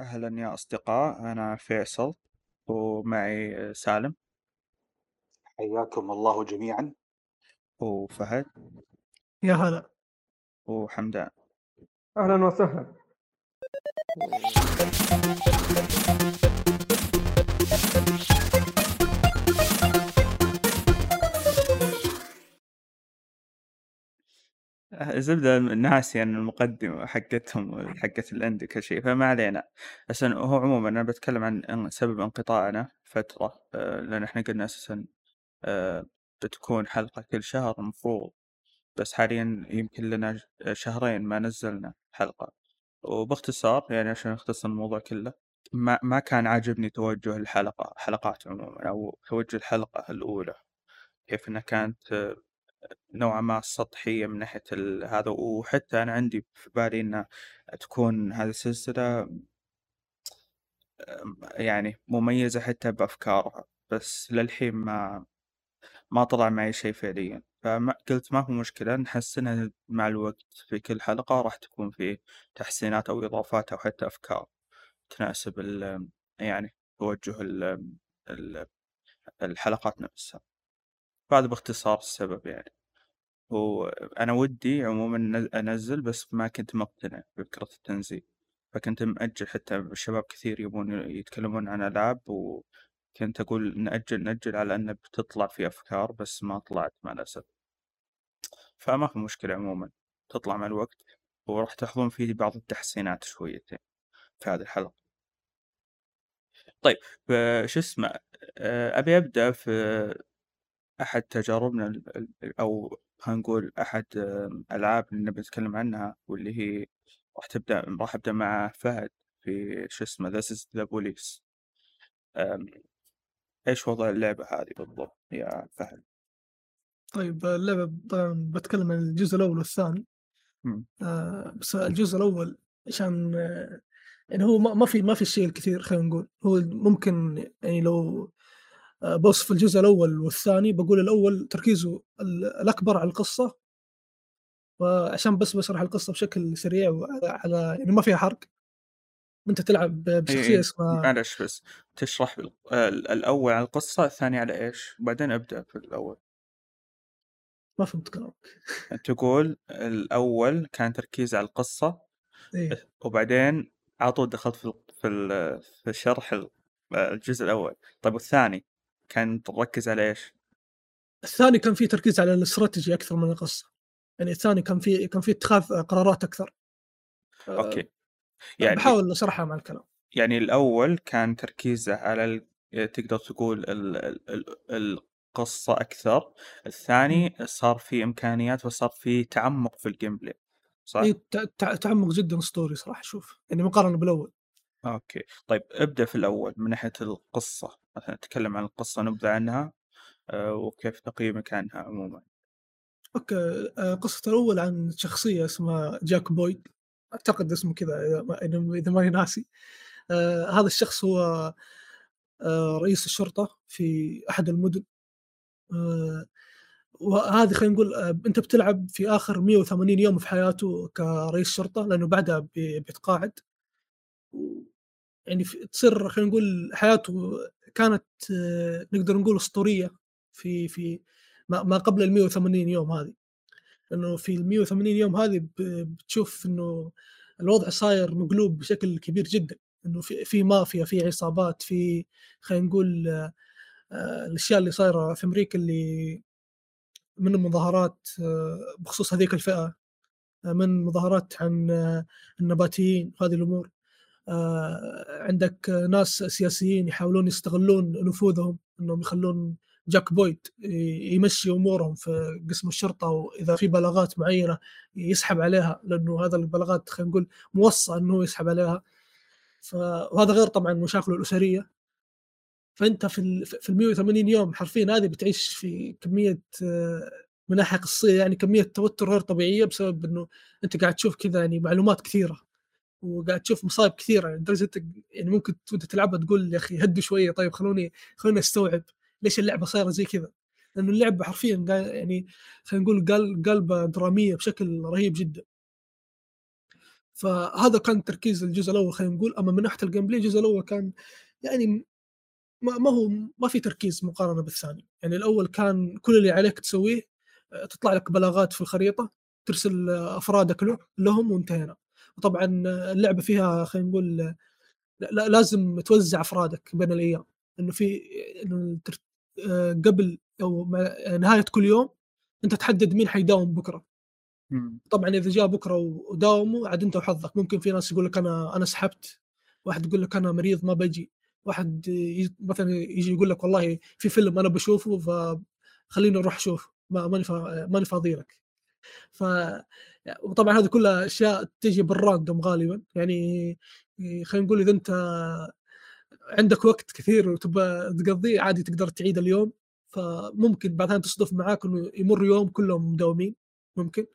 أهلا يا أصدقاء أنا فيصل ومعي سالم. حياكم الله جميعا. وفهد. يا هلا. وحمدان. أهلا وسهلا. زبدة الناس يعني المقدمة حقتهم حقت الأندي كل شيء فما علينا. بس هو عموما أنا بتكلم عن سبب انقطاعنا فترة آه، لأن إحنا قلنا أساسا آه، بتكون حلقة كل شهر المفروض بس حاليا يمكن لنا ج- شهرين ما نزلنا حلقة. وباختصار يعني عشان نختصر الموضوع كله ما ما كان عاجبني توجه الحلقة حلقات عموما أو توجه الحلقة الأولى كيف إنها كانت آه، نوعا ما سطحية من ناحية هذا وحتى أنا عندي في بالي إن تكون هذه السلسلة يعني مميزة حتى بأفكارها بس للحين ما ما طلع معي شيء فعليا. فما قلت ما هو مشكلة نحسنها مع الوقت في كل حلقة راح تكون في تحسينات أو إضافات أو حتى أفكار تناسب ال يعني توجه ال الحلقات نفسها. فهذا باختصار السبب يعني. وأنا ودي عموما نز- أنزل بس ما كنت مقتنع بفكرة التنزيل. فكنت مأجل حتى الشباب كثير يبون يتكلمون عن ألعاب وكنت أقول نأجل نأجل على أن بتطلع في أفكار بس ما طلعت مع الأسف. فما في مشكلة عموما. تطلع مع الوقت وراح تلاحظون فيه بعض التحسينات شويتين في هذه الحلقة. طيب ف- شو اسمه آه، أبي أبدأ في أحد تجاربنا ال- ال- أو خلينا نقول أحد آم، ألعاب اللي نبي نتكلم عنها واللي هي راح تبدأ راح أبدأ مع فهد في شو اسمه This is the Police إيش وضع اللعبة هذه بالضبط يا فهد؟ طيب اللعبة طبعا بتكلم عن الجزء الأول والثاني مم. آه بس الجزء الأول عشان آه يعني هو ما ما في ما في الشيء الكثير خلينا نقول هو ممكن يعني لو بوصف الجزء الأول والثاني بقول الأول تركيزه ال- الأكبر على القصة وعشان بس بشرح القصة بشكل سريع وعلى على يعني ما فيها حرق. أنت تلعب بشخصية إيه اسمها معلش بس تشرح الأول على القصة الثاني على إيش؟ وبعدين أبدأ في الأول. ما فهمت كلامك. تقول الأول كان تركيز على القصة إيه وبعدين على طول دخلت في في في شرح ال- الجزء الأول. طيب والثاني؟ كان تركز على إيش؟ الثاني كان فيه تركيز على الاستراتيجي أكثر من القصة. يعني الثاني كان فيه كان فيه اتخاذ قرارات أكثر. آه، أوكي. يعني بحاول أشرحها مع الكلام. يعني الأول كان تركيزه على ال... تقدر تقول ال... ال... ال... القصة أكثر. الثاني صار في إمكانيات وصار في تعمق في ال gameplay صح؟ اي تع- تع- تعمق جدا اسطوري صراحة شوف. يعني مقارنة بالأول. okay. طيب ابدأ في الأول من ناحية القصة مثلا نتكلم عن القصة نبذة عنها آه، وكيف تقييمك عنها عموما. okay آه، قصة الأول عن شخصية اسمها جاك بويد. أعتقد اسمه كذا ما- إذا- إذا ماني ناسي. آه هذا الشخص هو رئيس الشرطة في أحد المدن. وهذه خلينا نقول أنت بتلعب في آخر 180 يوم في حياته كرئيس شرطة لأنه بعدها بي- بيتقاعد. يعني تصير خلينا نقول حياته كانت آه، نقدر نقول أسطورية في في ما قبل ال 180 يوم هذه. لأنه في ال 180 يوم هذه بتشوف إنه الوضع صاير مقلوب بشكل كبير جدا. إنه في في مافيا في عصابات في خلينا نقول آه، الأشياء اللي صايرة في أمريكا اللي من المظاهرات آه، بخصوص هذيك الفئة من مظاهرات عن النباتيين وهذه الأمور. عندك ناس سياسيين يحاولون يستغلون نفوذهم إنهم يخلون جاك بويد يمشي أمورهم في قسم الشرطة وإذا في بلاغات معينة يسحب عليها لأنه هذا البلاغات خلينا نقول موصى إنه يسحب عليها. ف... وهذا غير طبعا مشاكله الأسرية. فأنت في في ال 180 يوم حرفيا هذه بتعيش في كمية آه، من ناحيه قصيه يعني كمية توتر غير طبيعية بسبب إنه أنت قاعد تشوف كذا يعني معلومات كثيرة. وقاعد تشوف مصايب كثيرة لدرجة يعني ممكن وأنت تلعبها تقول يا أخي هدوا شوية طيب خلوني خلوني أستوعب ليش اللعبة صايرة زي كذا. لأنه اللعبة حرفيا يعني خلينا نقول قلبة درامية بشكل رهيب جدا. فهذا كان تركيز الجزء الأول خلينا نقول. أما من ناحية ال gameplay الجزء الأول كان يعني ما, ما هو ما في تركيز مقارنة بالثاني. يعني الأول كان كل اللي عليك تسويه تطلع لك بلاغات في الخريطة ترسل أفرادك له لهم وانتهينا. وطبعا آه، اللعبة فيها خلينا نقول لا لازم توزع أفرادك بين الأيام. إنه في إنه آه، قبل أو نهاية كل يوم أنت تحدد مين حيداوم بكرة. طبعا إذا جاء بكرة وداوموا عاد أنت وحظك. ممكن في ناس يقول لك أنا أنا سحبت. واحد يقول لك أنا مريض ما بجي. واحد مثلا يجي يقول لك والله في فيلم أنا بشوفه فخليني أروح أشوف ما ماني ماني فاضي لك. ف وطبعا هذه كلها أشياء تجي بالراندوم غالبا. يعني خلينا نقول إذا أنت عندك وقت كثير وتبغى تقضيه عادي تقدر تعيد اليوم. فممكن بعدها تصدف معاك إنه يمر يوم كلهم مداومين. ممكن.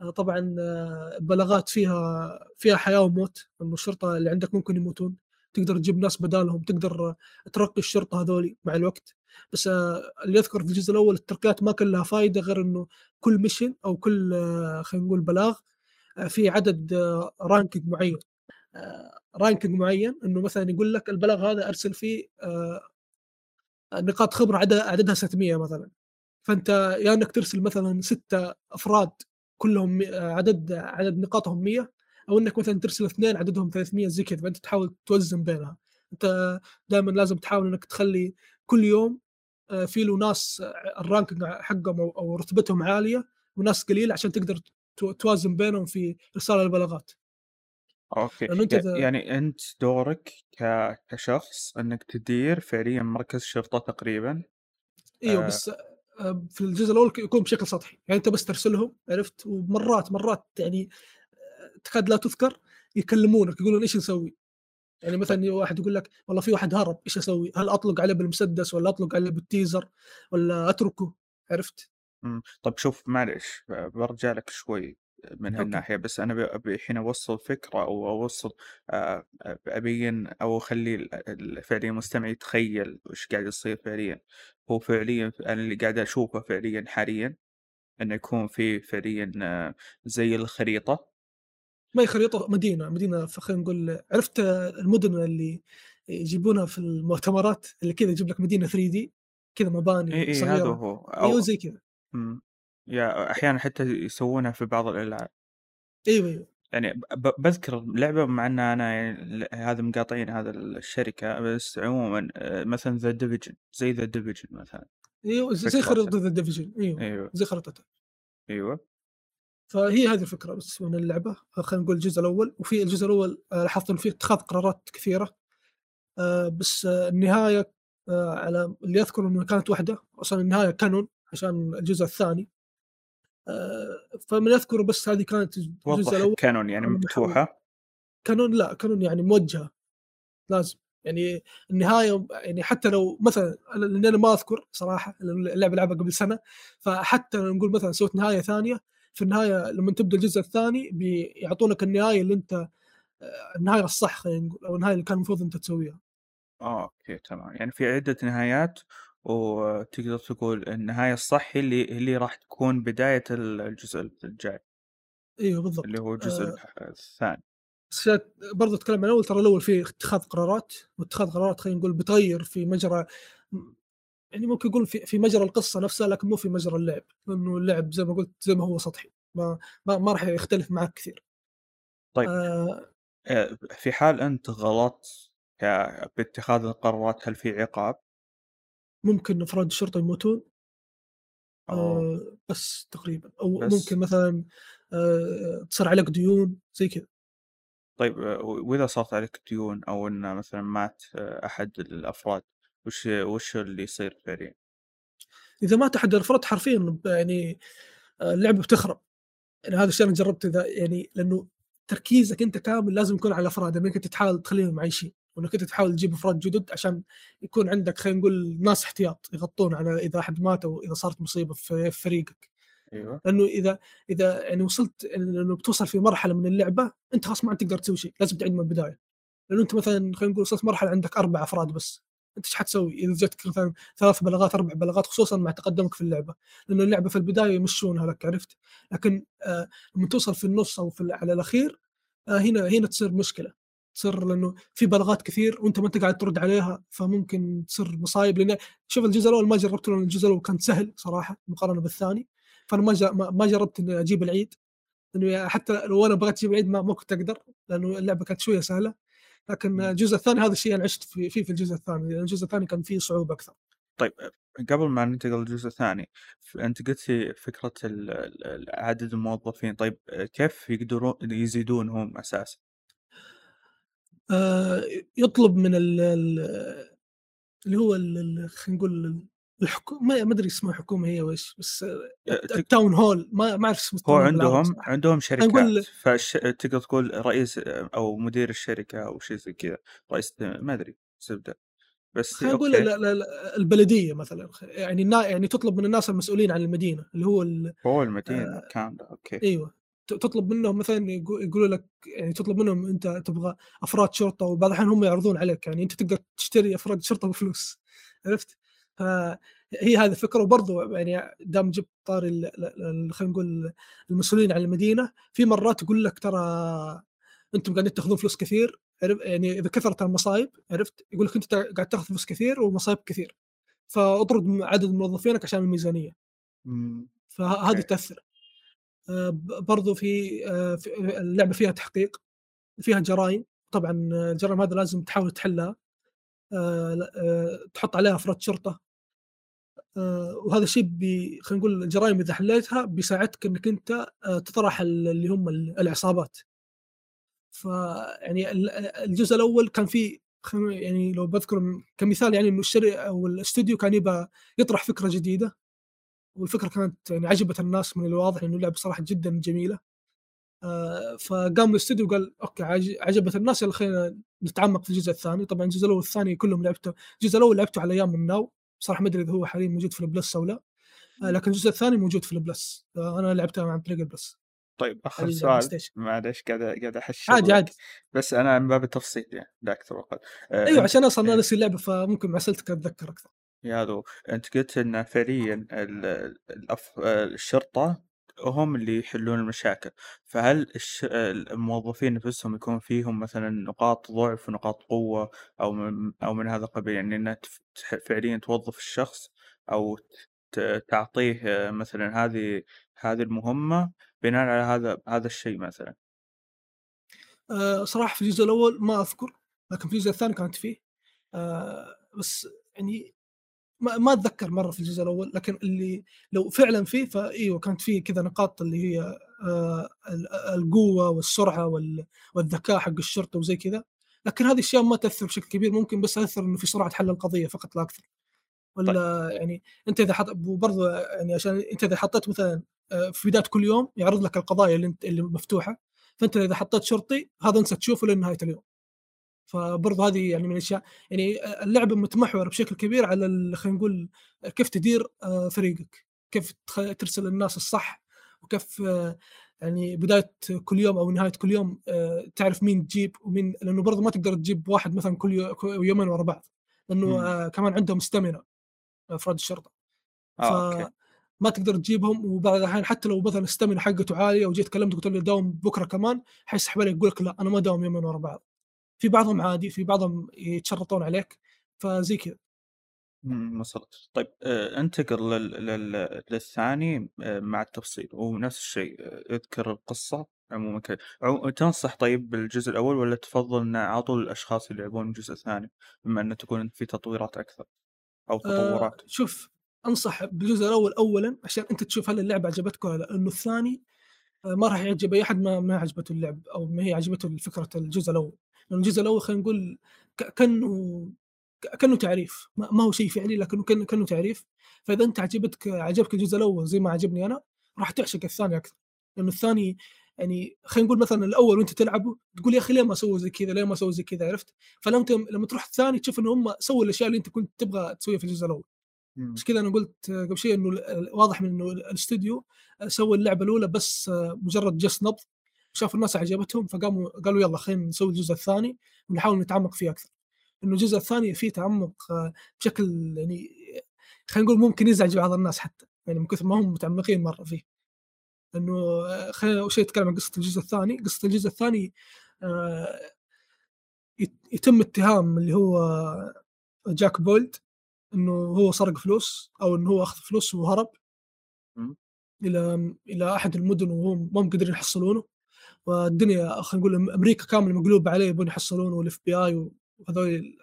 آه، طبعا آه، البلاغات فيها فيها حياة وموت. إنه الشرطة اللي عندك ممكن يموتون. تقدر تجيب ناس بدالهم. تقدر ترقي الشرطة هذولي مع الوقت. بس آه، اللي يذكر في الجزء الأول التركات ما كان لها فائده غير إنه كل mission أو كل آه، خلينا نقول بلاغ آه، في عدد ranking معين. ranking معين إنه مثلا يقول لك البلاغ هذا أرسل فيه نقاط خبرة عدد عددها 600 مثلا. فأنت يا إنك ترسل مثلا ستة أفراد كلهم عدد عدد نقاطهم 100 أو إنك مثلا ترسل اثنين عددهم 300 زي كذا. فأنت تحاول توزن بينها. أنت دائما لازم تحاول إنك تخلي كل يوم آه، في له ناس آه، ال ranking حقهم أو رتبتهم عالية وناس قليله عشان تقدر تو- توازن بينهم في إرسال البلاغات. okay. لأنه أنت يعني أنت دورك ك... كشخص إنك تدير فعليا مركز شرطة تقريبا إيوه آه. بس آه، في الجزء الأول يكون بشكل سطحي. يعني أنت بس ترسلهم عرفت؟ ومرات مرات يعني تكاد لا تذكر يكلمونك يقولون إيش نسوي؟ يعني مثلا واحد يقول لك والله في واحد هرب إيش أسوي؟ هل أطلق عليه بالمسدس ولا أطلق عليه بالتيزر ولا أتركه عرفت؟ مم. طب شوف معلش برجع لك شوي من أوكي. هالناحية بس أنا ب- أبي الحين آه، آه، أبين أو أخلي ال- ال- فعليا المستمع يتخيل وش قاعد يصير فعليا هو فعليا أنا اللي قاعد أشوفه فعليا حاليا إنه يكون في فعليا زي الخريطة ما هي خريطه مدينة مدينه خلينا نقول عرفت المدن اللي يجيبونها في المؤتمرات اللي كذا يجيب لك مدينة 3D كذا مباني إي صغيره هذا هو. أيوه أو زي كذا. يا أحيانا حتى يسوونها في بعض الألعاب أيوه أيوه. يعني ب- بذكر لعبة مع إن أنا يعني هذا مقاطعين هذا الشركة بس عموما آه، مثلا The Division زي The Division مثلا. أيوه زي. خريطة The Division أيوه أيوه. زي خريطتها. أيوه. فهي هذه الفكرة بس من اللعبة. خلينا نقول الجزء الأول. وفي الجزء الأول آه، لاحظت انه فيه اتخاذ قرارات كثيرة. آه، بس آه، النهاية آه، على اللي أذكر انه كانت واحدة. أصلا النهاية canon عشان الجزء الثاني. آه، فمن اذكر بس هذه كانت الجزء الأول. canon يعني النهاية مفتوحة؟ canon. لا canon يعني موجهة. لازم. يعني النهاية يعني حتى لو مثلا أنا- لأن أنا ما أذكر صراحة اللعبة لعبها قبل سنة. فحتى لو نقول مثلا سويت نهاية ثانية في النهاية لما تبدأ الجزء الثاني بيعطونك النهاية اللي انت آه، النهاية الصح خلينا نقول أو النهاية اللي كان المفروض انت تسويها. آه أوكي تمام. يعني في عدة نهايات وتقدر تقول النهاية الصح هي اللي اللي راح تكون بداية الجزء الجاي. إيوه بالضبط. اللي هو الجزء آه، الثاني. بس برضو اتكلم عن الأول ترى الأول فيه اتخاذ قرارات واتخاذ قرارات خلينا نقول بتغير في مجرى يعني ممكن يقول في في مجرى القصة نفسها لكن مو في مجرى اللعب لأنه اللعب زي ما قلت زي ما هو سطحي ما ما, ما راح يختلف معك كثير طيب. آه آه، في حال أنت غلطت باتخاذ القرارات هل في عقاب؟ ممكن أفراد الشرطة يموتون آه بس تقريبا أو بس؟ ممكن مثلا آه تصير عليك ديون زي كذا طيب آه، وإذا صارت عليك ديون أو ان مثلا مات آه، أحد الأفراد وش وش اللي يصير فعليا؟ إذا مات احد الافراد حرفيا يعني آه، اللعبة بتخرب. يعني هذا الشيء أنا جربته إذا يعني لأنه تركيزك أنت كامل لازم يكون على الافراد انك انت تحاول تخليهم عايشين وانك انت تحاول تجيب أفراد جدد عشان يكون عندك خلينا نقول ناس احتياط يغطون على إذا أحد مات أو إذا صارت مصيبة في في فريقك. أيوه. لأنه إذا إذا يعني وصلت لأنه بتوصل في مرحلة من اللعبة أنت خلاص ما عاد تقدر تسوي شيء لازم تعيد من البداية. لأنه أنت مثلا خلينا نقول وصلت مرحلة عندك أربع أفراد بس. انت إيش حتسوي؟ اذا جاتك مثلا ثلاث بلاغات أربع بلاغات خصوصا مع تقدمك في اللعبة. لأنه اللعبة في البداية يمشونها لك عرفت؟ لكن آه لما توصل في النص أو في على الأخير آه هنا هنا تصير مشكلة. تصير لأنه في بلاغات كثير وأنت ما أنت قاعد ترد عليها فممكن تصير مصايب. لأن شوف الجزء الأول ما جربته لأن الجزء الأول كان سهل صراحة مقارنة بالثاني. فأنا ما ما جربت إني أجيب العيد. لأنه حتى لو أنا بغيت أجيب العيد ما, ما كنت أقدر لأنه اللعبة كانت شوية سهلة. لكن. الجزء الثاني هذا الشيء أنا عشت فيه في, في الجزء الثاني لأن الجزء الثاني كان فيه صعوبة أكثر طيب قبل ما ننتقل للجزء الثاني أنت قلت لي فكره عدد الموظفين طيب كيف يقدرون يزيدون هم أساسا؟ آه يطلب من ال- ال- اللي هو خلينا نقول الحكومة ما أدري اسمها حكومة هي ويش بس أه، ال town hall ما ما أعرف اسم هو عندهم. عندهم شركات نقول- فش... تقدر تقول رئيس أو مدير الشركة أو شيء زي كذا رئيس ما أدري زبدة. بس خلينا نقول أوكي. لا- لا- لا، البلدية مثلا يعني النا- يعني تطلب من الناس المسؤولين عن المدينة اللي هو ال- هو المدينة آه، كامله أوكي. أيوه. تطلب منهم مثلا يقو- يقولوا لك يعني تطلب منهم أنت تبغى أفراد شرطة وبعض الاحيان هم يعرضون عليك يعني أنت تقدر تشتري أفراد شرطة بفلوس. عرفت؟ فهي هذه الفكرة وبرضه يعني دام جبت طاري خلينا نقول المسؤولين عن المدينة في مرات يقول لك ترى أنتم قاعدين تاخذون فلوس كثير يعني إذا كثرت المصايب عرفت؟ يقول لك أنت قاعد تاخذ فلوس كثير ومصايب كثير. فاطرد عدد موظفينك عشان الميزانية. فهذه. تأثر. آه، برضو في آه، في- اللعبة فيها تحقيق فيها جرائم. طبعا الجرائم هذا لازم تحاول تحلها. آه، تحط عليها أفراد شرطة. وهذا الشيء بي خلينا نقول الجرائم إذا حليتها بيساعدك إنك أنت آه، تطرح ال- اللي هم ال- العصابات. فيعني ال- الجزء الأول كان فيه يعني لو بذكر كمثال يعني إنه الشركة أو الاستوديو كان يبغى يطرح فكرة جديدة والفكرة كانت يعني عجبت الناس من الواضح إنه اللعبة صراحة جدا جميلة. آه، فقام الاستوديو وقال أوكي عج- عجبت الناس يلا خلينا نتعمق في الجزء الثاني. طبعا الجزء الأول والثاني كلهم لعبته الجزء الأول لعبته على أيام ال Now. صراحة ما أدري إذا هو حاليا موجود في ال Plus أو لا آه، لكن الجزء الثاني موجود في ال Plus. آه، أنا لعبته عن طريق ال Plus. طيب آخر سؤال. معلش قاعد قاعد احش عادي. عادي. بس أنا من باب التفصيل يعني لا أكثر ولا أقل. آه، أيوه عشان أصلا إيه. أنا نسي اللعبه فممكن مع سلتك أتذكر أكثر. يا ذو. أنت قلت إن فعليا الأف... الشرطة هم اللي يحلون المشاكل. فهل الش... الموظفين نفسهم يكون فيهم مثلا نقاط ضعف ونقاط قوة أو من أو من هذا القبيل؟ يعني إنها تف... فعليا توظف الشخص أو ت... تعطيه مثلا هذه هذه المهمة بناء على هذا هذا الشيء مثلا. آه، صراحة في الجزء الأول ما أذكر لكن في الجزء الثاني كانت فيه. آه، بس يعني ما ما أتذكر مرة في الجزء الأول لكن اللي لو فعلا فيه فإيوه كانت فيه كذا نقاط اللي هي آه، ال- القوة والسرعة وال- والذكاء حق الشرطة وزي كذا. لكن هذه الأشياء ما تأثر بشكل كبير ممكن بس تاثر إنه في سرعة حل القضية فقط لا أكثر. ولا يعني أنت إذا حط وبرضه يعني عشان أنت إذا حطيت مثلا آه، في بداية كل يوم يعرض لك القضايا اللي انت اللي مفتوحة فأنت إذا حطيت شرطي هذا انت تشوفه لين نهايه اليوم. فبرضه هذه يعني من الأشياء يعني اللعبه متمحوره بشكل كبير على خلينا نقول كيف تدير آه، فريقك كيف ترسل الناس الصح وكيف آه، يعني بداية كل يوم أو نهاية كل يوم آه، تعرف مين تجيب ومين لأنه برضه ما تقدر تجيب واحد مثلا كل يو- كل يومين ورا بعض لأنه مم. آه، كمان عندهم ستامينا أفراد الشرطة. أوكي. ما تقدر تجيبهم وبعض الاحيان حتى لو مثلا الستامينا حقته عالية وجيت كلمته قلت له داوم بكرة كمان حيسحب عليك يقول لك لا أنا ما داوم يومين ورا بعض. في بعضهم عادي في بعضهم يتشرطون عليك فزي كذا. وصلت. طيب آه، انتقل لل... لل... للثاني آه، مع التفصيل ونفس الشيء آه، اذكر القصة عموما تنصح طيب بالجزء الأول ولا تفضل أن على طول الأشخاص اللي يلعبون الجزء الثاني بما أنه تكون في تطويرات أكثر أو آه تطورات؟ شوف أنصح بالجزء الأول اولا عشان أنت تشوف هل اللعبة عجبتك ولا لا لأنه الثاني ما راح يعجب أي أحد ما ما عجبته اللعب أو ما هي عجبته فكرة الجزء الأول. لأن الجزء الأول خلينا نقول كأنه كأنه تعريف ما هو شيء فعلي لكنه كان كأنه تعريف. فإذا أنت عجبتك عجبك الجزء الأول زي ما عجبني أنا راح تعشق الثاني أكثر. لأنه الثاني يعني خلينا نقول مثلا الأول وأنت تلعبه تقول يا أخي ليه ما سووا زي كذا ليه ما سووا زي كذا عرفت؟ فلما لما تروح الثاني تشوف ان هم سووا الأشياء اللي أنت كنت تبغى تسويها في الجزء الأول. بس كذا أنا قلت قبل شيء إنه واضح من إنه الاستوديو سوى اللعبة الأولى بس مجرد جس نبض. شافوا الناس عجبتهم فقاموا قالوا يلا خلينا نسوي الجزء الثاني ونحاول نتعمق فيه أكثر. إنه الجزء الثاني فيه تعمق آه، بشكل يعني خلينا نقول ممكن يزعج بعض الناس حتى يعني من كثر ما هم متعمقين مرة فيه. إنه آه، خلينا أول شيء نتكلم عن قصة الجزء الثاني، قصة الجزء الثاني آه، يت- يتم اتهام اللي هو جاك بولد إنه هو سرق فلوس أو إنه هو أخذ فلوس وهرب. إلى إلى أحد المدن وهم ما هم قادرين يحصلونه. والدنيا خلينا نقول أمريكا كامله مقلوبه عليه يبون يحصلونه وال FBI وهذول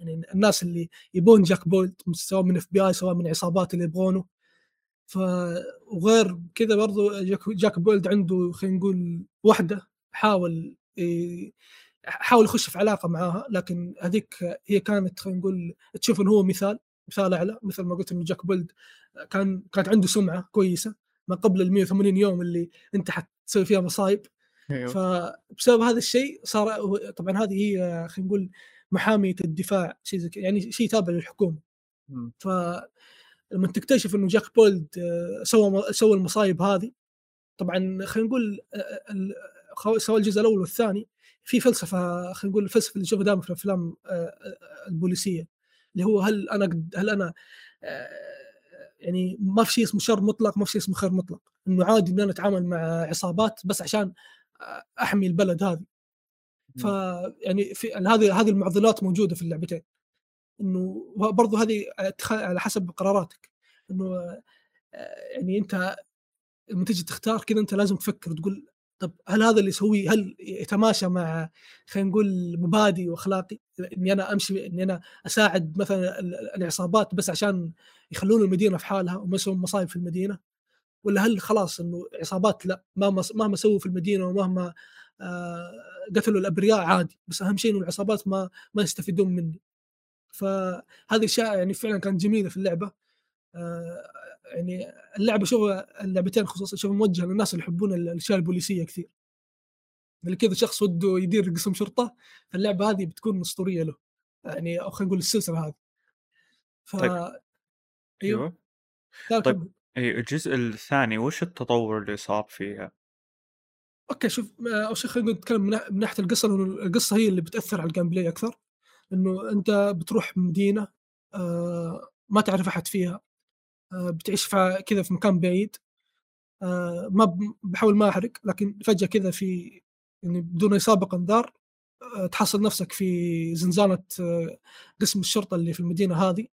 يعني الناس اللي يبون جاك بولد سواء من FBI سواء من عصابات اللي يبغونه. ف وغير كذا برضو جاك, جاك بولد عنده خلينا نقول وحدة حاول حاول يخش في علاقة معاها لكن هذيك هي كانت خلينا نقول تشوف إنه هو مثال مثال أعلى مثل ما قلت إنه جاك بولد كان كانت عنده سمعة كويسة. ما قبل ال 180 يوم اللي انت حتسوي فيها مصايب. أيوه. فبسبب هذا الشيء صار طبعا هذه هي خلينا نقول محامية الدفاع شيء زي يعني شيء تابع للحكومة. مم. فلما تكتشف إنه جاك بولد آه، سوى سوى المصايب هذه طبعا خلينا نقول آه، خو- سواء الجزء الأول والثاني في فلسفة خلينا نقول الفلسفه اللي نشوفها دائما في الأفلام آه، آه، البوليسية اللي هو هل أنا هل أنا آه، يعني ما في شيء اسمه شر مطلق ما في شيء اسمه خير مطلق. إنه عادي ان أنا اتعامل مع عصابات بس عشان أحمي البلد هذه. ف يعني في هذه هذه المعضلات موجودة في اللعبتين. إنه برضو هذه على حسب قراراتك. إنه آه، يعني أنت لما تجي تختار كذا أنت لازم تفكر تقول طب هل هذا اللي يسويه هل يتماشى مع خلينا نقول مبادئي وأخلاقي؟ إني أنا أمشي إني أنا أساعد مثلا ال- العصابات بس عشان يخلون المدينة في حالها وما يسوون مصايب في المدينة؟ ولا هل خلاص إنه عصابات لا مهما مهما سووا في المدينة ومهما آه، قتلوا الأبرياء عادي بس أهم شيء إنه العصابات ما ما يستفيدون مني. فهذه أشياء يعني فعلا كانت جميلة في اللعبة. آه، يعني اللعبة شوف اللعبتين خصوصا شوف موجهة للناس اللي يحبون الأشياء البوليسية كثير. اللي كذا شخص وده يدير قسم شرطة فاللعبة هذه بتكون أسطورية له. يعني أو خلينا نقول السلسلة هذه. ف طيب. أيوه لا طيب. اي الجزء الثاني وش التطور اللي صار فيها؟ أوكي شوف آه، أول شيء خلينا نتكلم من ناحية القصة لأنه القصة هي اللي بتأثر على ال gameplay أكثر انه أنت بتروح مدينة آه، ما تعرف أحد فيها آه، بتعيش في كذا في مكان بعيد آه، ما بحاول ما أحرق لكن فجأة كذا في يعني بدون أي سابق إنذار تحصل نفسك في زنزانة قسم الشرطة اللي في المدينة هذه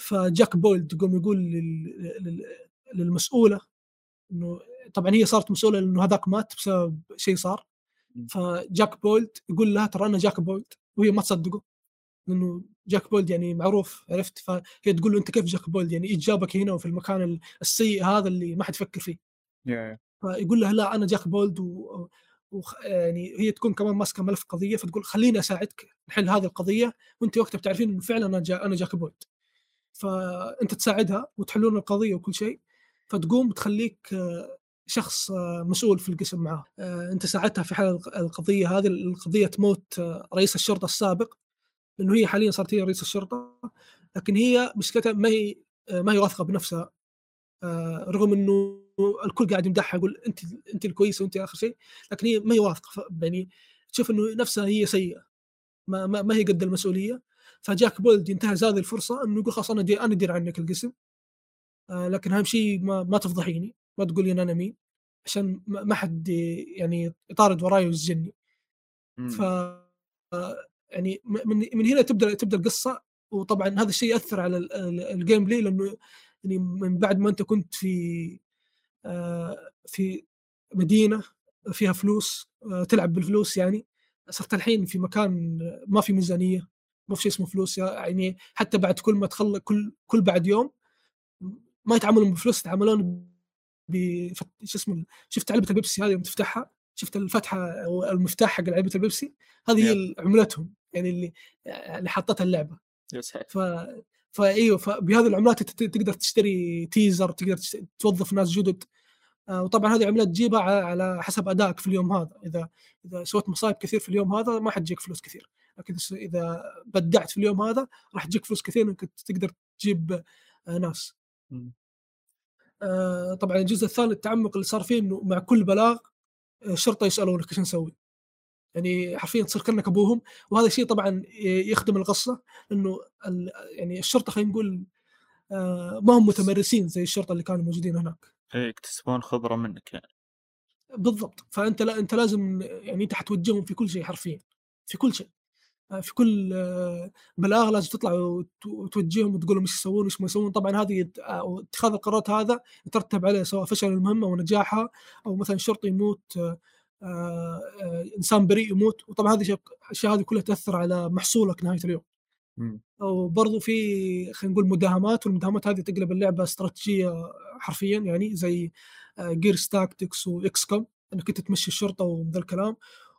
فجاك بولد يقوم يقول لل- لل- للمسؤولة إنه طبعا هي صارت مسؤولة لأنه هذاك مات بسبب شيء صار. فجاك بولد يقول لها ترى أنا جاك بولد وهي ما تصدقه لأنه جاك بولد يعني معروف عرفت؟ فهي تقول له أنت كيف جاك بولد يعني إيش جابك هنا وفي المكان السيء هذا اللي ما حد يفكر فيه. يا فيقول لها لا أنا جاك بولد و... و... يعني هي تكون كمان ماسكة ملف قضية فتقول خليني أساعدك نحل هذه القضية وأنت وقتها بتعرفين إنه فعلا أنا جا... أنا جاك بولد فأنت تساعدها وتحلون القضية وكل شيء فتقوم تخليك شخص مسؤول في القسم معاه. أنت ساعدتها في حل الق- القضية هذه القضية موت رئيس الشرطة السابق لأنه هي حاليا صارت هي رئيس الشرطة لكن هي مشكلتها ما هي ما هي واثقة بنفسها. رغم إنه الكل قاعد يمدحها يقول أنت أنت الكويسه وأنت آخر شيء. لكن هي ما هي واثقة يعني تشوف إنه نفسها هي سيئة. ما, ما, ما هي قد المسؤولية. فجاك بولد ينتهز هذه الفرصة إنه يقول خلاص أنا دي أنا أدير عنك القسم. آه، لكن أهم شيء ما, ما تفضحيني. ما تقول لي أنا مين. عشان ما حد يعني يطارد وراي ويسجني. ف يعني من من هنا تبدأ تبدأ القصة. وطبعا هذا الشيء يأثر على ال- ال- ال gameplay لأنه يعني من بعد ما أنت كنت في في مدينة فيها فلوس تلعب بالفلوس يعني. صرت الحين في مكان ما في ميزانية ما في شيء اسمه فلوس يعني حتى بعد كل ما تخلص كل كل بعد يوم ما يتعاملون بفلوس يتعاملون ب شو اسمه شفت علبة البيبسي هذه يوم تفتحها؟ شفت الفتحة أو المفتاح حق علبة البيبسي؟ هذه هي عملتهم يعني اللي اللي حطتها اللعبة. يا ساتر. ف فايوه فبهذه العملات تقدر تشتري taser تقدر توظف ناس جدد. آه، وطبعا هذه عملات تجيبها على حسب أدائك في اليوم هذا. إذا إذا سويت مصايب كثير في اليوم هذا ما حتجيك فلوس كثير. لكن إذا بدعت في اليوم هذا راح تجيك فلوس كثير إنك تقدر تجيب آه، ناس. آه، طبعا الجزء الثاني التعمق اللي صار فيه إنه مع كل بلاغ الشرطه يسألونك إيش نسوي. يعني حرفيا تصير كأنك أبوهم. وهذا الشيء طبعا يخدم القصة إنه يعني الشرطة خلينا نقول آه، ما هم متمرسين زي الشرطة اللي كانوا موجودين هناك. إيه يكتسبون خبرة منك يعني. بالضبط. فأنت لا أنت لازم يعني أنت حتوجههم في كل شيء حرفيا. في كل شيء. آه، في كل آه، بلاغ لازم تطلع وت- وتوجههم وتقول لهم إيش يسوون وإيش ما يسوون. طبعا هذه اتخاذ القرارات هذا يترتب عليه سواء فشل المهمة ونجاحها أو مثلا شرطي يموت إنسان بريء يموت. وطبعا هذه الأشياء هذه كلها تأثر على محصولك نهاية اليوم. وبرضو في خلينا نقول مداهمات والمداهمات هذه تقلب اللعبة استراتيجية حرفيا يعني زي Gears Tactics و XCOM إنك أنت تمشي الشرطة وذا الكلام.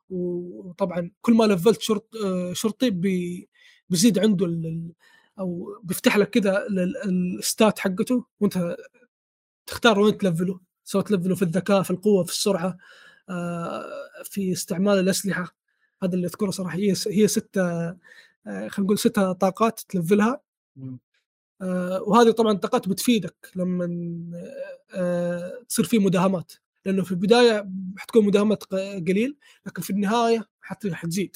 وطبعا كل ما لفلت شرط آه، شرطي بي- بيزيد عنده ال- أو بيفتح لك كذا ال- ال- ال stats حقته وأنت تختار وين تلفله. سواء تلفله في الذكاء في القوة في السرعة. آه، في استعمال الأسلحة. هذا اللي أذكره صراحة. هي هي ستة آه، خلينا نقول ستة طاقات تلفلها. آه، وهذه طبعا طاقات بتفيدك لما آه، تصير في مداهمات. لأنه في البداية حتكون مداهمات قليل لكن في النهاية حت- حتزيد.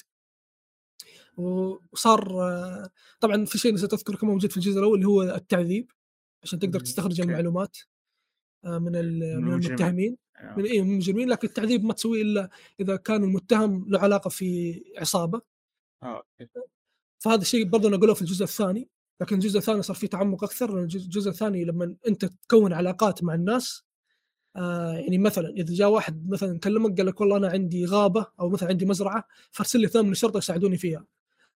وصار طبعا في شيء نسيت أذكره كمان موجود في الجزء الأول اللي هو التعذيب عشان تقدر تستخرج. المعلومات. من ال- من. المتهمين. آه. من من المجرمين. لكن التعذيب ما تسويه إلا إذا كان المتهم له علاقة في عصابة. آه، أوكي. فهذا الشيء برضه نقوله في الجزء الثاني. لكن الجزء الثاني صار فيه تعمق أكثر. الجزء الثاني لما أنت تكون علاقات مع الناس آه يعني مثلا إذا جاء واحد مثلا كلمك قال لك والله أنا عندي غابة أو مثلا عندي مزرعة فارسل لي اثنين من الشرطه يساعدوني فيها.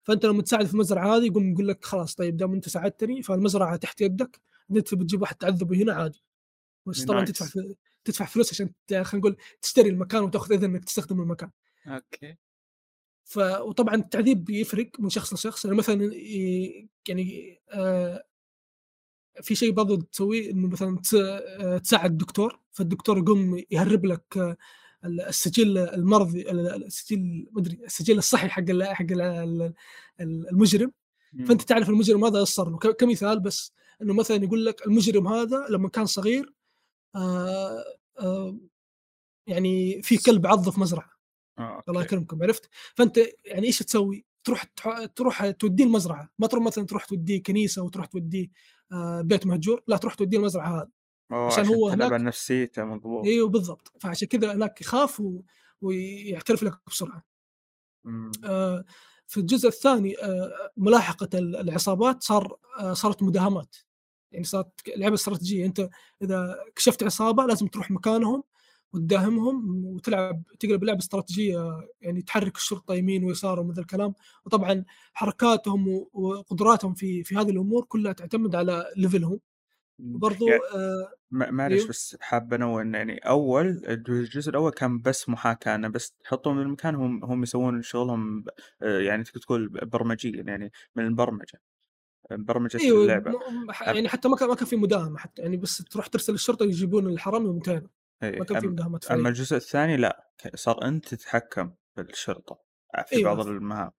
فأنت لما تساعد في المزرعة هذه يقوم يقول لك خلاص طيب دام أنت ساعدتني فالمزرعة تحت يدك انت بتجيب واحد تعذبه هنا عادي. بس طبعا. تدفع تدفع فلوس عشان خلينا نقول تشتري المكان وتاخذ إذن إنك تستخدم المكان. أوكي. ف وطبعا التعذيب يفرق من شخص لشخص. يعني مثلا ي- يعني آه في شيء برضو تسويه إنه مثلا آه، تساعد الدكتور. فالدكتور يقوم يهرب لك آه، السجل المرضي السجل مدري السجل الصحي حق ال- حق ال- ال- المجرم. فأنت تعرف المجرم هذا إيش صار له. كمثال بس إنه مثلا يقول لك المجرم هذا لما كان صغير آه آه يعني في كلب عضه في مزرعة. آه، الله. يكرمكم عرفت؟ فأنت يعني إيش تسوي؟ تروح تروح توديه المزرعة. ما تروح مثلا تروح توديه كنيسة وتروح توديه آه بيت مهجور لا تروح توديه المزرعة هذه عشان عشان هو هناك- نفسيته مضبوط. إيوه بالضبط. فعشان كذا هناك يخاف و... ويعترف لك بسرعة. مم. آه، في الجزء الثاني آه، ملاحقة ال- العصابات صار آه، صارت مداهمات. يعني صارت لعبة استراتيجية أنت إذا كشفت عصابة لازم تروح مكانهم وتداهمهم وتلعب تقلب لعبة استراتيجية يعني تحرك الشرطة يمين ويسار ومثل الكلام وطبعا حركاتهم وقدراتهم في في هذه الأمور كلها تعتمد على ليفلهم مم. وبرضو يعني آه معلش أيوه. بس حاب أنوه يعني أول الجزء الأول كان بس محاكاة انه بس تحطهم من المكان هم هم يسوون شغلهم آه، يعني تقدر تقول برمجيا يعني من البرمجة برمجة أيوه اللعبة. يعني حتى ما كان ما كان في مداهمة حتى يعني بس تروح ترسل الشرطة يجيبون الحرامي وانتهينا إيه، ما كان في مداهمات أما الجزء الثاني لا صار أنت تتحكم بالشرطة في أيوه. بعض المهام.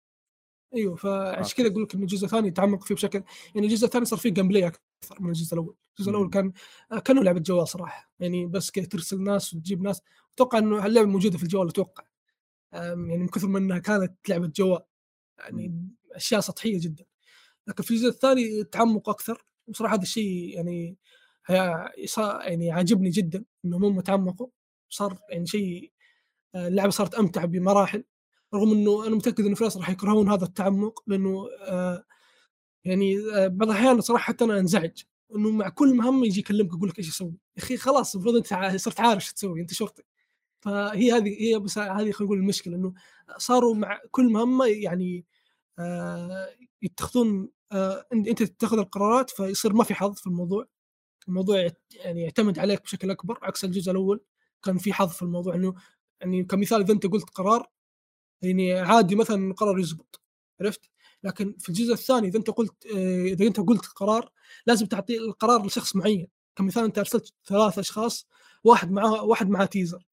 أيوه فعشان. كذا أقول لك إن الجزء الثاني تعمق فيه بشكل يعني الجزء الثاني صار فيه gameplay أكثر من الجزء الأول، الجزء الأول. كان كانه لعبة جوال صراحة يعني بس كذا ترسل ناس وتجيب ناس. أتوقع إنه اللعبه موجودة في الجوال أتوقع. يعني من كثر ما إنها كانت لعبة جوال يعني أشياء سطحية جدا. لكن في الجزء الثاني تعمق أكثر. وصراحة هذا الشيء يعني يعني عاجبني جدا انهم هم تعمقوا. صار يعني شيء آه، اللعبة صارت أمتع بمراحل. رغم إنه أنا متأكد إنه في ناس راح يكرهون هذا التعمق لأنه آه، يعني آه، بعض الأحيان صراحة حتى أنا أنزعج. إنه مع كل مهمه يجي يكلمك يقول لك إيش أسوي يا أخي خلاص المفروض أنت صرت عارف إيش تسوي أنت شرطي. فهي هذه هي بس هذه خلينا نقول المشكلة إنه صاروا مع كل مهمه يعني آه، يتخذون انت أنت تتخذ القرارات فيصير ما في حظ في الموضوع. الموضوع يعني يعتمد عليك بشكل أكبر عكس الجزء الأول كان في حظ في الموضوع إنه يعني كمثال إذا أنت قلت قرار يعني عادي مثلا القرار يزبط عرفت؟ لكن في الجزء الثاني إذا أنت قلت آه، إذا أنت قلت قرار لازم تعطي القرار لشخص معين. كمثال أنت أرسلت ثلاث أشخاص واحد معاه واحد معاه taser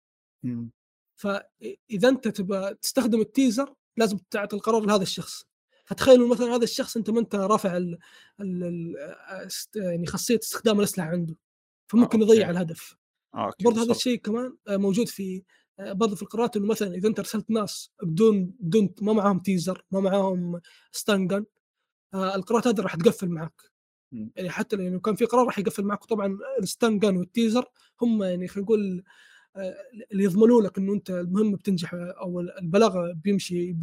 مم. فاذا أنت تبغى تستخدم ال taser لازم تعطي القرار لهذا الشخص. فتخيلوا مثلا هذا الشخص أنت ما أنت رافع ال ال ال است- يعني خاصية استخدام الأسلحة عنده فممكن أوكي. يضيع الهدف أوكي برضه هذا. الشيء كمان آه، موجود في آه، برضه في القرارات إنه مثلا إذا أنت أرسلت ناس بدون بدون ما معاهم taser ما معاهم stun gun آه، القرارات هذه راح تقفل معك. يعني حتى لو كان في قرار راح يقفل معك وطبعا الستان جان والتيزر هم يعني خلينا نقول آه، اللي يضمنوا لك إنه أنت المهمه بتنجح أو البلاغ بيمشي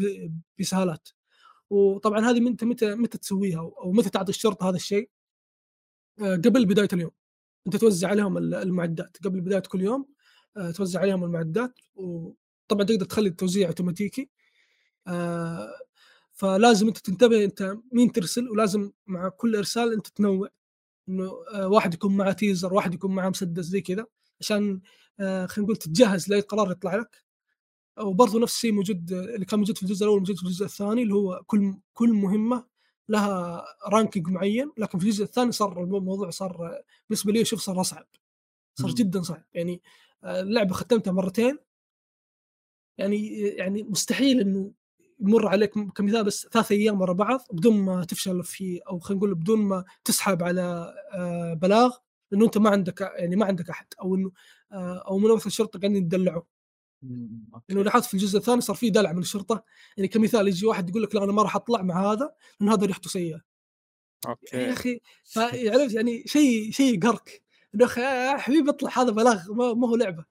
بسهالات وطبعا هذه انت متى متى تسويها أو متى تعطي الشرطة هذا الشيء؟ آه، قبل بداية اليوم. أنت توزع عليهم ال- المعدات. قبل بداية كل يوم آه، توزع عليهم المعدات وطبعا تقدر تخلي التوزيع أوتوماتيكي. آه، فلازم أنت تنتبه أنت مين ترسل ولازم مع كل إرسال أنت تنوع. إنه واحد يكون معه taser واحد يكون معه مسدس زي كذا. عشان خلينا نقول تتجهز لأي قرار يطلع لك. وبرضه نفس الشيء موجود اللي كان موجود في الجزء الأول موجود في الجزء الثاني اللي هو كل كل مهمة لها ranking معين لكن في الجزء الثاني صار الموضوع صار بالنسبة لي شوف صار أصعب. صار. جدا صعب. يعني آه، اللعبة ختمتها مرتين. يعني يعني مستحيل إنه يمر عليك كمثال بس ثلاث أيام ورا بعض بدون ما تفشل في أو خلينا نقول بدون ما تسحب على آه، بلاغ لأنه أنت ما عندك يعني ما عندك أحد أو إنه آه، أو منظمه الشرطه قاعدين يدلعوا. أوكي. لاحظت في الجزء الثاني صار في دلع من الشرطة. يعني كمثال يجي واحد يقول لك لا أنا ما راح أطلع مع هذا لأن هذا ريحته سيئة. يا أوكي أخي فعرفت يعني شيء شيء يقهرك إنه أخي يا حبيبي اطلع هذا بلاغ ما, هو لعبة.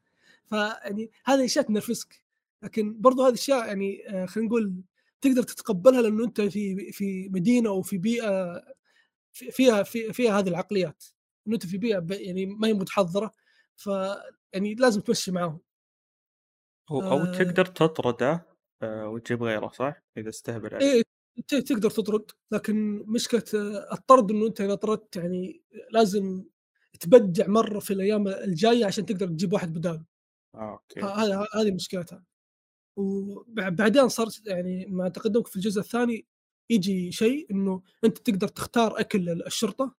فيعني هذه اشياء تنرفزك لكن برضو هذه الاشياء يعني آه، خلينا نقول تقدر تتقبلها لأنه أنت في في مدينة أو في بيئة في- فيها في فيها هذه العقليات. إنه أنت في بيئة يعني ما هي متحضرة. ف يعني لازم تمشي معاهم. أو أو آه، تقدر تطرده آه، وتجيب غيره صح؟ إذا استهبل عليك ت- تقدر تطرد لكن مشكلة الطرد إنه أنت إذا طردت يعني لازم تبدع مرة في الأيام الجاية عشان تقدر تجيب واحد بداله. أوكي. هذا هذه مشكلتها. وبعدين صارت يعني مع تقدمك في الجزء الثاني يجي شيء إنه أنت تقدر تختار أكل الشرطة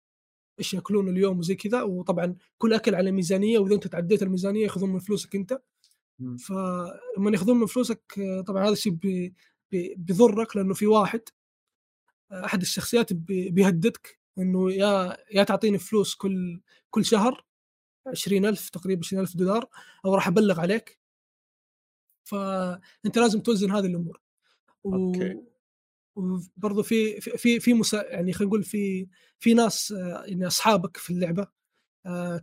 إيش يأكلون اليوم وزي كذا وطبعا كل أكل على ميزانية وإذا أنت تعديت الميزانية يأخذون من فلوسك أنت. فلما ياخذون من فلوسك آه، طبعا هذا الشيء بي- بي- بيضرك لأنه في واحد آه، أحد الشخصيات بي- بيهددك إنه يا يا تعطيني فلوس كل كل شهر 20000 تقريبا 20000 دولار أو راح أبلغ عليك. فأنت لازم توزن هذه الأمور. و... أوكي. وبرضه في في في, مسا... يعني خلينا نقول في في ناس آه، يعني أصحابك في اللعبة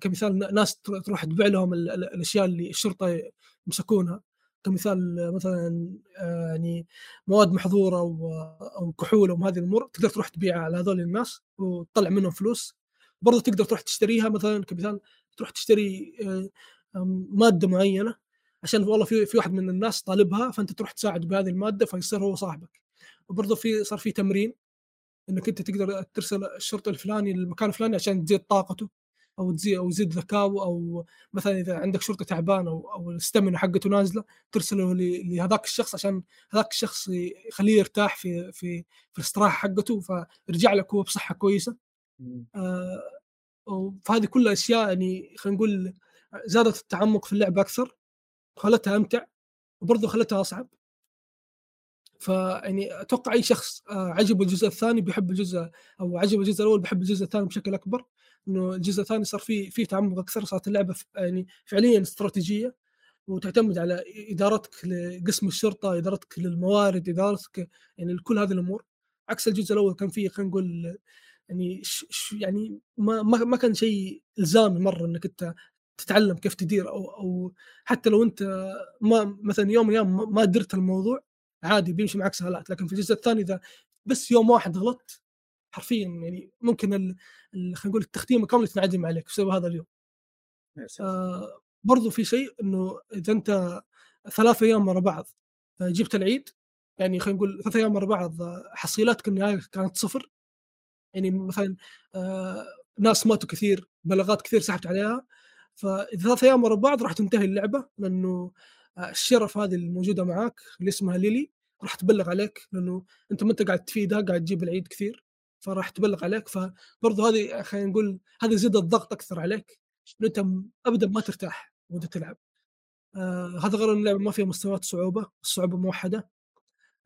كمثال ن- ناس تر- تروح تبيع لهم ال- ال- الأشياء اللي الشرطة يمسكونها كمثال آه، مثلا آه، يعني مواد محظورة أو أو كحول أو هذه الأمور تقدر تروح تبيعها على هذول الناس وتطلع منهم فلوس. برضه تقدر تروح تشتريها مثلا كمثال تروح تشتري آه، مادة معينة عشان والله في في واحد من الناس طالبها فأنت تروح تساعد بهذه المادة فيصير هو صاحبك. وبرضه في صار في تمرين إنك أنت تقدر ترسل الشرطي الفلاني للمكان الفلاني عشان تزيد طاقته. أو تزيد أو يزيد ذكاؤه أو مثلا إذا عندك شرطي تعبان أو أو الستامina حقته نازلة ترسله لهذاك الشخص عشان هذاك الشخص يخليه يرتاح في في في الاستراحة حقته فيرجع لك هو بصحة كويسة. آه، فهذه كلها اشياء يعني خلينا نقول زادت التعمق في اللعبة أكثر وخلتها أمتع وبرضه خلتها أصعب. فيعني أتوقع أي شخص آه، عجبه الجزء الثاني بيحب الجزء أو عجبه الجزء الأول بيحب الجزء الثاني بشكل أكبر. إنه الجزء الثاني صار فيه فيه تعمق أكثر صارت اللعبة يعني فعليا استراتيجية وتعتمد على إدارتك لقسم الشرطة إدارتك للموارد إدارتك يعني لكل هذه الأمور. عكس الجزء الأول كان فيه خلينا نقول يعني ش يعني ما ما كان شيء إلزامي مرة إنك أنت تتعلم كيف تدير أو أو حتى لو أنت ما مثلا يوم من الأيام ما درت الموضوع عادي بيمشي معك سهالات لكن في الجزء الثاني إذا بس يوم واحد غلطت حرفيا يعني ممكن خلينا نقول التختيمه كامله تنعدم عليك بسبب هذا اليوم. آه برضو في شيء إنه إذا أنت ثلاث أيام ورا بعض آه، جبت العيد يعني خلينا نقول ثلاث أيام ورا بعض آه، حصيلاتك النهائية كانت صفر. يعني مثلا آه ناس ماتوا كثير بلاغات كثير سحبت عليها. فإذا ثلاث أيام ورا بعض راح تنتهي اللعبة لأنه آه، الشرف هذه الموجودة معاك اللي اسمها ليلي راح تبلغ عليك لأنه أنت ما أنت قاعد تفيدها قاعد تجيب العيد كثير. فراح تبلغ عليك فبرضه هذه خلينا نقول هذه زاد الضغط أكثر عليك إنه أنت ابدا ما ترتاح وأنت تلعب. آه هذا غير اللعبة ما فيها مستويات صعوبة الصعوبة موحدة.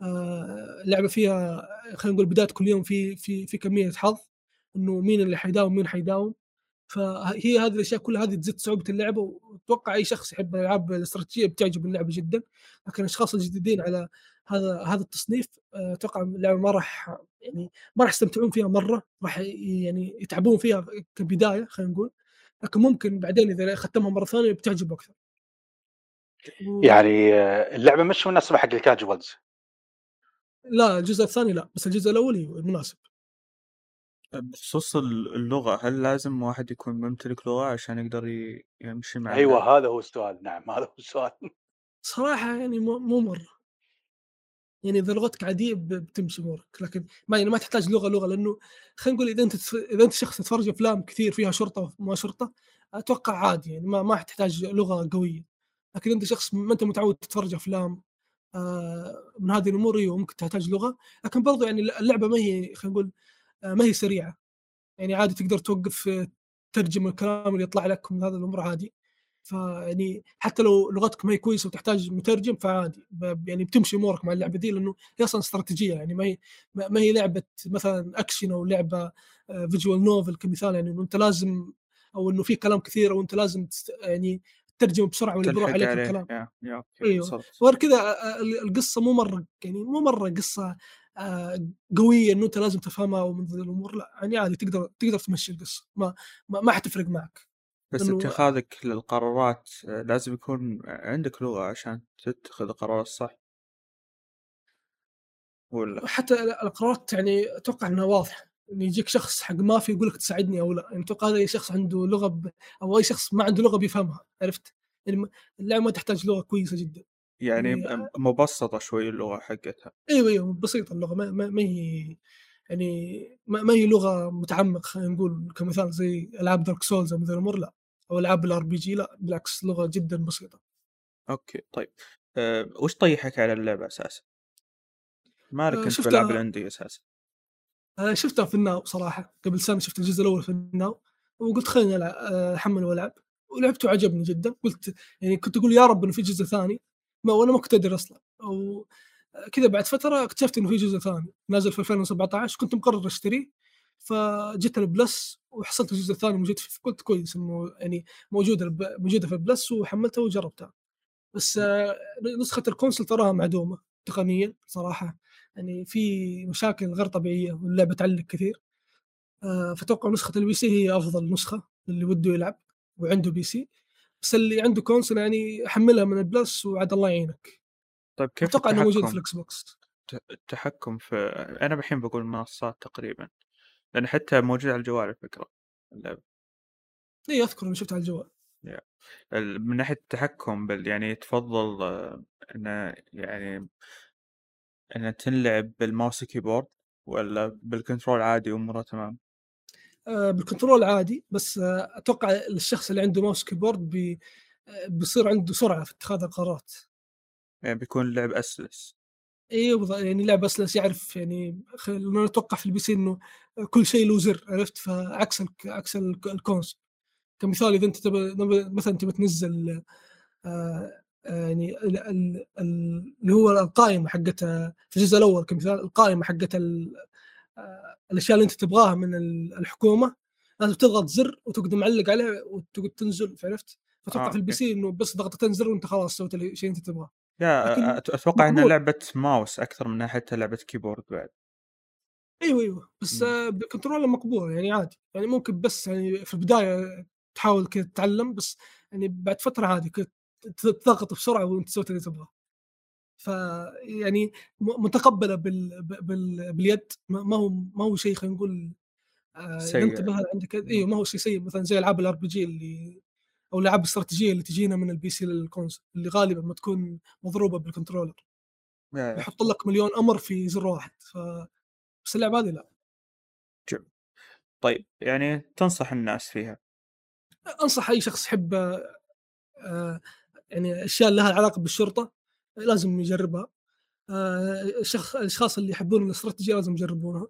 آه اللعبة فيها خلينا نقول بداية كل يوم في في في كمية حظ إنه مين اللي حيداوم مين حيداوم. فهي هذه الأشياء كلها هذه تزيد صعوبة اللعبة وأتوقع أي شخص يحب الالعاب الاستراتيجية بتعجب اللعبة جدا. لكن الأشخاص الجديدين على هذا هذا التصنيف آه، أتوقع اللعبة ما راح يعني ما راح يستمتعون فيها مرة راح يعني يتعبون فيها كبداية خلينا نقول لكن ممكن بعدين إذا ختمها مرة ثانية بتعجب أكثر. يعني آه، اللعبة مش مناسبة حق الكاجوالز لا الجزء الثاني لا بس الجزء الأول مناسب. بخصوص ال- اللغة هل لازم واحد يكون ممتلك لغة عشان يقدر يمشي مع أيوه؟ هذا هو السؤال نعم هذا هو السؤال. صراحة يعني مو مو مرة. يعني إذا لغتك عادية بتمشي امورك لكن ما يعني ما تحتاج لغة لغة لأنه خلينا نقول إذا أنت إذا أنت شخص تتفرج أفلام كثير فيها شرطة وما شرطة أتوقع عادي يعني ما ما تحتاج لغة قوية. لكن أنت شخص ما أنت متعود تتفرج أفلام آه، من هذه الأمور أيوة ممكن تحتاج لغة. لكن برضو يعني اللعبة ما هي خلينا نقول آه، ما هي سريعة. يعني عادي تقدر توقف آه، تترجم الكلام اللي يطلع لك من هذا الامر عادي. فيعني حتى لو لغتك ما هي كويسة وتحتاج مترجم فعادي. يعني بتمشي أمورك مع اللعبة دي لأنه هي أصلا استراتيجية يعني ما هي ما هي لعبة مثلا اكشن أو لعبة visual novel كمثال يعني إنه أنت لازم أو إنه في كلام كثير أو أنت لازم تست يعني تترجم بسرعة واللي بيروح عليك عليه. الكلام. يا يا إيوه. وغير كذا آه، ال- القصة مو مرة يعني مو مرة قصة آه، قوية إنه أنت لازم تفهمها ومن ذي الأمور لا يعني عادي تقدر تقدر تمشي القصة. ما ما, ما حتفرق معك. بس لأنه اتخاذك للقرارات آه، لازم يكون عندك لغة عشان تتخذ القرار الصح. ولا؟ حتى القرارات يعني أتوقع إنها واضحة. ان يجيك شخص حق مافيا يقول لك تساعدني أو لا. يعني أتوقع هذا أي شخص عنده لغة ب... أو أي شخص ما عنده لغة بيفهمها عرفت؟ يعني اللعبة ما تحتاج لغة كويسة جدا. يعني يعني مبسطة شوي اللغة حقتها. أيوه أيوه بسيطة اللغة. ما, ما, ما هي يعني ما, ما هي لغة متعمق خلينا نقول كمثال زي ألعاب Dark Souls أو مثل الأمور لا. أو ألعاب ال RPG لا بالعكس لغة جدا بسيطة. أوكي طيب. أه وش طيحك على اللعبة أساسا؟ مالك آه، انت شفتها- ال indie أساسا؟ أنا شفتها في ال Now صراحة. قبل سنة شفت الجزء الأول في ال Now وقلت خليني ألعب آه، أحمل وألعب. ولعبته وعجبني جدا. قلت يعني كنت أقول يا رب إنه في جزء ثاني. ما وأنا ما كنت أدري أصلا. أو كذا بعد فترة اكتشفت إنه في جزء ثاني. نازل في 2017 كنت مقرر أشتريه. فجيت ال Plus وحصلت الجزء الثاني موجود في قلت كويس إنه يعني موجودة الب- موجودة في ال Plus وحملتها وجربتها. بس آه، نسخة ال console تراها معدومة تقنيا صراحة يعني في مشاكل غير طبيعية واللعبة تعلق كثير. آه، فأتوقع نسخة ال PC هي أفضل نسخة اللي وده يلعب وعنده PC. بس اللي عنده console يعني حملها من ال Plus وعاد الله يعينك. طيب كيف أتوقع إنه موجود في ال Xbox. التحكم في أنا الحين بقول منصات تقريبا. لأن حتى موجود على الجوال الفكرة اللعبة إي أذكر إني شفتها على الجوال. ال- من ناحية التحكم بل يعني تفضل انه يعني انها تنلعب بال mouse keyboard ولا بال control عادي واموره تمام؟ آه، بال control عادي بس آه، أتوقع الشخص اللي عنده mouse keyboard بي بيصير عنده سرعة في اتخاذ القرارات. يعني بيكون اللعب أسلس. إي بالضبط، يعني لعبه أسلس يعرف يعني خ- لأنه أتوقع في ال PC إنه كل شيء له زر عرفت فعكس عكس الك- ال console كمثال إذا أنت تبى مثلا تبى تنزل آه، آه، يعني ال- ال- ال- اللي هو القائمة حقت في الجزء الأول كمثال القائمة حقت آه، الأشياء اللي أنت تبغاها من ال- الحكومة لازم تضغط زر وتقعد معلق عليه وتقعد تنزل عرفت؟ فتوقع آه، في ال PC إنه بس ضغطتين زر وأنت خلاص سويت الشيء اللي أنت تبغاه أت- أتوقع إنها. لعبة ماوس أكثر من حتى لعبة keyboard بعد أيوه أيوه بس مم. آه، بال control مقبول يعني عادي يعني ممكن بس يعني في البداية تحاول كذا تتعلم بس يعني بعد فترة عادي تضغط بسرعة وانت سويت اللي تبغاه ف يعني متقبلة بال... بال... باليد ما هو ما هو شيء خلينا نقول آه، سيء. مثلا عندك أيوه ما هو شيء سيء مثلا زي ألعاب ال RPG اللي أو الألعاب الاستراتيجية اللي تجينا من ال PC لل console اللي غالبا ما تكون مضروبة بال controller. يحط لك مليون أمر في زر واحد ف بس اللعبة هذه لا. طيب يعني تنصح الناس فيها؟ أنصح أي شخص يحب آه، يعني أشياء لها علاقة بالشرطة لازم يجربها. آه، الشخص الأشخاص اللي يحبون الاستراتيجية لازم يجربونها.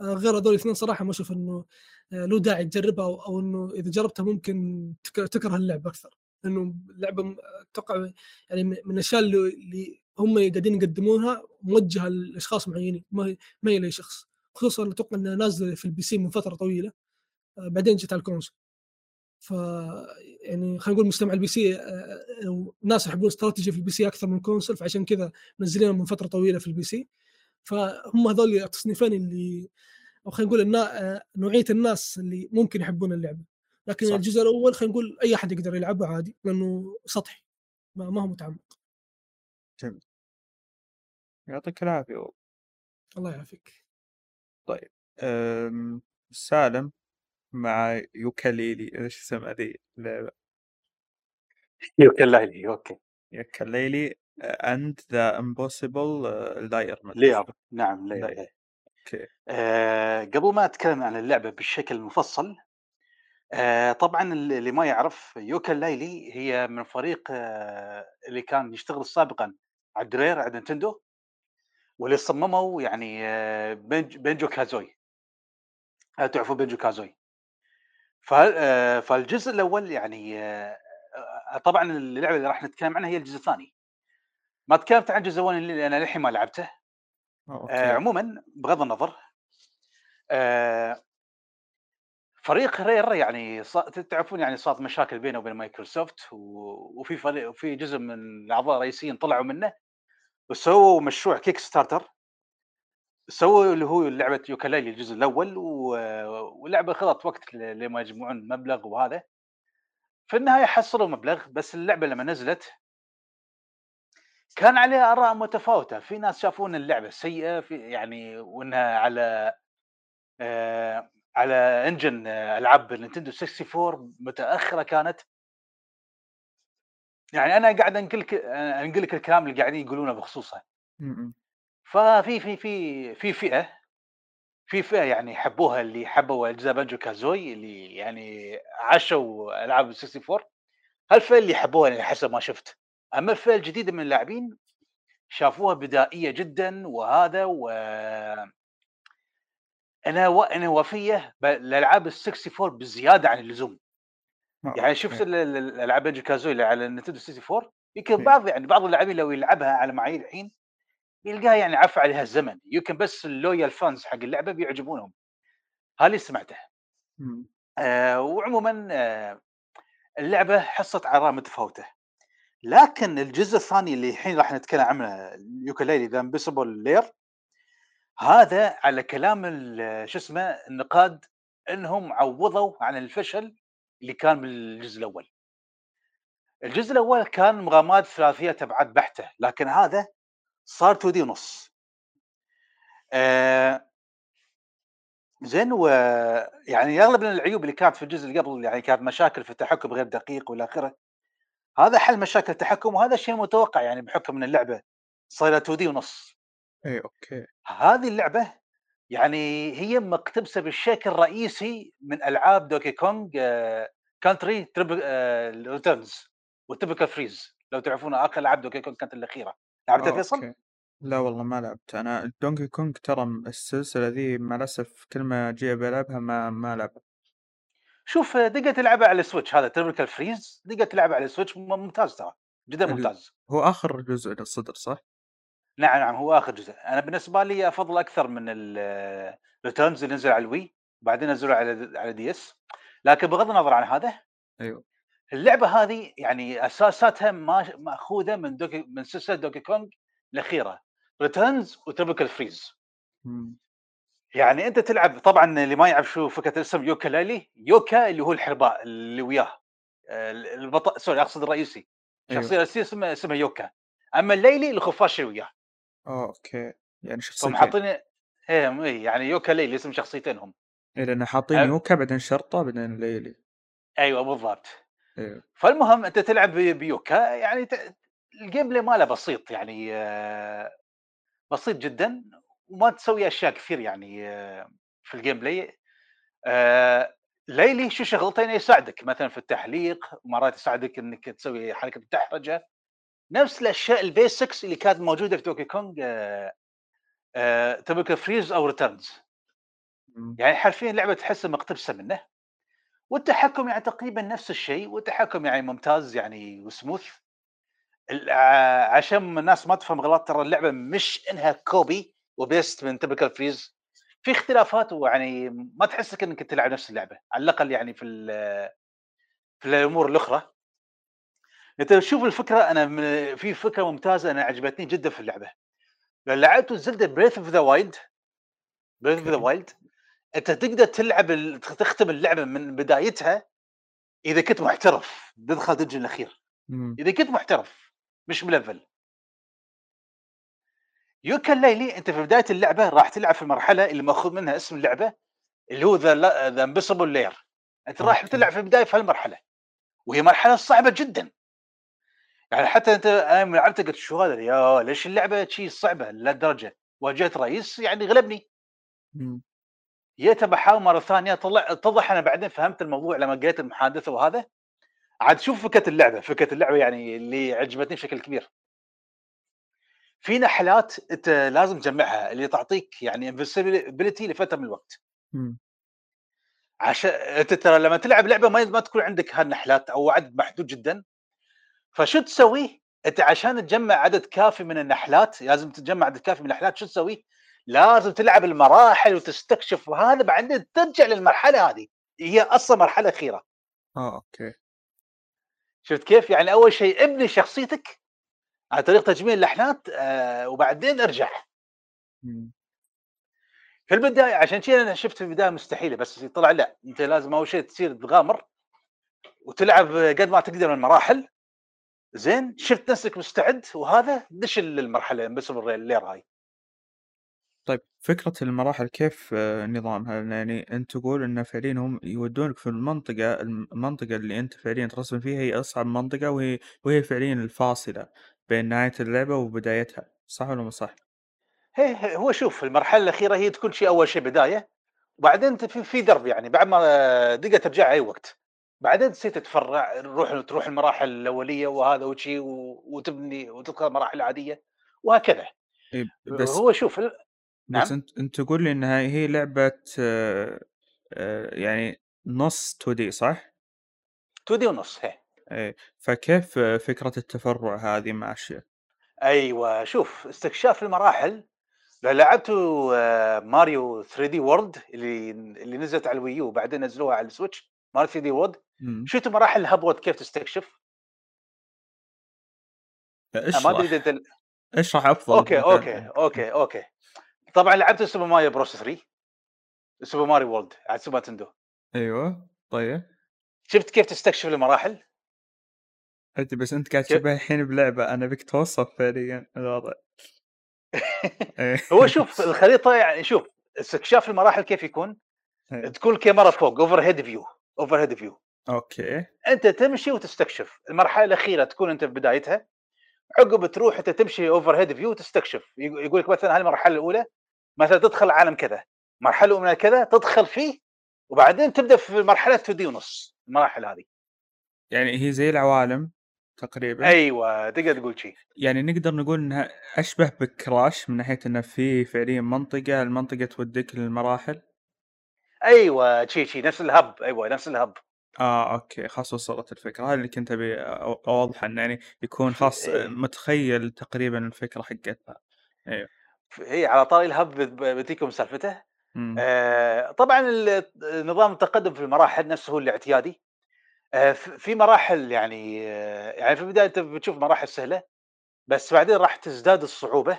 آه، غير هذول الاثنين صراحة ما أشوف إنه له داعي تجربها أو, أو إنه إذا جربتها ممكن تك- تكره اللعبه أكثر. لأنه اللعبة أتوقع يعني من الأشياء اللي هم قاعدين يقدمونها موجهة لأشخاص معينين ما هي ما هي لأي شخص. خصوصا أتوقع إنها نازلة في ال PC من فترة طويلة. آه، بعدين جت على ال console. ف يعني خلينا نقول مجتمع ال PC آه، آه، الناس يحبون استراتيجي في ال PC أكثر من ال console فعشان كذا منزلينه من فترة طويلة في ال PC. فهم هذول التصنيفين اللي أو خلينا نقول النا... نوعية الناس اللي ممكن يحبون اللعبة. لكن. صح. الجزء الأول خلينا نقول أي أحد يقدر يلعبه عادي لأنه سطحي ما, ما هو متعمق. جميل. يعطيك العافية الله يعافيك. أم، سالم مع Yooka-Laylee إيش اسمها ذي اللعبة؟ Yooka-Laylee okay. Yooka-Laylee and the Impossible Lair Lair نعم Lair. okay. آه قبل ما أتكلم عن اللعبة بشكل مفصل آه طبعا اللي ما يعرف Yooka-Laylee هي من فريق آه اللي كان يشتغل سابقا على ال Rare على نينتندو. واللي صمموا يعني آه Banj- Banjo-Kazooie. هل تعرفوا Banjo-Kazooie؟ آه، فالجزء الأول يعني آه، طبعا اللعبة اللي راح نتكلم عنها هي الجزء الثاني. ما تكلمت عن الجزء الأول اللي أنا للحين ما لعبته. آه، okay. عموما بغض النظر آه، فريق Rare يعني تعرفون يعني صارت مشاكل بينه وبين مايكروسوفت وفي فريق وفي جزء من الأعضاء الرئيسيين طلعوا منه. وسووا مشروع Kickstarter سووا اللي هو لعبة Yooka-Laylee الجزء الأول و- واللعبه خذت وقت لما يجمعون مبلغ وهذا. في النهاية حصلوا مبلغ بس اللعبة لما نزلت كان عليها آراء متفاوتة. في ناس شافون اللعبة سيئة في يعني وإنها على آه على engine آه، ألعاب نينتندو 64 متأخرة كانت. يعني أنا قاعد أنقل أنقل لك الكلام اللي قاعدين يقولونه بخصوصها م-م. ففي في في في فئة في فئة يعني حبوها اللي حبوا أجزاء بانجو كازوي اللي يعني عاشوا ألعاب 64 هالفئة اللي حبوها يعني حسب ما شفت. أما الفئة الجديدة من اللاعبين شافوها بدائية جدا وهذا و أنا و... أنا وفية ب- الألعاب ال 64 بزيادة عن اللزوم. يعني. شفت ال- الألعاب Banjo-Kazooie اللي على النينتندو 64 يمكن إيه. بعض يعني بعض اللاعبين لو يلعبها على معايير الحين يلقاها يعني عفى عليها الزمن يمكن بس ال loyal fans حق اللعبة بيعجبونهم هذا اللي سمعته. آه وعموما آه اللعبة حصت اراء متفاوته لكن الجزء الثاني اللي الحين راح نتكلم عنه Yooka-Laylee the Impossible Lair هذا على كلام شو اسمه النقاد إنهم عوضوا عن الفشل اللي كان بالجزء الأول. الجزء الأول كان مغامرات ثلاثية ابعاد بحتة لكن هذا صار 2 دي ونص. آه زين و يعني أغلب من العيوب اللي كانت في الجزء اللي قبل يعني كانت مشاكل في التحكم غير دقيق والى آخره. هذا حل مشاكل التحكم وهذا شيء متوقع يعني بحكم إن اللعبة صايرة 2D ونص. اي okay هذه اللعبة يعني هي مقتبسة بالشكل الرئيسي من ألعاب Donkey Kong آه، Country Tropical Returns و Tropical Freeze لو تعرفون آخر العاب Donkey Kong كانت الأخيرة. لعبتها فيصل؟ لا والله ما لعبت. أنا Donkey Kong ترى السلسلة ذي مع الأسف كل ما أجي بلعبها ما ما لعبها. شوف آه، دقة تلعبها على ال Switch هذا Tropical Freeze دقة تلعبها على ال Switch ممتاز ترى. جدا ممتاز. هو آخر جزء اللي صدر صح؟ نعم نعم هو آخر جزء. أنا بالنسبة لي أفضل أكثر من ال Returns اللي نزل على ال Wii بعدين نزلوا على على DS لكن بغض النظر عن هذا أيوه. اللعبة هذه يعني أساساتها ما- مأخوذة من Donkey من سلسلة Donkey Kong الأخيرة Returns و Tropical Freeze. يعني أنت تلعب طبعا اللي ما يعرف شو فكرة الاسم Yooka-Laylee Yooka اللي هو الحرباء اللي وياه. البطل sorry أقصد الرئيسي. أيوه. الشخصيه الرئيسيه اسمها اسمها Yooka. أما ال Laylee الخفاش اللي وياه. آه okay. يعني شخصيتين. فمحاطين إيه إيه، يعني Yooka-Laylee اسم شخصيتين هم إيه لأن حاطين. Yooka بعدين شرطة بعدين Laylee. أيوه بالضبط. أيوه فالمهم أنت تلعب بي- ب Yooka يعني ت... ال gameplay ماله بسيط يعني آه، بسيط جدا وما تسوي أشياء كثير يعني آه، في ال gameplay آه، Laylee شو شغلته انه يساعدك؟ مثلا في التحليق مرات يساعدك إنك تسوي حركة الدحرجه نفس الأشياء ال basics اللي كانت موجودة في Donkey Kong Tropical Freeze أو Returns. يعني حرفيا لعبه تحسها مقتبسة منه. والتحكم يعني تقريبا نفس الشيء والتحكم يعني ممتاز يعني وسموث. ع- عشان الناس ما تفهم غلط ترى اللعبة مش إنها copy و paste من Tropical Freeze في اختلافات ويعني ما تحسك إنك تلعب نفس اللعبة على الأقل يعني في ال- في الأمور الأخرى. انت شوف الفكرة أنا من في فكرة ممتازة أنا عجبتني جدا في اللعبة لو لعبت Zelda Breath of the Wild Breath of the. Wild أنت تقدر تلعب تختم اللعبة من بدايتها إذا كنت محترف تدخل dungeon الأخير. إذا كنت محترف مش ملفل Yooka-Laylee أنت في بداية اللعبة راح تلعب في المرحلة اللي مأخوذ منها اسم اللعبة اللي هو the the Impossible Lair أنت راح. تلعب في البدايه في هالمرحلة وهي مرحلة صعبة جدا يعني حتى أنت أنا لما لعبتها قلت شو هذا؟ يا ليش اللعبة شي صعبة لهالدرجة؟ واجهت رئيس يعني غلبني. جيت بحاول مرة ثانية طلع اتضح أنا بعدين فهمت الموضوع لما قريت المحادثة وهذا. عاد شوف فكرة اللعبة فكرة اللعبة يعني اللي عجبتني بشكل كبير. في نحلات أنت لازم تجمعها اللي تعطيك يعني invincibility لفترة من الوقت. عشان أنت ترى لما تلعب لعبة ما ما تكون عندك هالنحلات أو عدد محدود جدا. فشو تسوي؟ أنت عشان تجمع عدد كافي من النحلات لازم تجمع عدد كافي من النحلات شو تسوي؟ لازم تلعب المراحل وتستكشف وهذا بعدين ترجع للمرحلة هذه هي أصلا مرحلة أخيرة آه okay شفت كيف؟ يعني أول شيء ابني شخصيتك عن طريق تجميع اللحنات آه وبعدين ارجع مم. في البداية عشان كذا أنا شفت في البداية مستحيلة بس طلع لا أنت لازم أول شيء تصير تغامر وتلعب قد ما تقدر من المراحل زين شفت نفسك مستعد وهذا دش المرحله بس اللير هاي طيب فكرة المراحل كيف آه، نظامها؟ يعني أنت تقول إن فعليا هم يودونك في المنطقة المنطقة اللي أنت فعليا ترسم فيها هي أصعب منطقة وهي وهي فعليا الفاصلة بين نهاية اللعبة وبدايتها، صح ولا مو صح؟ هي هو شوف المرحلة الأخيرة هي تكون شيء أول شيء بداية وبعدين في في درب يعني بعد ما دقه ترجع أي وقت بعدين تصير تتفرع تروح تروح المراحل الأولية وهذا وشي وتبني وتدخل المراحل العادية وهكذا إيه بس هو شوف ال- بس نعم. أنت أنت تقول لي إنها هي لعبة آه، آه، يعني نص 2D صح؟ two D ونص هي إيه فكيف آه، فكرة التفرع هذه ماشية؟ أيوه شوف استكشاف المراحل لو لعبتوا آه، Mario 3D World اللي اللي نزلت على ال Wii U وبعدين نزلوها على ال Switch Mario 3D World مم. شفتوا مراحل ال hub world كيف تستكشف؟ أنا ما أدري اشرح أنت اشرح أفضل أوكي. أوكي أوكي أوكي طبعا لعبت Super Mario Bros 3 Super Mario World على Super Nintendo أيوه طيب شفت كيف تستكشف المراحل؟ انت بس أنت قاعد؟ تشبه الحين بلعبة أنا أبيك توصف فعليا الوضع إيه. هو شوف الخريطة يعني شوف استكشاف المراحل كيف يكون؟ إيه. تكون الكاميرا فوق overhead view overhead view okay. أنت تمشي وتستكشف. المرحلة الأخيرة تكون أنت في بدايتها. عقب تروح أنت تمشي overhead view وتستكشف يقول لك مثلا هاي المرحلة الأولى مثلا تدخل عالم كذا. مرحلة من كذا تدخل فيه وبعدين تبدأ في مرحلة 2D ونص المراحل هذه. يعني هي زي العوالم تقريبا؟ أيوه تقدر تقول شيء يعني نقدر نقول إنها أشبه ب Crash من ناحية إنه في فعليا منطقة المنطقة توديك للمراحل؟ أيوه شيء شيء نفس ال hub أيوه نفس ال hub. آه أوكي خلاص وصلت الفكرة. هذا اللي كنت أبي أو- اوضح إنه يعني يكون خاص إيه. متخيل تقريبا الفكرة حقتها. هي على طاري الهب بتيكم سالفته. مم. آه، طبعا نظام التقدم في المراحل نفسه هو الاعتيادي. آه، في مراحل يعني آه، يعني في البداية أنت بتشوف مراحل سهلة بس بعدين راح تزداد الصعوبة.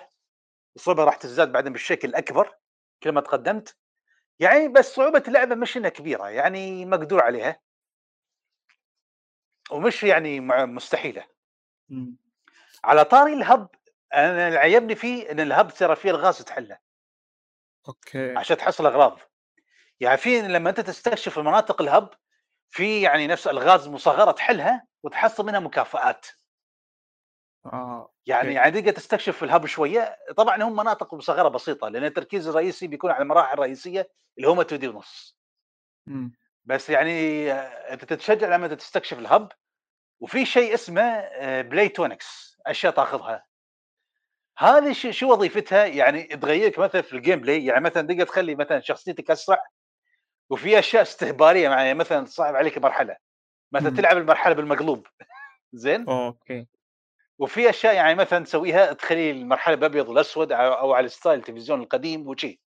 الصعوبة راح تزداد بعدين بالشكل الأكبر كل ما تقدمت. يعني بس صعوبة اللعبة مش إنها كبيرة يعني مقدور عليها. ومش يعني مستحيلة. مم. على طاري الهب أنا اللي عجبني فيه إن الهب ترى فيه ألغاز تحله. أوكي. عشان تحصل أغراض. يعني في لما أنت تستكشف المناطق الهب في يعني نفس ألغاز مصغرة تحلها وتحصل منها مكافآت. آه يعني. يعني تقدر تستكشف في الهب شوية. طبعا هم مناطق مصغره بسيطة لأن التركيز الرئيسي بيكون على المراحل الرئيسية اللي هم 2D ونص. مم. بس يعني آه، أنت تتشجع لما تستكشف ال hub. وفي شيء اسمه play tonics أشياء تأخذها. هذه شو وظيفتها؟ يعني تغيرك مثلا في ال gameplay يعني مثلا تقدر تخلي مثلا شخصيتك أسرع وفي أشياء استهبالية يعني مثلا تصعب عليك مرحلة. مثلا مم. تلعب المرحلة بالمقلوب. زين؟ okay. وفي أشياء يعني مثلا تسويها تخلي المرحلة بالابيض والأسود أو على style التلفزيون القديم وشي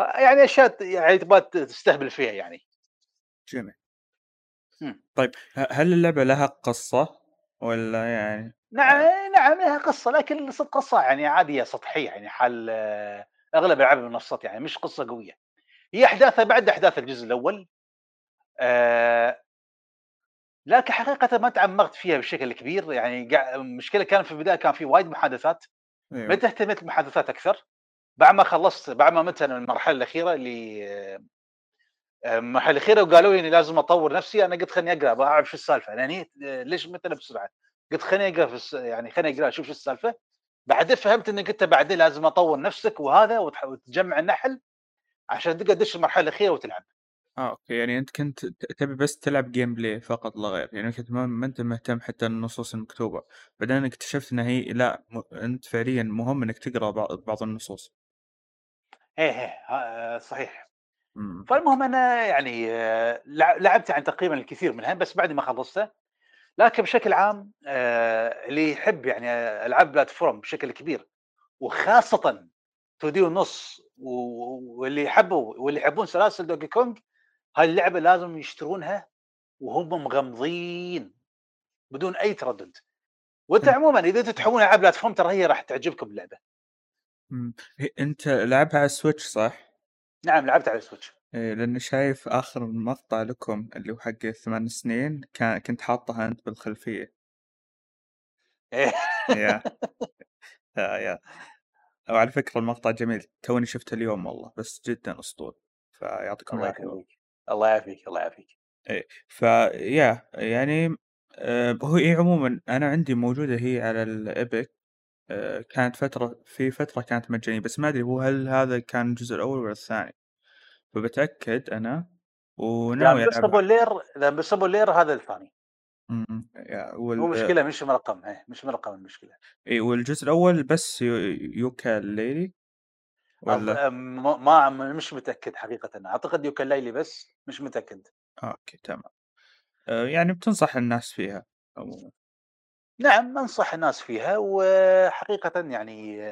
يعني أشياء يعني تبغى تستهبل فيها يعني جميل. طيب هل اللعبة لها قصة والّا يعني نعم آه. نعم لها قصة لكن ص قصة يعني عادية سطحية يعني حال أغلب ألعاب المنصات يعني مش قصة قوية. هي أحداثها بعد أحداث الجزء الأول. آآ لكن حقيقةً ما تعمقت فيها بشكل كبير يعني قاع المشكلة كان في البداية كان في وايد محادثات، أيوه. متى اهتميت بالمحادثات أكثر، بعد ما خلصت بعد ما مت أنا المرحلة الأخيرة اللي آآ المرحلة الأخيرة وقالوا لي إني لازم أطوّر نفسي، أنا قلت خليني أقرأ أبغى أعرف شو السالفة، يعني ليش مت أنا بسرعة؟ قلت خليني أقرأ في الس يعني خليني أقرأ أشوف شو السالفة، بعدين فهمت إنك أنت بعدين لازم أطوّر نفسك وهذا وتجمع النحل عشان تقدر تدش المرحلة الأخيرة وتلعب. آه أوكي، يعني أنت كنت ت تبي بس تلعب gameplay فقط لا غير، يعني كنت ما ما أنت مهتم حتى النصوص المكتوبة، بعدين اكتشفت إن هي لأ م أنت فعليًا مهم إنك تقرأ بعض بعض النصوص. إيه، إيه، ه صحيح. إمم. فالمهم أنا يعني لع لعبت يعني تقريبًا الكثير منها بس بعد ما خلصته، لكن بشكل عام آآ اللي يحب يعني ألعاب بلاتفورم بشكل كبير وخاصةً 2D ونُص و واللي يحبوا واللي يحبون سلاسل دوكي كونغ، هاي اللعبة لازم يشترونها وهم مغمضين بدون أي تردد. إمم. عمومًا إذا أنتم تحبون ألعاب platform ترى هي راح تعجبكم اللعبة. إمم، ه أنت لعبها على ال Switch صح؟ نعم لعبتها على ال Switch. إيه لأني شايف آخر مقطع لكم اللي هو حق 8 سنين كان كنت حاطها. إيه. ياه! يا يا وعلى فكرة المقطع جميل، توني شفته اليوم والله بس جدًا أسطوري، فيعطيكم الله. يخليك. الله يعافيك، الله يعافيك. إيه، فياه يعني آآ هو هي عمومًا أنا عندي موجودة هي على ال Epic آآ كانت فترة في فترة كانت مجانية بس ما أدري هو هل هذا كان الجزء الأول والّا الثاني؟ فباتأكد أنا إذا وناوي ألعبها. انبسطوا اللير إذا انبسطوا اللير هذا الثاني. يا وال هو مشكلة مش مرقم، إيه مش مرقم المشكلة. إي والجزء الأول بس يو Yooka-Laylee والّا؟ م ما مش متأكد حقيقةً، أعتقد Yooka-Laylee بس مش متأكد. آه، okay تمام. آآ يعني بتنصح الناس فيها عمومًا. نعم أنصح الناس فيها وحقيقةً يعني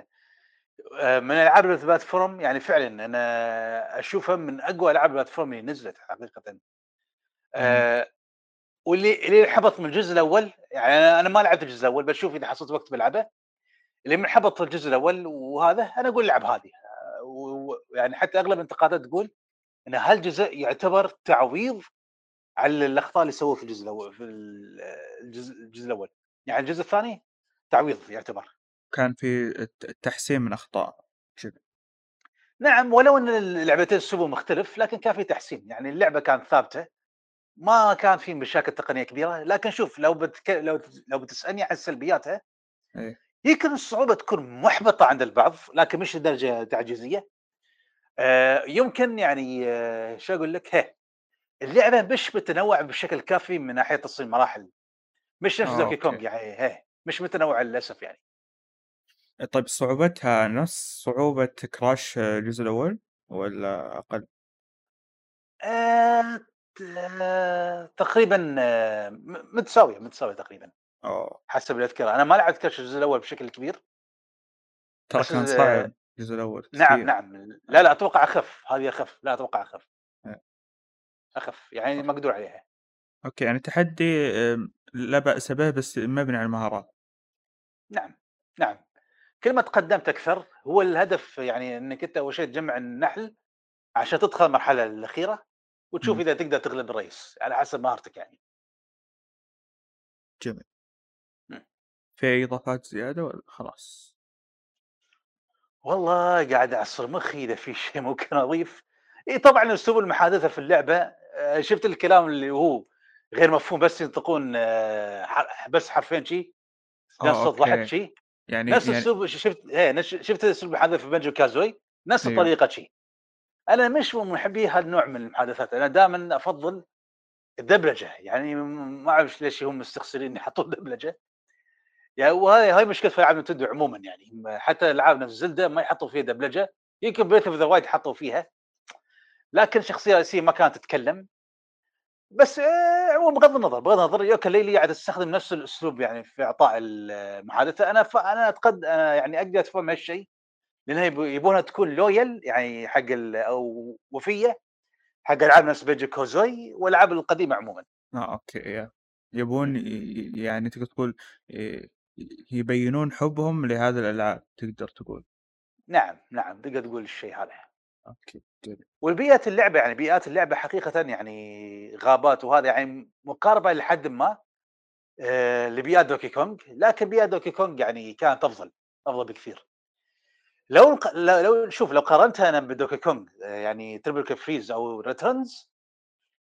آآ من ألعاب ال platform يعني فعلًا أنا أشوفها من أقوى ألعاب ال platform اللي نزلت. إمم. آآ واللي اللي حبط من الجزء الأول يعني أنا ما لعبت الجزء الأول باشوف إذا حصلت وقت بالعبه. اللي من حبط الجزء الأول وهذا أنا أقول العب هذه ويعني حتى أغلب الانتقادات تقول إن هالجزء يعتبر تعويض على الأخطاء اللي سووها في الجزء الأول في ال الجزء الجزء الأول، يعني الجزء الثاني تعويض يعتبر. كان في تحسين من أخطاء كذا. نعم ولو إن اللعبتين أسلوبهم مختلف لكن كان في تحسين، يعني اللعبة كانت ثابتة، ما كان في مشاكل تقنية كبيرة، لكن شوف لو بتك لو لو بتسألني عن سلبياتها إيه. يمكن الصعوبة تكون محبطة عند البعض، لكن مش لدرجة تعجيزية. آآ يمكن يعني شو أقول لك، هي اللعبة مش متنوعة بشكل كافي من ناحية تصميم مراحل، مش نفس آه، Donkey Kong okay. يعني هي مش متنوعة للأسف يعني. طيب صعوبتها نفس صعوبة Crash الجزء الأول والّا أقل؟ ت تقريبًا متساوية، متساوية تقريبًا. آه. حسب اللي أذكره، أنا ما لعبت كراش الجزء الأول بشكل كبير. ترى كان صعب الجزء الأول نعم، كثير. نعم. لا، لا أتوقع أخف، هذه أخف، لا أتوقع أخف. إيه. أخف، يعني. مقدور عليها. أوكي، يعني تحدي لا بأس به بس مبني على المهارات. نعم، نعم. كل ما تقدمت أكثر هو الهدف يعني إنك أنت أول شيء تجمع النحل عشان تدخل المرحلة الأخيرة وتشوف إمم. إذا تقدر تغلب الرئيس، على حسب مهارتك يعني. جميل. في أي إضافات زيادة والّا خلاص؟ والله قاعد أعصر مخي إذا في شيء ممكن أضيف. إي طبعًا أسلوب المحادثة في اللعبة آآ شُفت الكلام اللي هو غير مفهوم بس ينطقون ح بس حرفين شي، نفس آه، صوت ضحك okay. شي، يعني نفس يعني أسلوب ش شُفت إيه شُفت أسلوب المحادثة في Banjo-Kazooie نفس أيوه. الطريقة شي. أنا مش من محبي هالنوع من المحادثات، أنا دائمًا أفضّل الدبلجة، يعني ما أعرف ليش هم مستخسرين يحطون دبلجة. يعني وهاي هاي مشكلة في ألعاب Nintendo عمومًا يعني، حتى ألعاب نفس Zelda ما يحطوا فيها دبلجة، يمكن Breath of the Wild حطوا فيها. لكن الشخصية الرئيسية ما كانت تتكلم. بس عمومًا بغض النظر، بغض النظر Yooka-Laylee قاعدة تستخدم نفس الأسلوب يعني في إعطاء ال المحادثة، أنا ف أنا أتقد أنا يعني أقدر أتفهم هالشيء، يب يبونها تكون loyal يعني حق ال أو وفية حق ألعاب نفس Banjo-Kazooie والألعاب القديمة عمومًا. آه okay yeah. يبون يعني تقدر تقول ي- يبينون حبهم لهذه الألعاب تقدر تقول. نعم نعم تقدر تقول الشيء هذا. okay جميل. والبيئة اللعبة يعني بيئات اللعبة حقيقة يعني غابات وهذا يعني مقاربة لحد ما آه، لبيئات Donkey Kong. لكن بيئة Donkey Kong يعني كانت أفضل أفضل بكثير. لو لو شوف لو قارنتها أنا ب Donkey Kong آه، يعني Tropical Freeze أو Returns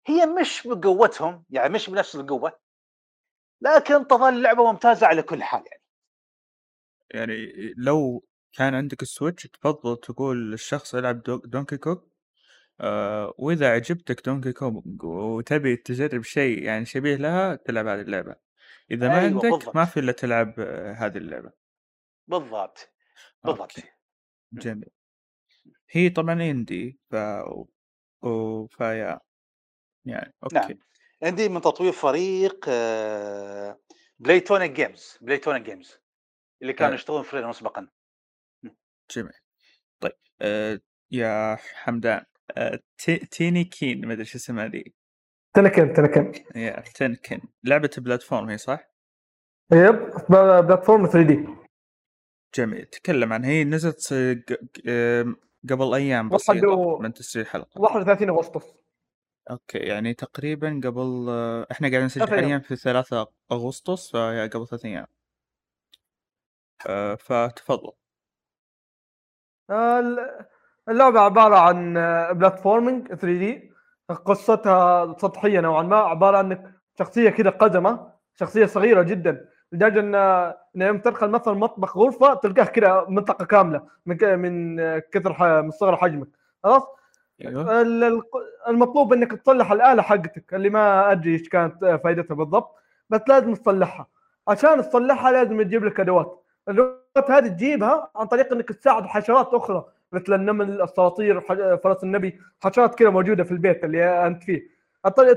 هي مش بقوتهم يعني مش بنفس القوة. لكن تظل اللعبة ممتازة على كل حال يعني. يعني لو كان عندك ال Switch تفضل تقول الشخص يلعب دو- Donkey Kong؟ آه وإذا عجبتك Donkey Kong وتبي تجرب شيء يعني شبيه لها تلعب هذه اللعبة. إذا ما أيوة عندك بالضبط. ما في إلا تلعب هذه اللعبة. بالضبط بالضبط. أوكي. جميل. هي طبعا indie ف و... فيا يعني okay. نعم. عندي من تطوير فريق Playtonic Games Playtonic Games اللي كانوا. يشتغلون فريق مسبقا. جميل. طيب آه يا حمدان آه تي... Tinykin ما أدري شو اسمها ذي. تنكن تنكن يا تنكن لعبة platform هي صح؟ يب بلاتفورم 3 دي. جميل. تكلم عن هي نزلت آه، قبل أيام و- من تسجيل الحلقة 31 أغسطس. okay يعني تقريبا قبل إحنا قاعدين نسجل ثلاث أيام. حاليا في 3 أغسطس فهي قبل ثلاث أيام. آه فتفضل. آه، ال- اللعبة عبارة عن platforming 3D قصتها سطحية نوعا ما عبارة عن شخصية كده قزمة شخصية صغيرة جدا لدرجة إن إن يوم تدخل مثلا مطبخ غرفة تلقاه كده منطقة كاملة من كثر من صغر حجمك. خلاص؟ أيوه. ال- ال- المطلوب إنك تصلح الآلة حقتك اللي ما أدري إيش كانت فائدتها بالضبط بس لازم تصلحها. عشان تصلحها لازم تجيب لك أدوات. الأدوات هذه تجيبها عن طريق إنك تساعد حشرات أخرى مثل النمل الصراصير ح- فرس النبي حشرات كذا موجودة في البيت اللي أنت فيه.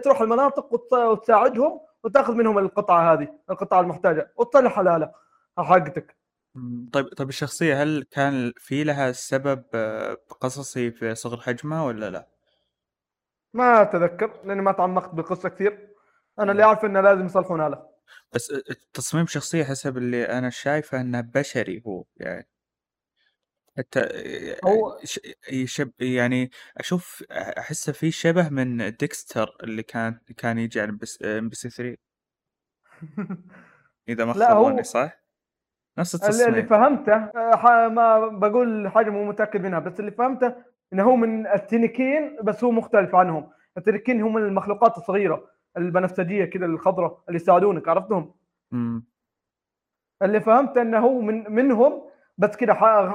تروح المناطق وت- وتساعدهم وتأخذ منهم القطعة هذه القطعة المحتاجة وتصلح الآلة حقتك. طيب طيب الشخصية هل كان في لها سبب آه، قصصي في صغر حجمها ولا لا؟ ما أتذكر لأني ما تعمقت بالقصة كثير. أنا اللي اعرف إنه لازم يصلحون اله بس تصميم شخصية حسب اللي أنا شايفه إنه بشري هو يعني. حتى هو- ش- يشب يعني أشوف أحسه في شبه من ديكستر اللي كان كان يجي على ام بي سي 3 إذا ما لا، هو- خابوني صح؟ نفس اللي اللي التصميم. فهمته آه، ما بقول حاجة مو متأكد منها بس اللي فهمته إنه هو من البكمن بس هو مختلف عنهم. البكمن هم المخلوقات الصغيرة البنفسجية كذا الخضراء اللي يساعدونك عرفتهم؟ مم. اللي فهمته إنه هو من منهم بس كذا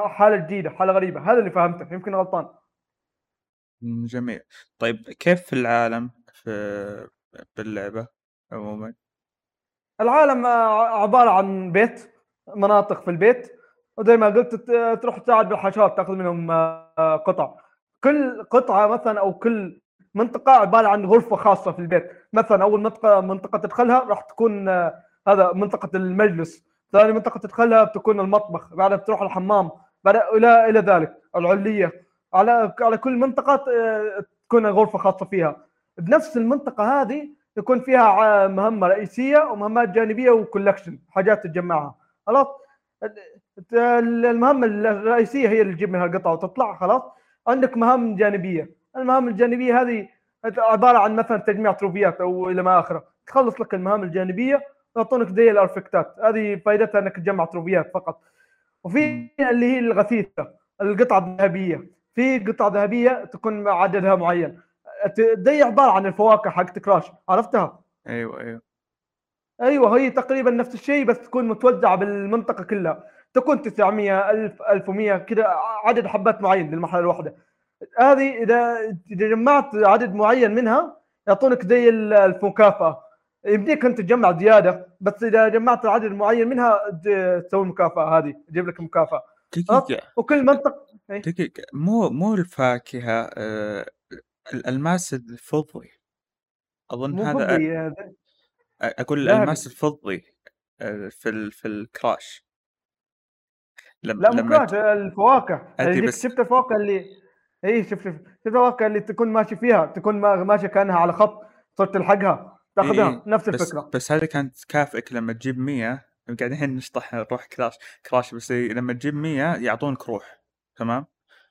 حالة جديدة حالة غريبة. هذا اللي فهمته يمكن غلطان. جميل. طيب كيف في العالم في باللعبة عموما؟ العالم آه، عبارة عن بيت. مناطق في البيت وزي ما قلت تروح تساعد بالحشرات تاخذ منهم آه، قطع. كل قطعة مثلا أو كل منطقة عبارة عن غرفة خاصة في البيت. مثلا أول منطقة منطقة تدخلها راح تكون آه، هذا منطقة المجلس. ثاني منطقة تدخلها بتكون المطبخ بعدها بتروح الحمام بعد إلى إلى ذلك العلية. على على كل منطقة آه، تكون غرفة خاصة فيها. بنفس المنطقة هذه يكون فيها مهمة رئيسية ومهمات جانبية وكولكشن حاجات تجمعها خلاص؟ ال- المهمه الرئيسية هي اللي تجيب منها القطع وتطلع خلاص؟ عندك مهام جانبية. المهام الجانبية هذه عبارة عن مثلا تجميع تروفيات أو إلى ما آخره. تخلص لك المهام الجانبية يعطونك زي الارفكتات هذه فائدتها إنك تجمع تروفيات فقط. وفي اللي هي الغثيثة القطع الذهبية. في قطع ذهبية تكون عددها معين. دي عبارة عن الفواكه حقت كراش. عرفتها؟ أيوه أيوه. أيوه هي تقريبا نفس الشيء بس تكون متوزعة بالمنطقة كلها. تكون 900 1000 1100 كذا عدد حبات معين للمرحلة الواحدة. هذه إذا إذا جمعت عدد معين منها يعطونك زي ال- المكافأة. يمديك أنت تجمع زيادة بس إذا جمعت عدد معين منها تسوي المكافاه هذه تجيب لك مكافأة. دقيقة. وكل منطقه دقيقة. مو مو الفاكهة آه الألماس الفضي. هذا فضي هذا. أقول. الالماس الفضي في ال... في الكراش لم... لا مو لما كراش الفواكه بس- شفت الفواكه اللي إي شوف شوف الفواكه اللي تكون ماشي فيها تكون ما- ماشيه كأنها على خط صرت تلحقها تاخذها إيه، نفس بس الفكرة بس هذه كانت تكافئك لما تجيب 100 قاعدين نشطح نروح كراش كراش بس لما تجيب 100 يعطونك روح تمام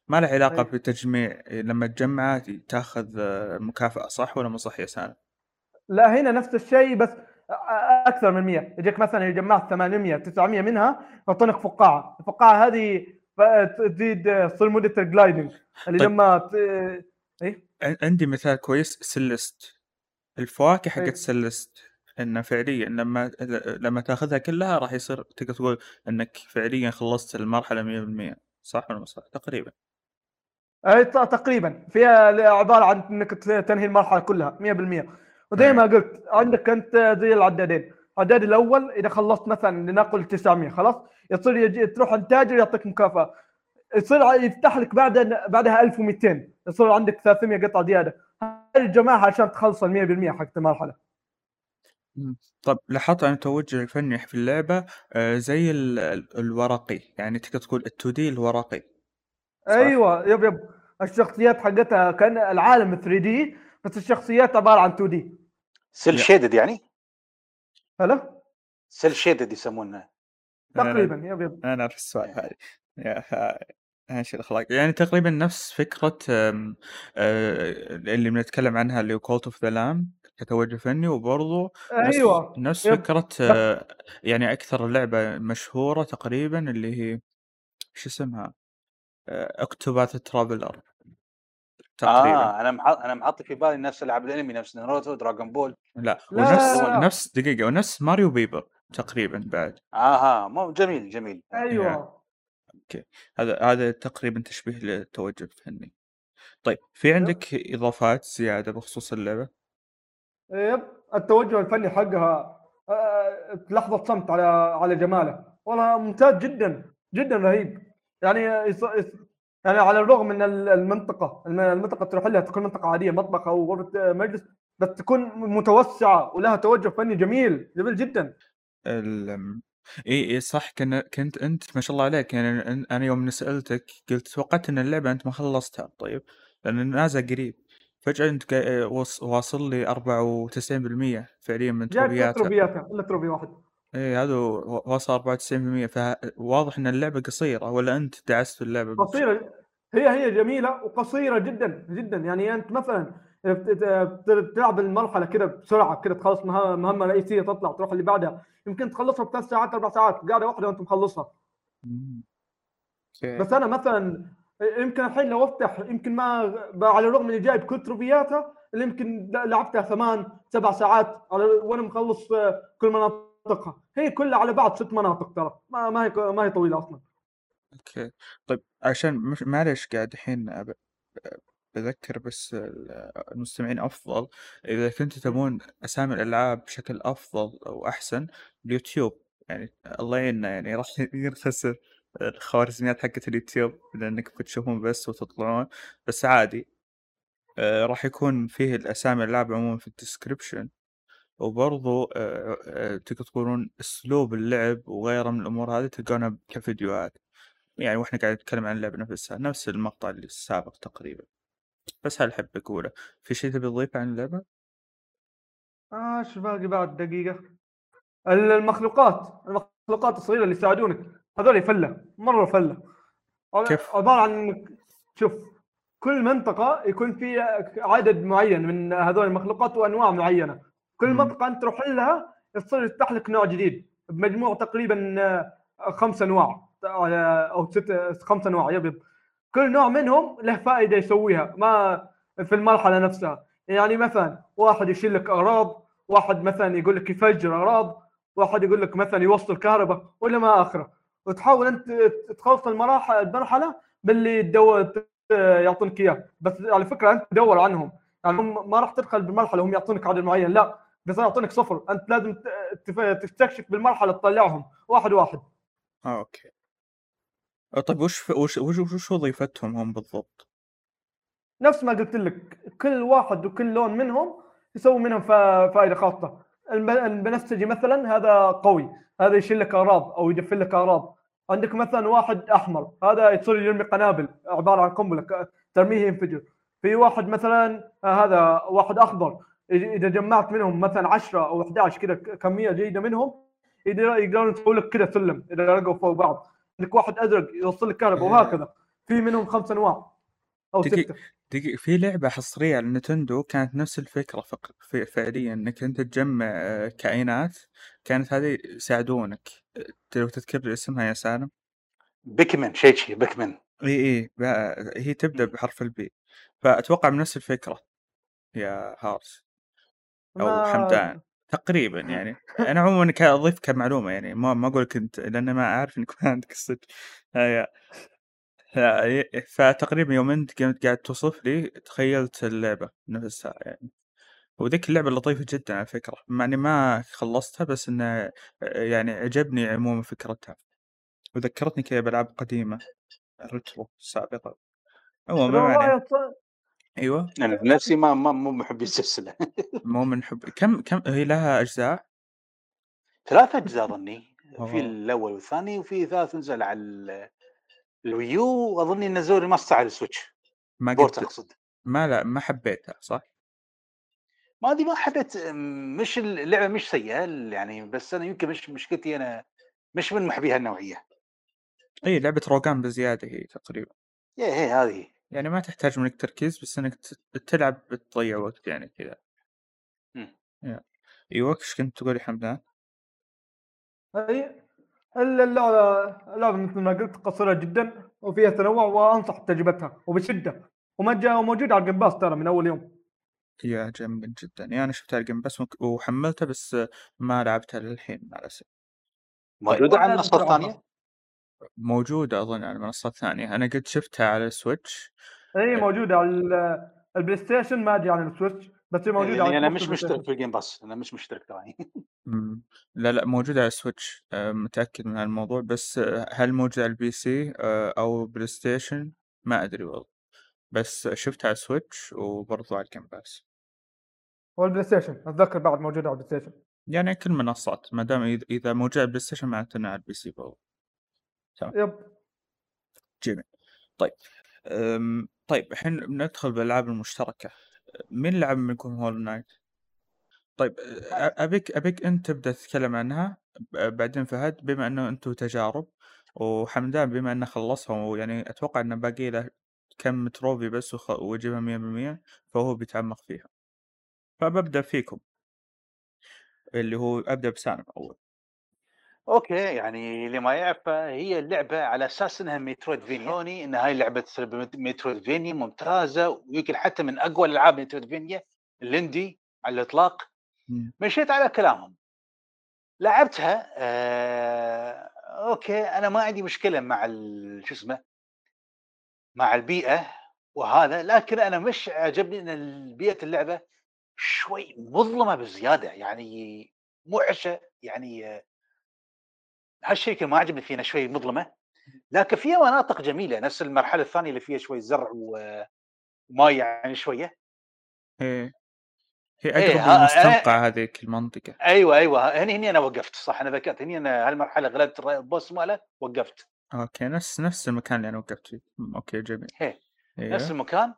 ما له علاقة أي. بالتجميع لما تجمعه تاخذ مكافأة صح ولا مو صح يا سالم؟ لا هنا نفس الشيء بس أكثر من 100 يجيك مثلا جمعت 800 900 منها يعطونك فقاعة. الفقاعة هذه تزيد تصير مدة الجلايدنج اللي طيب. لما ت... إيه؟ ع- عندي مثال كويس سلست الفواكه حقت أي. سلست انه فعليا لما لما تأخذها كلها راح يصير تقدر تقول إنك فعليا خلصت المرحلة 100% صح ولا مو صح؟ تقريبا. أي تقريبا. فيها عبارة عن إنك تنهي المرحلة كلها 100% وزي ما قلت عندك أنت زي العدادين. العداد الأول إذا خلصت مثلا لنقل 900 خلاص؟ يصير يجي تروح عند تاجر يعطيك مكافأة. يصير يفتح لك بعد بعدها 1200 يصير عندك 300 قطعة زيادة. هاي الجماعة عشان تخلص ال 100% حق المرحلة. طب لاحظت عن التوجه الفني في اللعبة آه، زي ال- ال- الورقي. يعني تقدر تقول ال 2D الورقي. صح؟ أيوه yep yep. الشخصيات حقتها كأن العالم 3D بس الشخصيات عبارة عن 2D. سيل يا. شيدد يعني؟ هلا؟ cel shaded يسمونه تقريبا yep yep أنا أعرف السؤال يا ها- إيش الأخلاق؟ يعني تقريبا نفس فكرة آه، اللي بنتكلم عنها اللي هو Cult of the Lamb كتوجه فني وبرضه نفس أيوه. نفس yep. فكرة آه، يعني أكثر لعبة مشهورة تقريبا اللي هي شو اسمها؟ Octopath Traveler تقريبا. آه أنا محط أنا محط في بالي نفس العاب الأنمي نفس Naruto Dragon Ball. لا لا، ونفس لا،. نفس دقيقة ونفس ماريو بيبر تقريبا بعد. آها مو جميل جميل. أيوه. هذا هذا تقريبا تشبيه للتوجه الفني. طيب في عندك إضافات زيادة بخصوص اللعبة؟ يب. التوجه الفني حقها آه، لحظة صمت على على جماله. والله ممتاز جدا جدا رهيب. يعني. يعني على الرغم من ال- المنطقة الم- المنطقة تروح لها تكون منطقة عادية مطبخ أو غرفة مجلس بس تكون متوسعة ولها توجه فني جميل جميل جدا. ال... إي إي صح. كن... كنت أنت ما شاء الله عليك. يعني أنا يوم سالتك قلت توقعت أن اللعبة أنت ما خلصتها طيب؟ لأن نازل قريب. فجأة أنت. واصل لي 94% فعليا من تروبياتها. تروبياتها إلا تروبي واحد. اي هذا و- واصل 94% فواضح إن اللعبة قصيرة ولا أنت دعست في اللعبة بش- قصيرة هي هي جميلة وقصيرة جدا جدا. يعني أنت مثلا بت- تلعب المرحلة كده بسرعة كده تخلص مهمة رئيسية تطلع تروح اللي بعدها يمكن تخلصها بثلاث ساعات أربع ساعات قاعدة واحدة وأنت مخلصها. بس أنا مثلا يمكن الحين لو أفتح يمكن ما على الرغم إني جايب كل تروفياتها اللي يمكن لعبتها ثمان سبع ساعات على وأنا مخلص آه، كل مناطقها. هي كلها على بعض ست مناطق ترى. ما ما هي ما هي طويلة أصلا. okay. طيب عشان معلش قاعد الحين أب... بذكر بس ال- المستمعين أفضل. إذا كنتوا تبون أسامي الألعاب بشكل أفضل أو أحسن اليوتيوب. يعني الله يعيننا يعني راح ينخسر الخوارزميات حقت اليوتيوب لأنك بتشوفون بس وتطلعون. بس عادي. آه، راح يكون فيه الأسامي الألعاب عموما في ال description وبرضو تقدر تقولون أسلوب اللعب وغيره من الأمور هذه تلقونها كفيديوهات. يعني وإحنا قاعد نتكلم عن اللعبة نفسها نفس المقطع اللي السابق تقريبا. بس هل احب أقوله في شيء تبي تضيفه عن اللعبة؟ آه إيش باقي بعد دقيقة؟ ال- المخلوقات المخلوقات الصغيرة اللي يساعدونك. هذول فلة مرة فلة. ع- كيف؟ عبارة عن شوف كل منطقة يكون في عدد معين من هذول المخلوقات وأنواع معينة. كل مم. منطقة أنت تروح لها يصير يفتح لك نوع جديد. بمجموع تقريبا آه، خمس أنواع آه، أو ست خمس أنواع يب يب كل نوع منهم له فائدة يسويها ما في المرحلة نفسها. يعني مثلا واحد يشيل لك أغراض واحد مثلا يقول لك يفجر أغراض واحد يقول لك مثلا يوصل كهرباء ولا ما آخره. وتحاول أنت تخلص المراحل المرحلة باللي تدور يعطونك إياه. بس على فكرة أنت تدور عنهم. يعني هم ما راح تدخل بالمرحلة وهم يعطونك عدد معين لا. بس يعطونك صفر. أنت لازم تستكشف بالمرحلة تطلعهم. واحد واحد. آه أوكي. آه، طيب وش. وش وش وش وظيفتهم هم بالضبط؟ نفس ما قلت لك. كل واحد وكل لون منهم يسوي منهم فا- فائده خاصة. الب- البنفسجي مثلا هذا قوي. هذا يشيل لك اغراض أو يدفن لك اغراض عندك مثلا واحد أحمر. هذا يصير يرمي قنابل. عبارة عن قنبلة ترميه ينفجر. في واحد مثلا آه، هذا واحد أخضر. إذا إذا جمعت منهم مثلا 10 أو 11 كذا ك- كمية جيدة منهم يقدر- يقدرون يسووا لك كذا سلم إذا لقوا فوق بعض. لك واحد ازرق يوصل لك كهرباء وهكذا. في منهم خمس أنواع أو دقيقة. ستة. دقيقة في لعبة حصرية على النتندو كانت نفس الفكرة فق... في فعليا إنك أنت تجمع آه، كائنات. كانت هذه يساعدونك. آه، لو تذكر اسمها يا سالم؟ بيكمن شيء شيء بيكمن اي إي هي تبدأ مم. بحرف البي. فأتوقع من نفس الفكرة يا هارس. أو ما حمدان تقريبا يعني. أنا عموما كان اضيف كمعلومة يعني ما ما أقول لك انت لأن ما أعرف إنك ما عندك الصدق ف- فتقريبا يوم أنت قمت قاعد توصف لي تخيلت اللعبة نفسها يعني. وذيك اللعبة لطيفة جدا على فكرة مع إني ما خلصتها بس إنه يعني عجبني عموما فكرتها. وذكرتني كذا بألعاب قديمة retro سابقة عموما أيوه. أنا بنفسي ما ما مو محب السلسلة. مو من حب كم كم هي لها أجزاء؟ ثلاث أجزاء ظني. في الأول والثاني وفي ثالث نزل على ال- ال Wii U وأظني نزلوا remaster على ال Switch. ما port أقصد. ما لا ما حبيتها صح؟ ما أدري ما حبيت مش اللعبة مش سيئة يعني بس أنا يمكن مش مشكلتي أنا مش من محبي هالنوعيه اي لعبة روجان بزيادة هي تقريبا. يا هي هذه. يعني ما تحتاج منك تركيز بس إنك تلعب بتضيع وقت يعني كذا مم. يا. أيوه إيش كنت تقول يا حمدان؟ اي الا اللعبة اللعبة مثل ما قلت قصيرة جدا وفيها تنوع وأنصح بتجربتها وبشدة ومجا وموجود على ال Game Pass ترى من أول يوم يا جميل جدا يعني أنا شفتها ال Game Pass وك- وحملتها بس ما لعبتها للحين مع الاسف موجودة على تلعبها. الثانية موجودة أظن على منصات ثانية. أنا قد شفتها على ال Switch. اي موجودة على ال- ال PlayStation ما أدري عن ال Switch بس هي موجودة لاني على أنا مش مشترك. في ال Game Pass أنا مش مشترك تراني. لا لا موجودة على ال Switch. آه، متأكد من هالموضوع. بس آه، هل موجودة على ال PC آه، أو PlayStation ما أدري والله. بس شفتها على ال Switch وبرضو على ال Game Pass وال PlayStation أتذكر بعد موجودة على ال PlayStation يعني كل المنصات ما دام إذا- إذا موجودة على ال PlayStation معناته إنها على ال PC برضو. yep. جميل. طيب أم، طيب الحين بندخل بالألعاب المشتركة. مين لعب منكم Hollow Knight؟ طيب أبيك أبيك أنت تبدأ تتكلم عنها بعدين فهد بما إنه أنتم تجارب وحمدان بما إنه خلصها ويعني أتوقع انه باقي له كم trophy بس وخ- ويجيبها 100% فهو بيتعمق فيها. فببدأ فيكم. اللي هو أبدأ بسالم أول. okay يعني اللي ما يعرف هي اللعبة على أساس انها metroidvania إن هاي لعبه metroidvania ممتازة ويمكن حتى من أقوى الالعاب metroidvania ال indie على الإطلاق. مشيت على كلامهم. لعبتها آه، أوكي أنا ما عندي مشكلة مع شو اسمه مع البيئة وهذا لكن أنا مش عجبني إن بيئة اللعبة شوي مظلمة بزيادة يعني معشه يعني آه، هالشيء كان ما عجبني فينا شوي مظلمة لكن فيها مناطق جميلة نفس المرحلة الثانية اللي فيها شوي زرع و- وماء يعني شوية. هي هي إيه، أقرب ها- للمستنقع هذيك المنطقة. أيوه أيوه هني هني أنا وقفت صح أنا ذكرت هني أنا هالمرحلة غلبت ال boss ماله وقفت. okay نفس نفس المكان اللي أنا وقفت فيه. okay جميل. أيوه نفس المكان.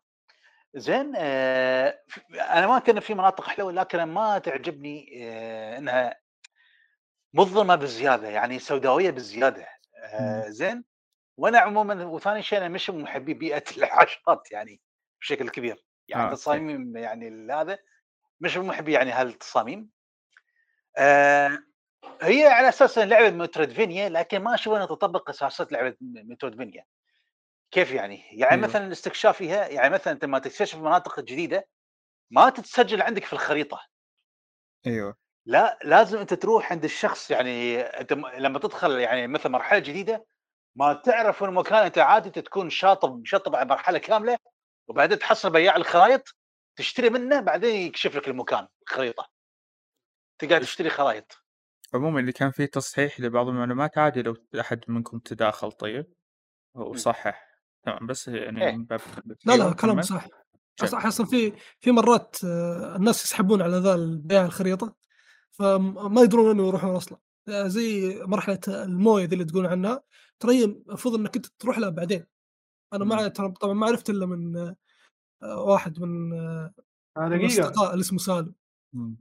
زين آه أنا ما كان في مناطق حلوة لكن ما تعجبني آه إنها مظلمة بزياده يعني سوداوية بزياده آه زين؟ وأنا عموما وثاني شيء أنا مش من محبي بيئة الحشرات يعني بشكل كبير. يعني آه،. تصاميم يعني هذا مش من محبي يعني هالتصاميم. آه هي على أساس لعبة مترودفينيا لكن ما أشوف أنها تطبق اساسات لعبة مترودفينيا يعني؟ يعني أيوة. مثلا الاستكشاف فيها يعني مثلا أنت لما تكتشف مناطق جديدة ما تتسجل عندك في الخريطة. أيوه. لا لازم أنت تروح عند الشخص يعني أنت لما تدخل يعني مثلا مرحلة جديدة ما تعرف وين المكان أنت عادي تكون شاطب شطب على مرحلة كاملة وبعدين تحصل بياع الخرائط تشتري منه بعدين يكشف لك المكان الخريطة تقعد تشتري خرائط عموما اللي كان فيه تصحيح لبعض المعلومات عادي لو أحد منكم تداخل طيب وصحح تمام بس يعني إيه. من باب. لا لا كلام. صح. صح أصلا في في مرات آه، الناس يسحبون على ذا البيع الخريطة فما يدرون وين يروحون أصلا. آه، زي مرحلة الموية ذي اللي تقولون عنها. ترى المفروض إنك أنت تروح لها بعدين. أنا. ما طبعا ما عرفت إلا من آه، واحد من آه، الأصدقاء اللي اسمه سالم.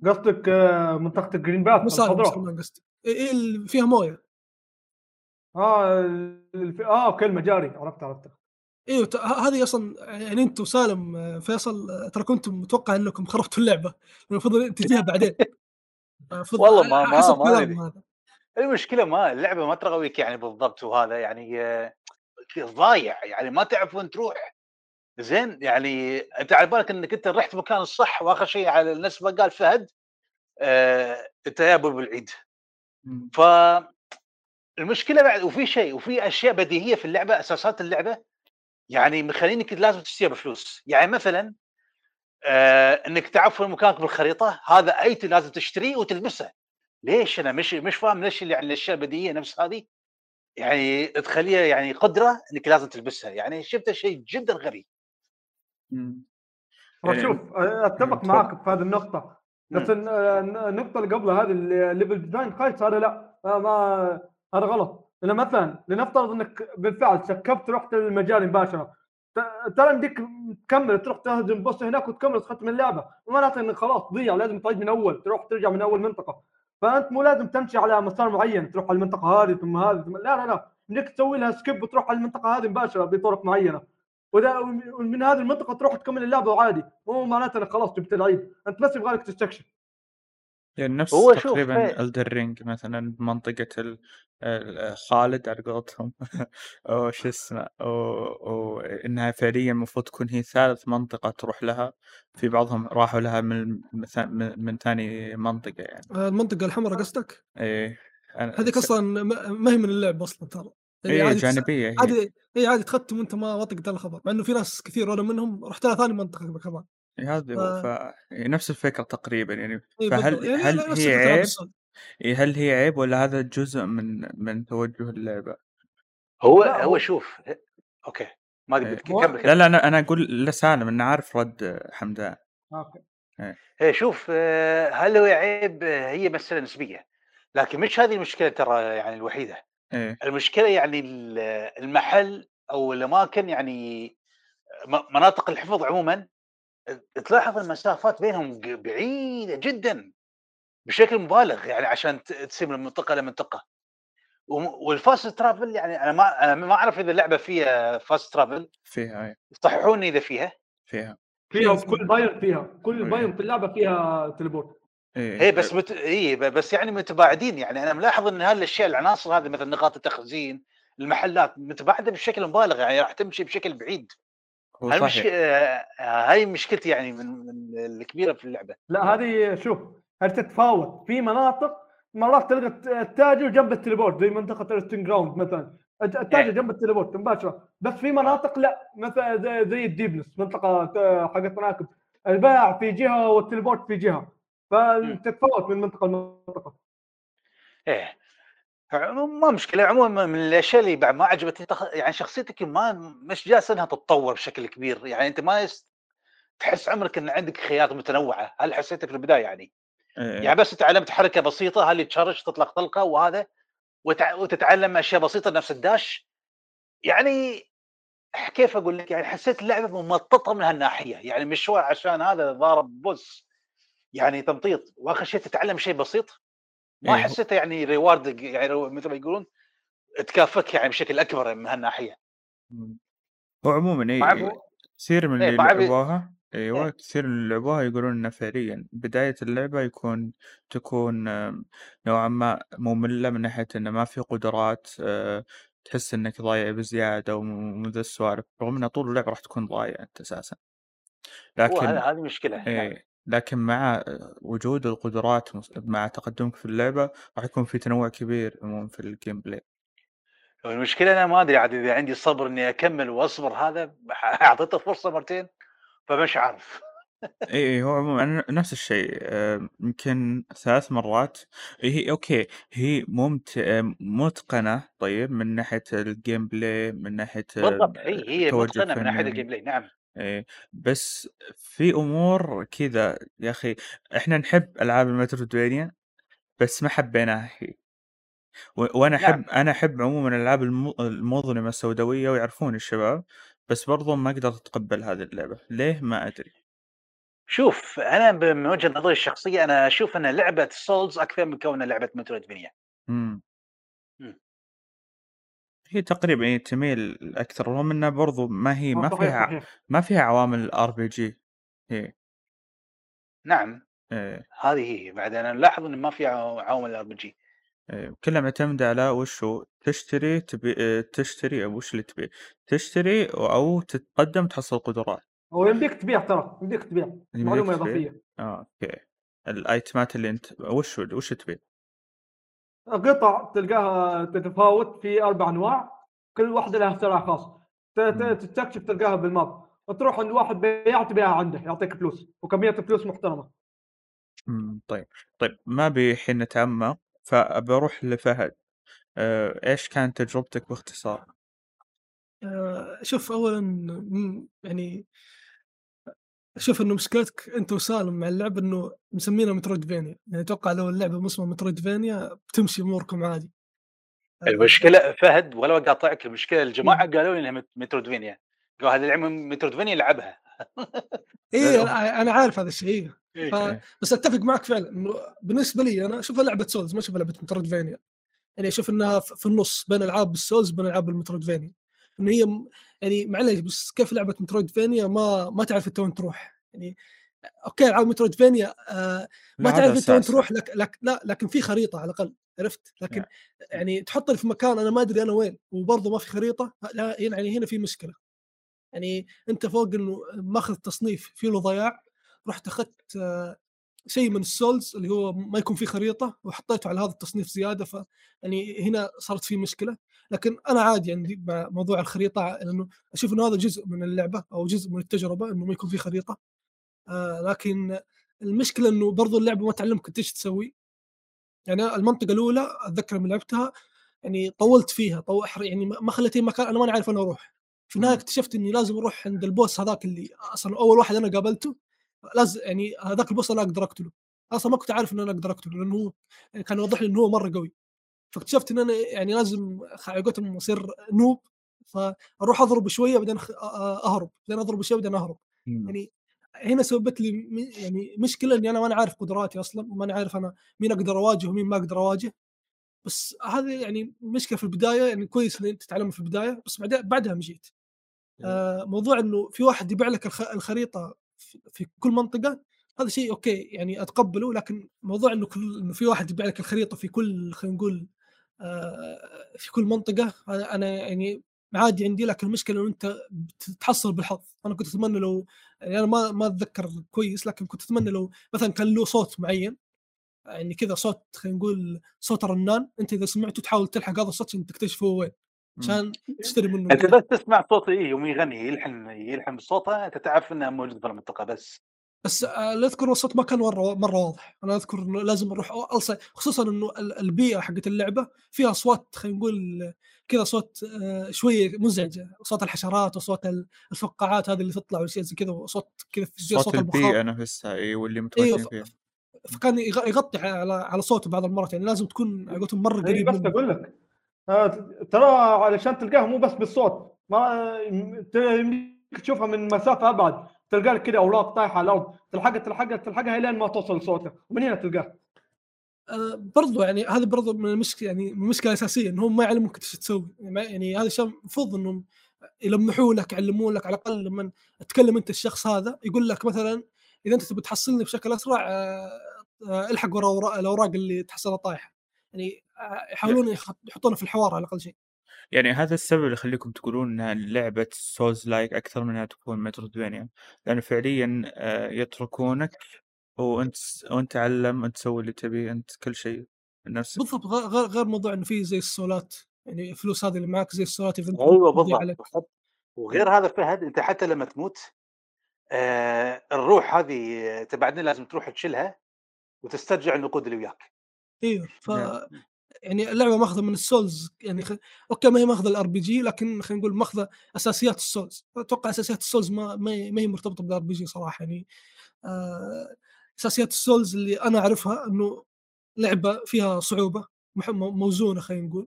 قصدك منطقة ال Greenpath مسالم الخضراء. قصدي. إيه إيه اللي فيها موية. آه الف... آه okay المجاري. عرفت عرفت. إيوه ت- هذه أصلا يعني أنت وسالم فيصل ترى كنتم متوقع إنكم خربتوا اللعبة. المفروض تجيها بعدين. والله ما- ما- ما المشكلة ما اللعبة ما ترغويك يعني بالضبط وهذا يعني آه، ضايع يعني ما تعرف وين تروح. زين يعني أنت على بالك إنك أنت رحت مكان الصح وآخر شيء على ما قال فهد آه، أنت يا أبو العيد. ف المشكلة بعد وفي شيء وفي أشياء بديهية في اللعبة أساسات اللعبة يعني مخلينك لازم تشتريها بفلوس. يعني مثلا آه إنك تعرف وين مكانك بالخريطة هذا item لازم تشتريه وتلبسه ليش؟ أنا مش مش فاهم ليش اللي يعني الأشياء البديهية نفس هذه. يعني تخليها يعني قدرة إنك لازم تلبسها. يعني شفت شيء جدا غريب. هو يعني- شوف آه، أتفق تفضل. معاك في هذه النقطة. بس آه، النقطة اللي قبلها هذه ال level design خايس هذا لا ما هذا غلط. لأن مثلا لنفترض إنك بالفعل سكبت رحت للمجال مباشرة. ت- ترى يمديك تكمل تروح تهزم boss هناك وتكمل تختم اللعبة. ومعناته إنك خلاص ضيع لازم تعيد من أول تروح ترجع من أول منطقة. فأنت مو لازم تمشي على مسار معين تروح على المنطقة هذه ثم هذه ثم لا لا لا. يمديك تسوي لها skip وتروح على المنطقة هذه مباشرة بطرق معينة. وإذا ومن هذه المنطقة تروح تكمل اللعبة عادي مو معناته إنك خلاص جبت العيد. أنت بس يبغى لك تستكشف. يعني نفس هو شوف، تقريبا إيه. Elden Ring مثلا بمنطقة ال- ال- Caelid على قولتهم. أو شو اسمه أو, أو إنها فعليا المفروض تكون هي ثالث منطقة تروح لها. في بعضهم راحوا لها من من, من, من ثاني منطقة يعني. آه، المنطقة الحمراء قصدك؟ إيه أنا- هذيك س- أصلا ما ما هي من اللعب أصلا ترى. يعني إيه جانبية هي. عادي اي عادي تختم وأنت ما تقدر الخبر مع إنه في ناس كثير وأنا منهم رحت لها ثاني منطقة كمان. إيه هذا هو ف... نفس الفكرة تقريبا يعني فهل يعني هل هي عيب. إيه هل هي عيب ولا هذا جزء من من توجه اللعبة؟ هو لا، هو شوف أوكي ما إيه. هو- كمل لا لا أنا أنا أقول لسالم انه عارف رد حمدان. أوكي. إيه شوف آه، هل هو عيب؟ آه، هي مسألة نسبية. لكن مش هذه المشكلة ترى يعني الوحيدة. إيه المشكلة يعني ال- المحل أو الأماكن يعني م- مناطق الحفظ عموما تلاحظ المسافات بينهم بعيدة جدا بشكل مبالغ يعني عشان ت- تسير من منطقة لمنطقه وال fast travel يعني أنا ما أنا ما أعرف إذا اللعبة فيها fast travel. فيها إيه صححوني إذا فيها. فيها. فيها كل بايم فيها كل إيه. بايم في اللعبة فيها teleport. إيه اي بس مت... اي بس يعني متباعدين يعني أنا ملاحظ إن هالاشياء العناصر هذه مثل نقاط التخزين المحلات متباعدة بشكل مبالغ يعني راح تمشي بشكل بعيد. هاي مش... صحيح. آه، هاي مشكلتي يعني من, من الكبيرة في اللعبة. لا هذه شوف هذه تتفاوت في مناطق مرات تلقى الت- التاجر جنب ال teleport زي منطقة ال Resting Grounds مثلا. الت- التاجر إيه. جنب ال teleport مباشرة. بس في مناطق لا مثلا زي, ال Deepnest منطقة حقت مناكب. البياع في جهة وال teleport في جهة. فتتفاوت من منطقة لمنطقة؟ إيه. ما مشكلة. عموما من الأشياء اللي بعد ما عجبتني تخ... يعني شخصيتك ما مش جالسه إنها تتطور بشكل كبير. يعني أنت ما يس... تحس عمرك إن عندك خيارات متنوعة. هل حسيتك في البداية يعني؟ إيه. يعني بس تعلمت حركة بسيطة هل تشرش تطلق طلقة وهذا وتع... وتتعلم أشياء بسيطة نفس الداش. يعني كيف أقول لك؟ يعني حسيت اللعبة ممططة من هالناحية. يعني مش هو عشان هذا ضارب بوس يعني تمطيط. وآخر شيء تتعلم شيء بسيط؟ ما إيه. حسيته يعني ريوارد يعني مثل ما يقولون تكافئك يعني بشكل أكبر من هالناحية. هو عموما أبو- كثير من إيه، اللي أبي- لعبوها أيوه إيه. كثير من اللي لعبوها يقولون إنه فعليا بداية اللعبة يكون تكون نوعا ما مملة من ناحية إنه ما في قدرات آه، تحس إنك ضايع بزيادة ومن ذا السوالف رغم ان طول اللعبة راح تكون ضايع أنت أساسا لكن هذه مشكلة نعم. لكن مع وجود القدرات مس- مع تقدمك في اللعبة راح يكون في تنوع كبير عموما في ال gameplay المشكلة أنا ما أدري عاد إذا عندي صبر إني أكمل وأصبر هذا أعطيته فرصة مرتين فمش عارف. إي إي، هو عموما أنا نفس الشيء يمكن ثلاث مرات. هي أوكي هي ممت... متقنة طيب من ناحية ال gameplay من ناحية بالضبط هي هي متقنة من ناحية فني. ال gameplay نعم. إيه بس في أمور كذا يا أخي إحنا نحب ألعاب ال Metroidvania بس ما حبيناها هي و- وأنا نعم. أحب أنا أحب عموما الألعاب الم- المظلمة السوداوية ويعرفون الشباب بس برضو ما قدرت أتقبل هذه اللعبة. ليه؟ ما أدري. شوف أنا ب- من وجهة نظري الشخصية أنا أشوف أن لعبة Souls أكثر من كونها لعبة Metroidvania امم مم. هي تقريبا هي تميل أكثر رغم إنها برضو ما هي ما آه، صحيح فيها صحيح. ما فيها عوامل RPG هي. نعم. إيه. هذه هي بعد أنا نلاحظ إن ما في عو- عوامل RPG إيه، كلها معتمدة على وش هو تشتري تبي إيه، تشتري أو وش اللي تبي تشتري أو تتقدم تحصل قدرات. هو يمديك تبيع ترى يمديك تبيع يمديك تبيع. إضافية. آه أوكي. الأيتمات اللي أنت وش وش تبي قطع تلقاها تتفاوت في أربع أنواع. كل واحدة لها سعر خاص. ت- ت- مم. تستكشف تلقاها بالماب. وتروح عند واحد بياع تبيعها عنده يعطيك فلوس وكمية فلوس محترمة. مم، طيب. طيب ما بي حين نتعمق فبروح لفهد. آه، إيش كانت تجربتك باختصار؟ آه، شوف اولا يعني أشوف إنه مشكلتك أنت وسالم مع اللعبه إنه مسمينها مترويدفينيا. يعني أتوقع لو اللعبة اسمها مترويدفينيا بتمشي أموركم عادي. المشكلة فهد ولا أقاطعك المشكلة الجماعة قالوا لي إنها مت- Metroidvania. قالوا هذه اللعبة Metroidvania لعبها إيه أنا عارف هذا الشيء إيه. ف... إيه. بس أتفق معك فعلا. إنه بالنسبة لي أنا اشوفها لعبة Souls ما أشوفها لعبة Metroidvania. يعني أشوف إنها في في النص بين ألعاب ال Souls وبين ألعاب ال Metroidvania. انه هي يعني معليش بس كيف لعبة Metroidvania؟ ما ما تعرف انت وين تروح. يعني أوكي ألعاب Metroidvania آه ما تعرف انت وين. تروح لك, لك لا لكن في خريطة على الأقل عرفت؟ لكن يعني تحطني في مكان أنا ما أدري أنا وين وبرضه ما في خريطة لا يعني هنا في مشكلة. يعني أنت فوق إنه ماخذ تصنيف فيه له ضياع. رحت أخذت آه، شيء من السولز اللي هو ما يكون فيه خريطة وحطيته على هذا التصنيف زيادة ف يعني هنا صارت في مشكلة. لكن أنا عادي يعني مع موضوع الخريطة لأنه أشوف إنه هذا جزء من اللعبة أو جزء من التجربة إنه ما يكون في خريطة. آه لكن المشكلة إنه برضو اللعبة ما تعلمك انت إيش تسوي. يعني المنطقة الأولى أتذكر لما لعبتها يعني طولت فيها طو يعني ما ما خليتني مكان أنا ماني عارف وين أروح. في النهاية. اكتشفت إني لازم أروح عند البوس هذاك اللي أصلا أول واحد أنا قابلته. لازم يعني هذاك البوس أنا أقدر أقتله. أصلا ما كنت عارف إن أنا أقدر أقتله لأنه هو كان يوضح لي إنه هو مرة قوي. فاكتشفت إن أنا يعني لازم على قولتهم أصير نوب فأروح أضرب شوية بعدين أهرب بعدين أضرب شوية بعدين أهرب. يعني هنا سببت لي يعني مشكلة إني أنا ما عارف قدراتي أصلا وما عارف أنا مين أقدر أواجه ومين ما أقدر أواجه. بس هذه يعني مشكلة في البداية يعني كويس ان أنت تتعلمها في البداية بس بعدين بعدها مشيت. آه موضوع إنه في واحد يبيع لك الخ- الخريطة في- كل منطقة هذا شيء أوكي يعني أتقبله لكن موضوع إنه كل إنه في واحد يبيع لك الخريطة في كل خلينا نقول آه في كل منطقة أنا يعني عادي عندي لكن المشكلة إنه أنت بتتحصل بالحظ. أنا كنت أتمنى لو يعني أنا ما ما أتذكر كويس لكن كنت أتمنى لو مثلا كان له صوت معين يعني كذا صوت خلينا نقول صوت رنان أنت إذا سمعته تحاول تلحق هذا الصوت عشان تكتشف هو وين. عشان تشتري منه أنت بس تسمع صوت إيه يوم يغني يلحن يلحن بصوته أنت تعرف إنه موجود في المنطقة بس. بس آه، لا أذكر الصوت ما كان مرة مرة واضح. أنا أذكر إنه لازم أروح ألصق خصوصا إنه ال- البيئة حقت اللعبة فيها أصوات خلينا نقول كذا صوت آه، شوية مزعجة. صوت الحشرات وصوت ال- الفقاعات هذه اللي تطلع والاشياء زي كذا وصوت كذا صوت صوت البخار. نفسها اي واللي متواجدين ف- فيها. فكان يغ- يغطي على على صوته بعض المرات يعني لازم تكون على مرة اي قريب إيه، بس أقول لك ترى علشان تلقاه مو بس بالصوت. ما تشوفها من مسافة أبعد. تلقى لك كذا أوراق طايحة على الأرض. تلحقها تلحقها تلحقها لين ما توصل لصوتك ومن هنا تلقاه آه، برضو يعني هذا برضو من المشكلة يعني المشكلة الأساسية إنهم ما يعلموك إيش تسوي. يعني, يعني هذا الشيء المفروض إنهم يلمحوا لك يعلمون لك على الأقل لما تكلم أنت الشخص هذا. يقول لك مثلا إذا أنت تبي تحصلني بشكل أسرع آه، آه، إلحق ورا ورا الأوراق اللي تحصلها طايحة. يعني آه، يحاولون يحطونها في الحوار على أقل شيء. يعني هذا السبب اللي يخليكم تقولون انها لعبة سوز لايك أكثر من انها تكون مترويدفانيا لأنه فعليا آه، يتركونك وأنت وأنت تعلم أنت تسوي اللي تبي أنت كل شيء بنفسك بالضبط غير غير- غير موضوع إنه في زي السولات. يعني الفلوس هذه اللي معك زي السولات أيوه بالضبط. وغير هذا فهد أنت حتى لما تموت آه الروح هذه تبعدين لازم تروح تشيلها وتسترجع النقود اللي وياك. إيوه ف نعم. يعني اللعبة ماخذة من ال Souls يعني خ... أوكي ما هي ماخذة ال RPG لكن خلينا نقول ماخذة أساسيات ال Souls. أتوقع أساسيات ال Souls ما ما هي ما هي مرتبطة بال RPG صراحة يعني آه... أساسيات ال Souls اللي أنا أعرفها إنه لعبة فيها صعوبة موزونة خلينا نقول.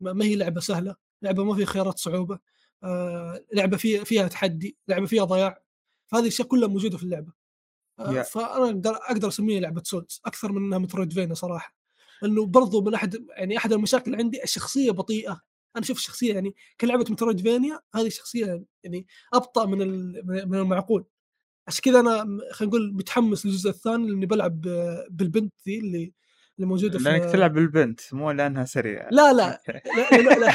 ما ما هي لعبة سهلة لعبة ما فيها خيارات صعوبة آه... لعبة فيها فيها تحدي لعبة فيها ضياع. فهذه الأشياء كلها موجودة في اللعبة. آه، يا. فأنا أقدر أقدر أسميها لعبة Souls أكثر من إنها Metroidvania صراحة. لأنه برضو من احد يعني أحد المشاكل عندي الشخصية بطيئة. أنا أشوف الشخصية يعني كلعبه Metroidvania هذه الشخصيه يعني أبطأ من ال- من المعقول. عشان كذا أنا خلينا نقول متحمس للجزء الثاني لأني بلعب بالبنت ذي اللي اللي موجودة في لأنك تلعب بالبنت مو لأنها سريعة. لا لا. لا لا, لا,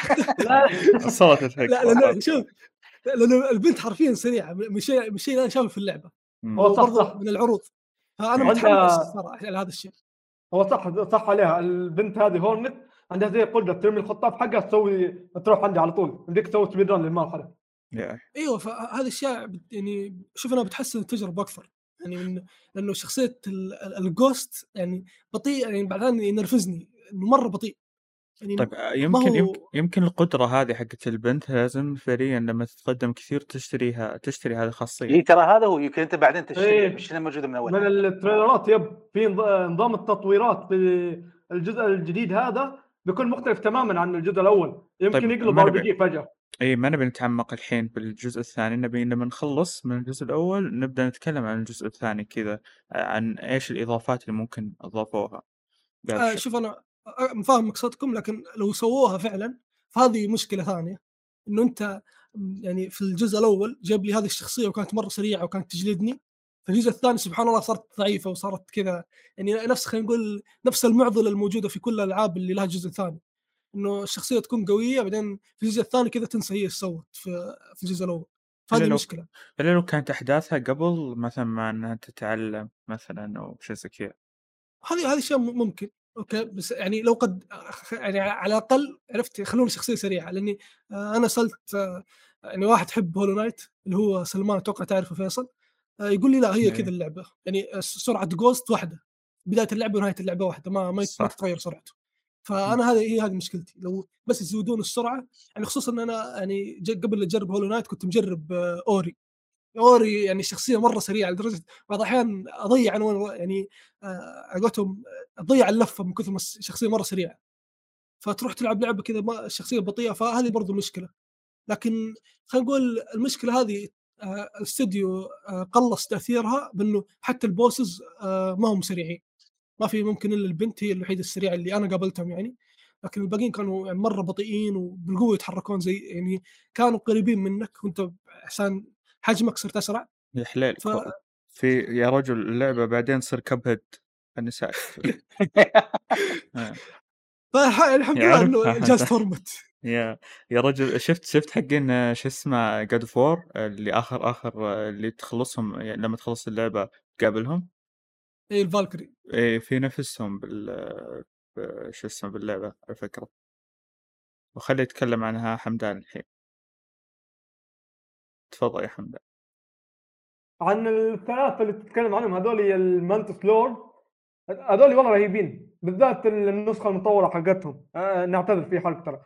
الفكرة لا, لا, لا شوف لأن البنت حرفيا سريعة من شيء من شيء أنا شافه في اللعبة. هو صح من العروض. فانا متحمس صراحة على هذا الشيء. هو صح صح عليها. البنت هذه هورنت عندها زي قدره ترمي الخطاف حقها تسوي تروح عندي على طول. يمديك تسوي speed run للمرحله. أيوه فهذه الأشياء يعني شوف انها بتحسن التجربة أكثر. يعني من لأنه شخصية ال- ال- ال Ghost يعني بطيء يعني بعدين ينرفزني إنه مرة بطيء. يعني طيب آه، ما يمكن هو يمكن يمكن القدرة هذه حقت البنت لازم فعليا لما تتقدم كثير تشتريها تشتري هذه الخاصيه إي ترى هذا هو يمكن أنت بعدين تشتري إيه. مش إنها موجوده من اول من التريلرات yep في نظ- نظام التطويرات في الجزء الجديد هذا بيكون مختلف تماما عن الجزء الأول يمكن طيب، يقلب ما ار نبي- بي فجأة إي ما نبي نتعمق الحين بالجزء الثاني نبي لما نخلص من الجزء الأول نبدأ نتكلم عن الجزء الثاني كذا عن إيش الإضافات اللي ممكن أضافوها بهذا آه الشكل. شوف أنا آه، فاهم مقصدكم لكن لو سووها فعلا فهذه مشكلة ثانية. إنه أنت يعني في الجزء الأول جاب لي هذه الشخصية وكانت مرة سريعة وكانت تجلدني. في الجزء الثاني سبحان الله صارت ضعيفة وصارت كذا يعني نفس خلينا نقول نفس المعضلة الموجودة في كل الألعاب اللي لها جزء ثاني. إنه الشخصية تكون قوية بعدين في الجزء الثاني كذا تنسى هي إيش سوت في في الجزء الأول. إلا فهذه لو- مشكلة. إلا لو كانت أحداثها قبل مثلا ما إنها تتعلم مثلا أو شيء زي كذا. هذه هذه أشياء ممكن. أوكي بس يعني لو قد يعني على الأقل عرفت يخلون شخصية سريعة لأني آه، أنا سالت آه، يعني واحد يحب Hollow Knight اللي هو سلمان أتوقع تعرفه فيصل آه، يقول لي لا هي إيه. كذا اللعبة يعني سرعة Ghost واحدة بداية اللعبة ونهاية اللعبة واحدة ما ما. تتغير سرعته فأنا هذه هي هذه مشكلتي لو بس يزودون السرعة يعني خصوصا إن أنا يعني قبل أجرب Hollow Knight كنت مجرب Ori Ori يعني شخصية مرة سريعة لدرجة بعض الأحيان أضيع أنا يعني آه، على قولتهم تضيع اللفه من كثر ما الشخصية مرة سريعة. فتروح تلعب لعبة كذا الشخصيه بطيئة فهذه برضو مشكلة. لكن خلينا نقول المشكلة هذه آه، الاستوديو آه، قلص تأثيرها بأنه حتى البوسز ما هم سريعين. ما في ممكن إلا البنت هي الوحيدة السريعة اللي أنا قابلتهم يعني. لكن الباقيين كانوا يعني مرة بطيئين وبالقوة يتحركون زي يعني كانوا قريبين منك وأنت عشان حجمك صرت أسرع؟ يا حليل ف... في يا رجل اللعبة بعدين تصير كب هيد النساء آه. فالحمد لله إنه جاز فورمت. يا يا رجل شفت شفت حقين آه، شو اسمه جاد فور اللي آخر آخر آه، اللي تخلصهم يعني لما تخلص اللعبة تقابلهم؟ إي الفالكري. إيه في نفسهم بال آه، شو اسمه باللعبة على فكرة. وخلي يتكلم عنها حمدان الحين. تفضل يا حمدان. عن الثلاثة اللي تتكلم عنهم هذول ال Mantis Lords هذول والله رهيبين بالذات النسخة المطورة حقتهم. آه نعتذر في ترى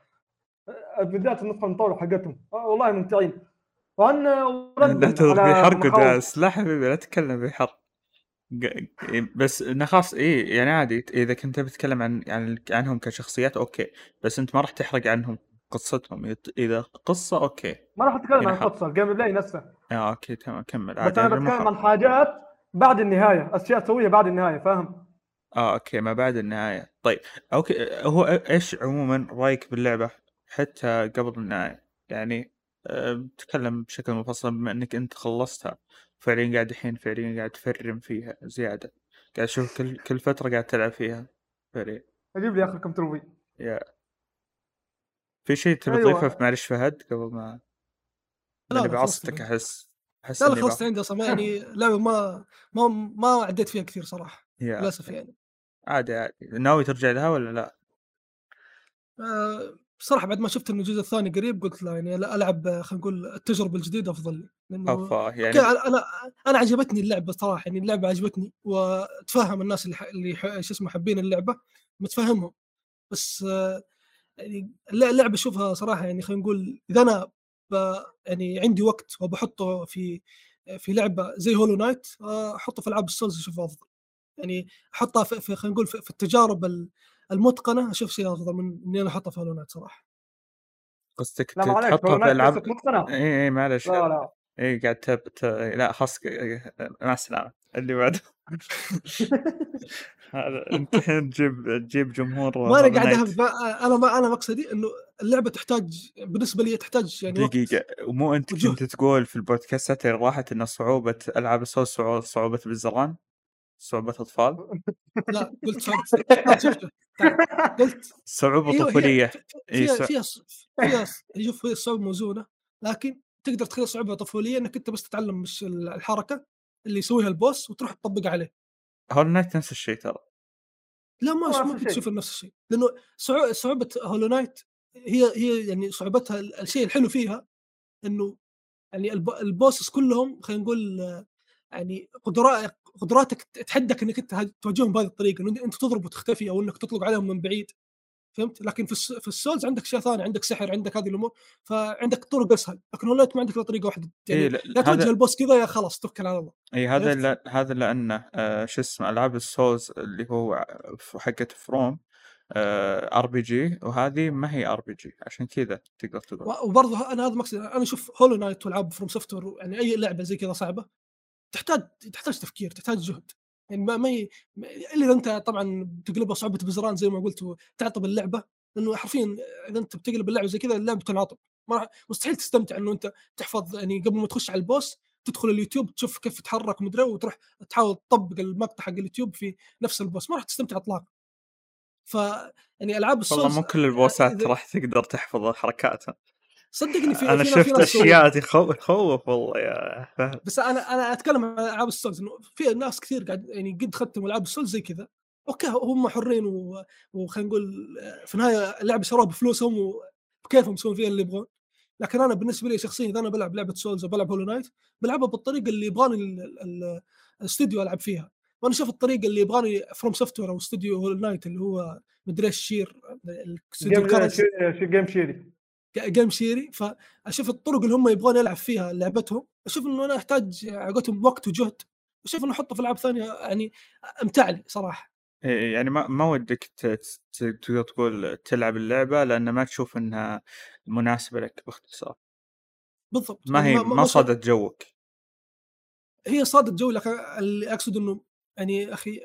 آه بالذات النسخة المطورة حقتهم. آه والله ممتعين. وعن لا تذكر في حرق لا حبيبي لا تتكلم في حرق ق- بس إنه خلاص إيه يعني عادي إذا كنت بتتكلم عن عن عنهم كشخصيات okay بس أنت ما راح تحرق عنهم. قصتهم. يت- إذا قصة okay. ما راح أتكلم هنا عن. القصة ال gameplay نفسه. آه okay تمام كمل. بس أنا ما بتكلم. عن حاجات بعد النهاية أشياء تسويها بعد النهاية فاهم؟ آه okay ما بعد النهاية. طيب okay هو إيش عموما رأيك باللعبة حتى قبل النهاية؟ يعني آه، تكلم بشكل مفصل بما إنك أنت خلصتها. فعليا قاعد الحين فعليا قاعد تفرم فيها زيادة. قاعد أشوف كل كل فترة قاعد تلعب فيها فعليا. أجيب لي آخر كم trophy يا في شيء تبي أيوة. تضيفه معلش فهد قبل ما لا، خلاص بعصتك. أحس أحس لا خلصت عندي أصلا يعني لعبه ما ما ما عديت فيها كثير صراحة للأسف يعني عادي عادي ناوي ترجع لها ولا لا؟ آه، بصراحه بعد ما شفت انه الجزء الثاني قريب قلت لا يعني ألعب آه، خلينا نقول التجربة الجديدة أفضل لي لأنه يعني أنا أنا عجبتني اللعبة صراحة يعني اللعبة عجبتني واتفهم الناس اللي ح... اللي ح... شو اسمه حابين اللعبة متفهمهم بس آه، يعني الل- اللعبه أشوفها صراحة يعني خلينا نقول إذا أنا ب... يعني عندي وقت وبحطه في في لعبة زي Hollow Knight أحطه في ألعاب ال Souls اشوفها أفضل. يعني أحطها في, في خلينا نقول في, في التجارب ال- المتقنة أشوف شيء أفضل من إني أنا أحطها في Hollow Knight صراحة. قصدك تحطها في ألعاب متقنة اي اي معلش لا لا. اي قاعد تب... ت... لا خلاص مع السلامة اللي بعده هذا انت تجيب تجيب جمهور ما أنا قاعد ما- أنا ما أنا مقصدي إنه اللعبة تحتاج بالنسبة لي تحتاج يعني وقت. دقيقة ومو أنت وجهد. كنت تقول في البودكاستات اللي راحت ان صعوبة ألعاب الصوت صعو- صعوبة بالزران صعوبة أطفال لا قلت شوف تعال. قلت صعوبة أيوه طفولية إيه، فيها فيها فيها فيها شوف هي الصعوبه موزونة لكن تقدر تخلي صعوبه طفوليه إنك أنت بس تتعلم مش الحركة اللي يسويها ال boss وتروح تطبق عليه. Hollow Knight نفس الشيء ترى. لا ما ممكن الشيء. تشوف نفس الشيء لأنه صعو- صعوبة Hollow Knight هي هي يعني صعوبتها الشيء الحلو فيها إنه يعني الب- ال bosses كلهم خلينا نقول يعني قدرات قدراتك تحدك إنك أنت تواجههم بهذه الطريقة إنه أنت تضرب وتختفي أو إنك تطلق عليهم من بعيد. فهمت؟ لكن في الس- في ال Souls عندك اشياء ثانية عندك سحر عندك هذه الأمور فعندك طرق أسهل. لكن Hollow Knight ما عندك إلا طريقة واحدة. يعني إيه، لا- يا تواجه هذا ال boss كذا يا خلاص توكل على الله. اي هذا؟ لا هذا لأنه آه شو اسمه ألعاب ال Souls اللي هو حقت From RPG وهذه ما هي RPG. عشان كذا تقدر تقول. وبرضه أنا هذا مقصد أنا أشوف Hollow Knight والعاب FromSoftware يعني أي لعبة زي كذا صعبة تحتاج تحتاج تفكير تحتاج جهد يعني ما, ما ي... إلا إذا أنت طبعا بتقلبها صعوبة بزران زي ما قلت وتعطب اللعبة لأنه حرفيا إذا أنت بتقلب اللعبة زي كذا اللعبة بتنعطب ما راح مستحيل تستمتع إنه أنت تحفظ يعني قبل ما تخش على ال boss تدخل اليوتيوب تشوف كيف تتحرك ومدري إيه وتروح تحاول تطبق المقطع حق اليوتيوب في نفس ال boss. ما راح تستمتع اطلاقا. ف يعني ألعاب والله ال Souls مو كل البوسات إذا- راح تقدر تحفظ حركاتها صدقني في أنا في شفت أشياء تخوف والله يا فهد. بس أنا أنا أتكلم عن ألعاب ال Souls إنه في ناس كثير قاعد يعني قد ختموا ألعاب ال Souls زي كذا. okay هم حرين و- وخلينا نقول آه، في النهاية اللعبة شروها بفلوسهم وبكيفهم يسوون فيها اللي يبغون. لكن أنا بالنسبة لي شخصيا إذا أنا بلعب لعبة Souls أو بلعب Hollow Knight بلعبها بالطريقة اللي يبغاني ال- ال- ال- الاستوديو ألعب فيها. وأنا أشوف الطريقة اللي يبغاني FromSoftware أو استوديو Hollow Knight اللي هو مدري إيش Cherry الاستوديو Team Cherry. Team Cherry فاشوف الطرق اللي هم يبغون يلعب فيها لعبتهم. أشوف إنه أنا أحتاج عقتهم وقت وجهد. أشوف إنه أحطه في العاب ثانية يعني أمتع لي صراحة. يعني ما ما ودك تقدر تقول تلعب اللعبة لأن ما تشوف إنها مناسبة لك باختصار. بالضبط. ما يعني هي ما صادت جوك. هي صادت جو لكن اللي أقصد إنه يعني أخي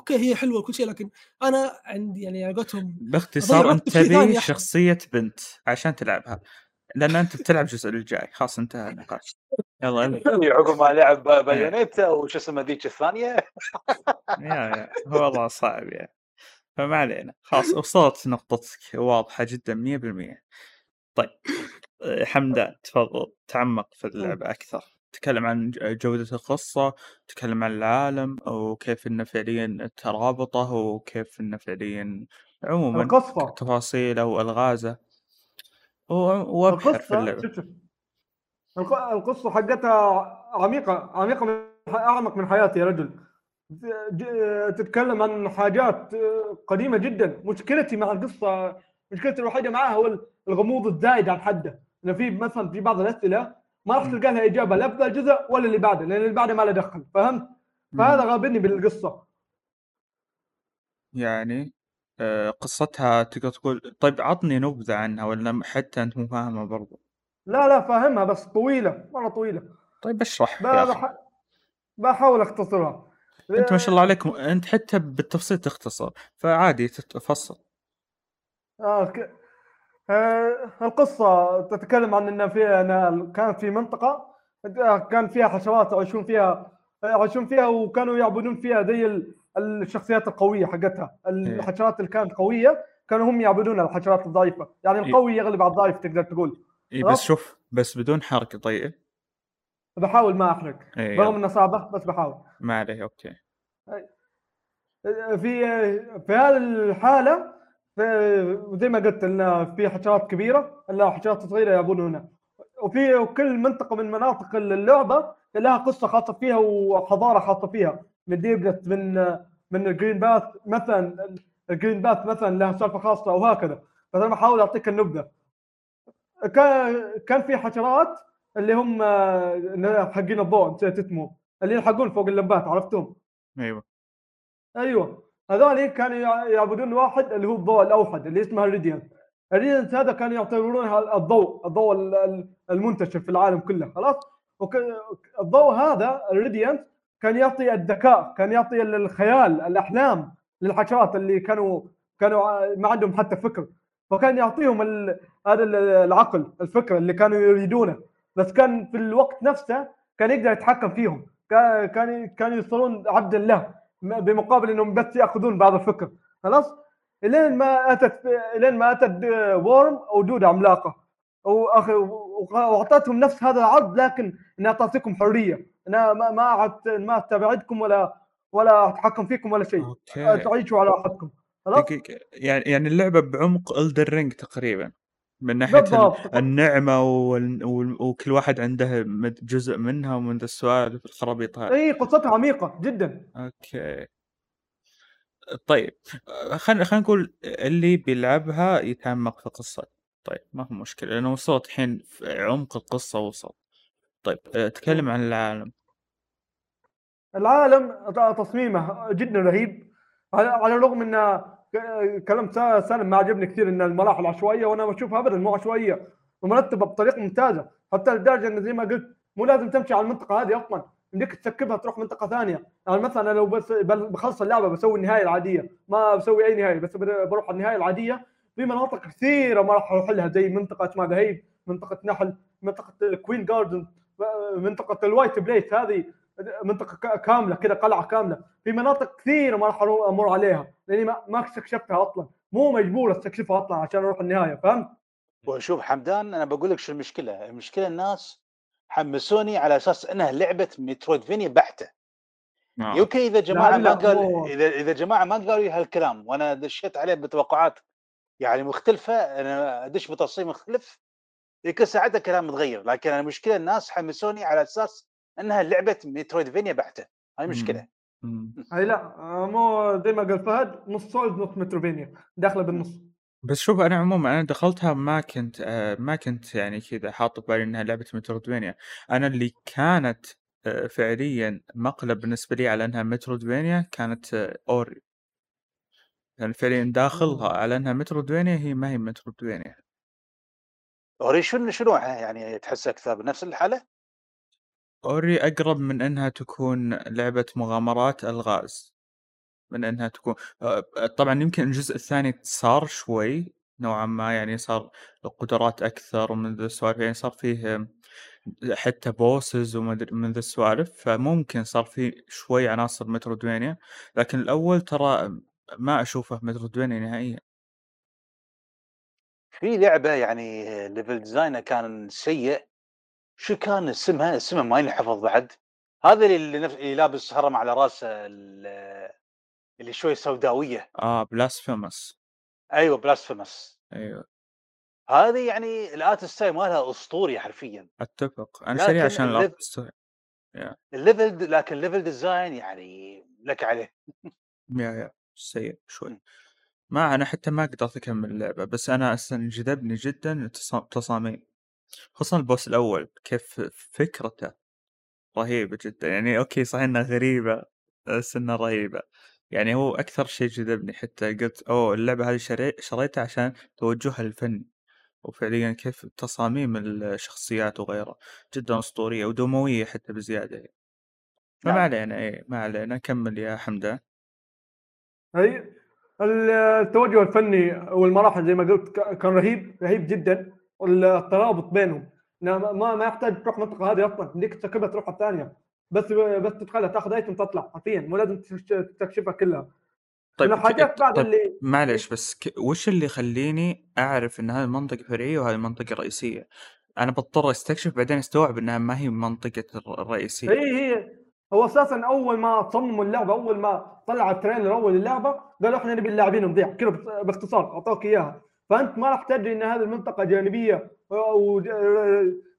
okay هي حلوة وكل شيء لكن أنا عندي يعني عقتهم أضيع باختصار ثاني تبي. شخصية بنت عشان تلعبها لأن أنت بتلعب الجزء الجاي خلاص انتهى النقاش. يلا. عقب ما لعب بايونيتا وش اسمه ذيك الثانية؟ يا يا هو والله صعب يعني فما علينا. خلاص وصلت نقطتك. واضحة جدا 100% طيب حمدان تفضل. تعمق في اللعبة أكثر. تكلم عن جودة القصة تكلم عن العالم وكيف إنه فعليا ترابطه وكيف إنه فعليا عموما القصة. تفاصيله وألغازه. و- وأبحر في القصة اللعبة شوف شوف. الق- القصة حقتها عميقة عميقة من أعمق من حياتي يا رجل. ج- تتكلم عن حاجات قديمة جدا. مشكلتي مع القصة مشكلتي الوحيدة معاها هو الغموض الزايد عن حده. إنه في مثلا في بعض الأسئلة ما راح تلقى لها إجابة لا في الجزء ولا اللي بعده لأن اللي بعده ما له دخل فهمت؟ فهذا غابني بالقصة. يعني آه، قصتها تقدر تقول طيب عطني نبذة عنها ولا حتى أنت مو فاهمها برضو. لا لا فاهمها بس طويلة مرة طويلة. طيب اشرح يا بحاول أختصرها. أنت ما شاء الله عليك م- أنت حتى بالتفصيل تختصر فعادي تتفصل آه ك... آه القصة تتكلم عن إن في أن كانت في منطقة آه، كان فيها حشرات يعيشون فيها يعيشون فيها وكانوا يعبدون فيها زي ال- الشخصيات القوية حقتها. الحشرات اللي كانت قوية كانوا هم يعبدون الحشرات الضعيفة. يعني إيه. القوي يغلب على الضعيف تقدر تقول. اي. بس شوف بس بدون حرق طيب. بحاول ما أحرق. اي رغم انها صعبة بس بحاول. ما عليه أوكي. في في هذه الحالة في زي ما قلت إن في حشرات كبيرة لا حشرات صغيرة يلعبون هنا. وفي وكل منطقة من مناطق اللعبة لها قصة خاصة فيها وحضارة خاصة فيها. من Deepnest من من ال Greenpath مثلا ال Greenpath مثلا لها سالفة خاصة وهكذا. فأنا بحاول أعطيك النبذة. كان في حشرات اللي هم حقين الضوء نسيت اسمهم اللي يلحقون فوق اللمبات عرفتهم؟ أيوه. أيوه. هذول كانوا يع- يعبدون واحد اللي هو الضوء الأوحد اللي اسمه ال Radiant ال Radiant هذا كانوا يعتبرونها الضوء الضوء ال- ال- المنتشر في العالم كله خلاص؟ الضوء هذا ال Radiant كان يعطي الذكاء كان يعطي الخيال الأحلام للحشرات اللي كانوا كانوا ما عندهم حتى فكر. فكان يعطيهم. هذا العقل الفكر اللي كانوا يريدونه. بس كان في الوقت نفسه كان يقدر يتحكم فيهم. كان كانوا يصيرون عبدا له. بمقابل إنهم بس يأخذون بعض الفكر. خلاص؟ لين ما اتت لين ما أتت وورم أو دوده عملاقة. وأعطتهم نفس هذا العرض لكن انها تعطيكم حرية. انها ما ما ما تبعدكم ولا ولا أتحكم فيكم ولا شيء. تعيشوا على راحتكم. خلاص؟ يعني يعني اللعبة بعمق الدر تقريبا. من ناحية بالضبط. النعمة وال... وكل واحد عنده جزء منها ومن السوالف الخرابيط هذه اي قصتها عميقة جدا. أوكي. طيب خلينا خلينا نقول اللي بيلعبها يتعمق في القصة طيب ما هو مشكلة لأنه وصلت الحين في عمق القصة وصل طيب تكلم عن العالم. العالم تصميمه جدا رهيب على الرغم ان كلام سالم ما عجبني كثير إن المراحل عشوائية وأنا بشوفها ابدا مو عشوائية. ومرتبه بطريقة ممتازة. حتى لدرجه انه زي ما قلت مو لازم تمشي على المنطقة هذه أصلا. يمديك تسكبها تروح منطقة ثانية. يعني مثلا لو بس بخلص اللعبة بسوي النهاية العادية. ما بسوي أي نهاية بس بروح على النهاية العادية. في مناطق كثيرة ما راح أروح لها زي منطقة اسمها The Hive منطقة نحل منطقة Queen Garden منطقة ال White Palace هذه. منطقة كاملة كذا قلعة كاملة. في مناطق كثيرة ما راح أمر عليها لأني ما, ما استكشفتها أصلا. مو مجبور أستكشفها أصلا عشان أروح النهاية فهمت؟ وشوف حمدان أنا بقول لك شو المشكلة؟ المشكلة الناس حمسوني على أساس إنها لعبة مترويدفينيا بحتة. نعم. يوكي إذا جماعة ما قال اذا إذا جماعة ما قالوا هالكلام وأنا دشيت عليه بتوقعات يعني مختلفة أنا أدش بتصميم مختلف يمكن ساعتها كلام متغير. لكن المشكلة الناس حمسوني على أساس إنها لعبة metroidvania بحتة. هاي مشكلة. هاي لا مو زي ما قال فهد نص souls نص metroidvania داخلة بالنص. بس شوف أنا عموما أنا دخلتها ما كنت آه ما كنت يعني كذا حاط بالي إنها لعبة metroidvania أنا اللي كانت آه فعليا مقلب بالنسبة لي على إنها metroidvania كانت آه Ori. يعني فعليا داخلها على إنها metroidvania هي ما هي metroidvania Ori شنو شنو يعني تحس أكثر بنفس الحالة؟ Ori أقرب من إنها تكون لعبة مغامرات ألغاز من إنها تكون آه، طبعا يمكن الجزء الثاني صار شوي نوعا ما يعني صار قدرات أكثر ومن ذا السوالف يعني صار فيه حتى bosses ومن ذا السوالف فممكن صار فيه شوي عناصر metroidvania لكن الأول ترى ما أشوفه metroidvania نهائيا. في لعبة يعني level design ها كان سيء شو كان اسمها؟ اسمها ما ينحفظ بعد. هذا اللي نف... اللي لابس هرم على رأسه اللي شوي سوداوية. آه Blasphemous أيوه Blasphemous أيوه. هذه يعني ال art style مالها أسطوري حرفيا. أتفق. أنا شاري عشان ال art style ال level لكن ال level design يعني لك عليه. يا يا. سيء شوي. ما أنا حتى ما قدرت أكمل اللعبة بس أنا أصلا جذبني جدا التصاميم خصوصا البوس الأول كيف فكرته؟ رهيبة جدا. يعني أوكي صحيح إنها غريبة بس إنها رهيبة. يعني هو أكثر شيء جذبني حتى قلت أوه اللعبة هذه شري... شريتها عشان توجهها الفني وفعليا كيف تصاميم الشخصيات وغيره جدا أسطورية ودموية حتى بزيادة يعني. فما نعم. علينا إيه ما علينا كمل يا حمدان. أي التوجه الفني والمراحل زي ما قلت كان رهيب رهيب جدا. والترابط بينهم. ما ما يحتاج تروح المنطقة هذه أصلا بدك تركبها تروح الثانية بس بس تدخلها تاخذ ايتم تطلع حرفيا مو لازم تستكشفها كلها. طيب حاجات بعد طيب اللي معلش بس ك... وش اللي يخليني أعرف إن هذه المنطقة فرعيه وهذه المنطقة رئيسية؟ أنا بضطر أستكشف بعدين أستوعب إنها ما هي منطقة الرئيسيه هي هي. هو أساسا أول ما صمموا اللعبة أول ما طلع التريلر أول اللعبة قالوا إحنا نبي اللاعبين نضيع. كذا باختصار أعطوك إياها. فأنت ما راح تدري إن هذه المنطقة جانبية أو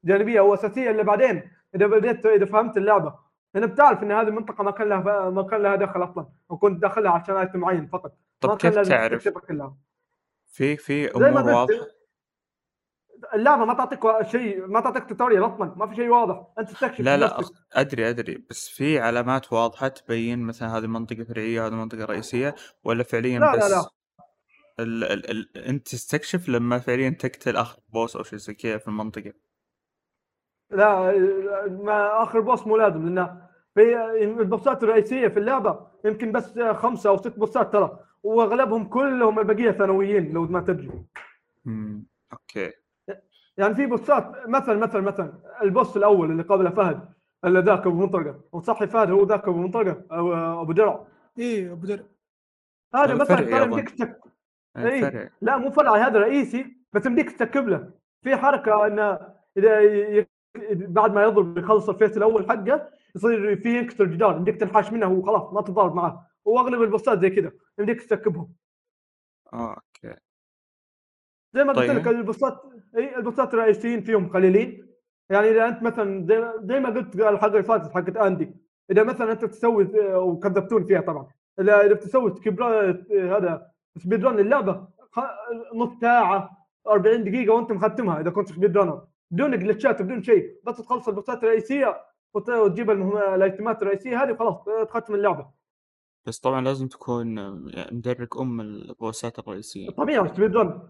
جانبية أو أساسية إلا بعدين إذا بديت إذا فهمت اللعبة. أنا بتعرف إن هذه المنطقة ما كان لها ما كان لها دخل أصلا وكنت داخلها عشان ايتم معين فقط. طب ما كيف تعرف؟ كلها. في في أمور واضحة؟ اللعبة ما تعطيك شيء ما تعطيك tutorial أصلا ما في شيء واضح. أنت تستكشف لا لا أخ... أدري أدري. بس في علامات واضحة تبين مثلا هذه منطقة فرعية وهذه منطقة رئيسية ولا فعليا لا بس لا لا. ال ال ال انت تستكشف لما فعليا تقتل آخر boss أو شيء زي كذا في المنطقة. لا مع آخر boss مو لازم لأنه في البوسات الرئيسية في اللعبة يمكن بس خمسة أو ست بوسات ترى وأغلبهم كلهم البقية ثانويين لو ما تدري. مم. okay. يعني في بوسات مثلا مثلا مثلا ال boss الأول اللي قابله فهد اللي ذاك أبو منطقة. وصحي فهد هو ذاك أبو منطقة أو أبو درع. اي أبو درع. هذا مثلا ترى أظن. يمديك إيه. فرع لا مو فرعي هذا رئيسي بس يمديك تسكب له. في حركة انه إذا ي... بعد ما يضرب يخلص ال phase الأول حقه يصير في ينكسر الجدار يمديك تنحاش منه وخلاص ما تتضارب معاه. واغلب البوسات زي كذا يمديك تسكبهم آه okay. زي ما قلت طيب. لك البوسات اي البوسات الرئيسيين فيهم قليلين. يعني إذا أنت مثلا زي, زي ما قلت الحلقة اللي فاتت حقت indie إذا مثلا أنت تسوي وكذبتوني فيها طبعا إذا إذا بتسوي skip هذا speedrun اللعبة. نص ساعة 40 دقيقة وأنت مختمها إذا كنت speedrunner بدون جلتشات بدون شيء. بس تخلص البوسات الرئيسية وت- وتجيب الأيتمات الرئيسية هذه وخلاص تختم اللعبة. بس طبعا لازم تكون يعني مدرك أم البوسات الرئيسية. طبيعي speedrun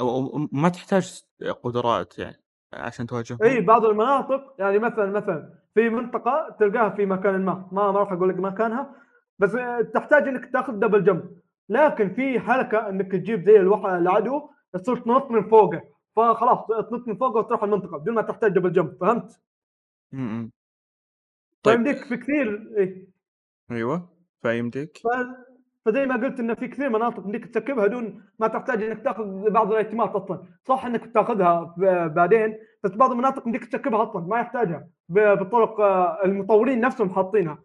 وما تحتاج قدرات يعني عشان تواجههم. إي بعض المناطق يعني مثلا مثلا في منطقة تلقاها في مكان ما. ما راح أقول لك مكانها. بس تحتاج إنك تاخذ double jump لكن في حركة إنك تجيب زي العدو تصير تنط من فوقه فخلاص تنط من فوقه وتروح المنطقة بدون ما تحتاج double jump فهمت؟ م-م. طيب فيمديك في كثير إيه. أيوه فيمديك ف- فزي ما قلت انه في كثير مناطق يمديك تركبها دون ما تحتاج إنك تأخذ بعض الايتمات أصلا صح إنك تأخذها بعدين بس بعض المناطق يمديك تركبها أصلا ما يحتاجها بالطرق آه، المطورين نفسهم حاطينها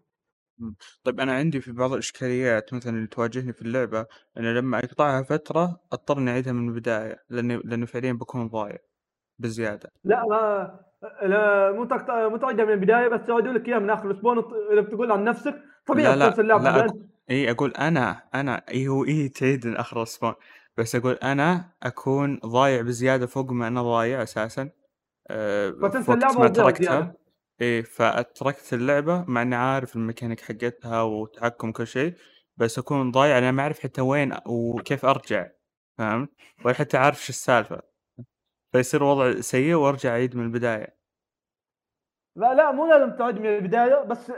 طيب أنا عندي في بعض الإشكاليات مثلا اللي تواجهني في اللعبة أنا لما أقطعها فترة اضطر اني أعيدها من البداية لأني لأنه فعليا بكون ضايع بزيادة. لا ما لا مو تقطع مو تعيدها من البداية بس يعيدوا لك إياها من آخر ال spawn وط- إذا بتقول عن نفسك طبيعي لا لا لا لأن- أقول إي أقول أنا أنا إي هو إي تعيد من آخر ال spawn بس أقول أنا أكون ضايع بزيادة فوق ما أنا ضايع أساسا. أه فتنسى وقت اللعبة ما وتضيع تركتها. زيادة. إيه فتركت اللعبة مع إني عارف الميكانيك حقتها وتحكم كل شيء بس أكون ضايع أنا ما أعرف حتى وين وكيف أرجع فهمت؟ ولا حتى عارف شو السالفة فيصير وضع سيء وأرجع أعيد من البداية. لا لا مو لازم تعيد من البداية بس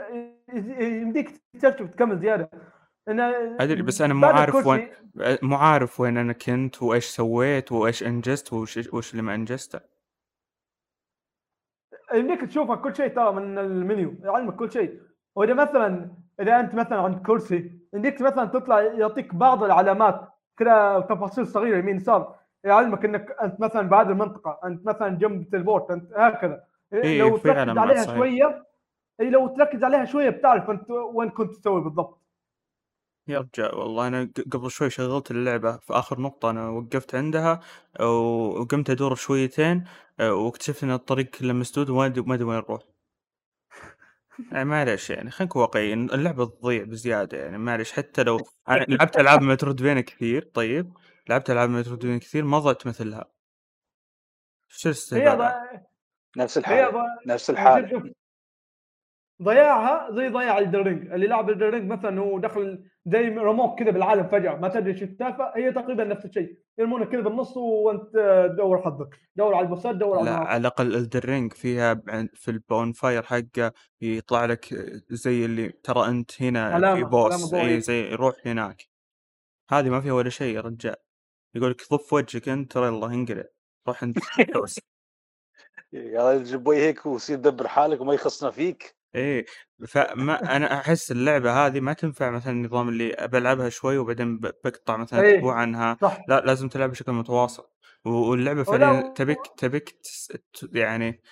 يمديك تستكشف تكمل زيادة. إنه أدري بس أنا مو عارف وين مو عارف وين أنا كنت وإيش سويت وإيش إنجزت وش وش اللي ما إنجزته. يمديك تشوفها كل شيء ترى من المنيو يعلمك كل شيء. وإذا مثلا إذا أنت مثلا عند كرسي يمديك مثلا تطلع يعطيك بعض العلامات كذا تفاصيل صغيرة يمين يسار يعلمك إنك أنت مثلا بهذه المنطقة أنت مثلا جنب تلبورت أنت هكذا. إيه، لو في تركز عليها صحيح. شوية اي لو تركز عليها شوية بتعرف أنت وين كنت تسوي بالضبط. يا رجال والله أنا قبل شوي شغلت اللعبة في آخر نقطة أنا وقفت عندها وقمت أدور شويتين واكتشفت إن الطريق كله مسدود وما أدري وين أروح. يعني معليش يعني خلينا نكون واقعيين اللعبة تضيع بزيادة يعني معليش. حتى لو أنا لعبت ألعاب مترودفينيا كثير طيب لعبت ألعاب metroidvania كثير ما ضعت مثلها. شو هي ض- نفس الحالة ض- نفس الحالة. شوف. ضياعها زي ضياع Elden Ring اللي لعب Elden Ring مثلا هو دخل زي رموك كذا بالعالم فجأة ما تدري شو السالفه هي تقريبا نفس الشيء. يرمونك كذا بالنص وأنت دور حظك. دور على البوسات دور على لا على الأقل Elden Ring فيها في ال bonfire حقه يطلع لك زي اللي ترى أنت هنا في علامة- boss علامة ضوئية. اي زي روح هناك. هذه ما فيها ولا شيء يا رجال. يقول لك ضف وجهك أنت ترى يلا انقلع. روح انت بوس. يا رجل جيب هيك وصير دبر حالك وما يخصنا فيك. إيه فما أنا أحس اللعبة هذه ما تنفع مثلا النظام اللي بلعبها شوي وبعدين ب- بقطع مثلا إيه. أسبوع عنها صح لا لازم تلعب بشكل متواصل و- واللعبة ولا فعليا تبيك تبيك تس... ت- يعني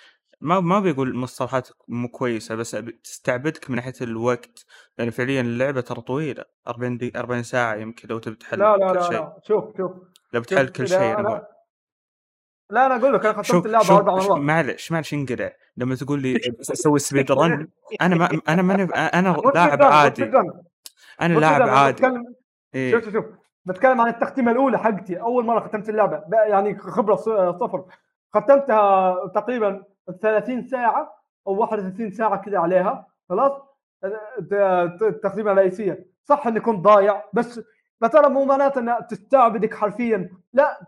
ما ما بيقول مصطلحات مو كويسة بس تستعبدك من ناحية الوقت يعني فعليا اللعبة ترى طويلة 40 دقيقة 40 ساعة يمكن لو تبي تحل لا لا كل لا شيء لا شوف شوف لو بتحل كل شيء أنا-. لا أنا أقول لك أنا ختمت اللعبة أربع مرات. معلش معلش انقلع لما تقول لي أسوي سبيد رن أنا ما أنا ماني أنا لاعب عادي. أنا لاعب عادي. إيه. شوف شوف بتكلم عن التختيمة الأولى حقتي. أول مرة ختمت اللعبة يعني خبرة صفر. ختمتها تقريبا 30 ساعة أو 31 ساعة كذا عليها. خلاص؟ الت- الت- التختيمه الرئيسيه صح إني كنت ضايع بس ترى مو معناته إنها تستعبدك حرفيا. لا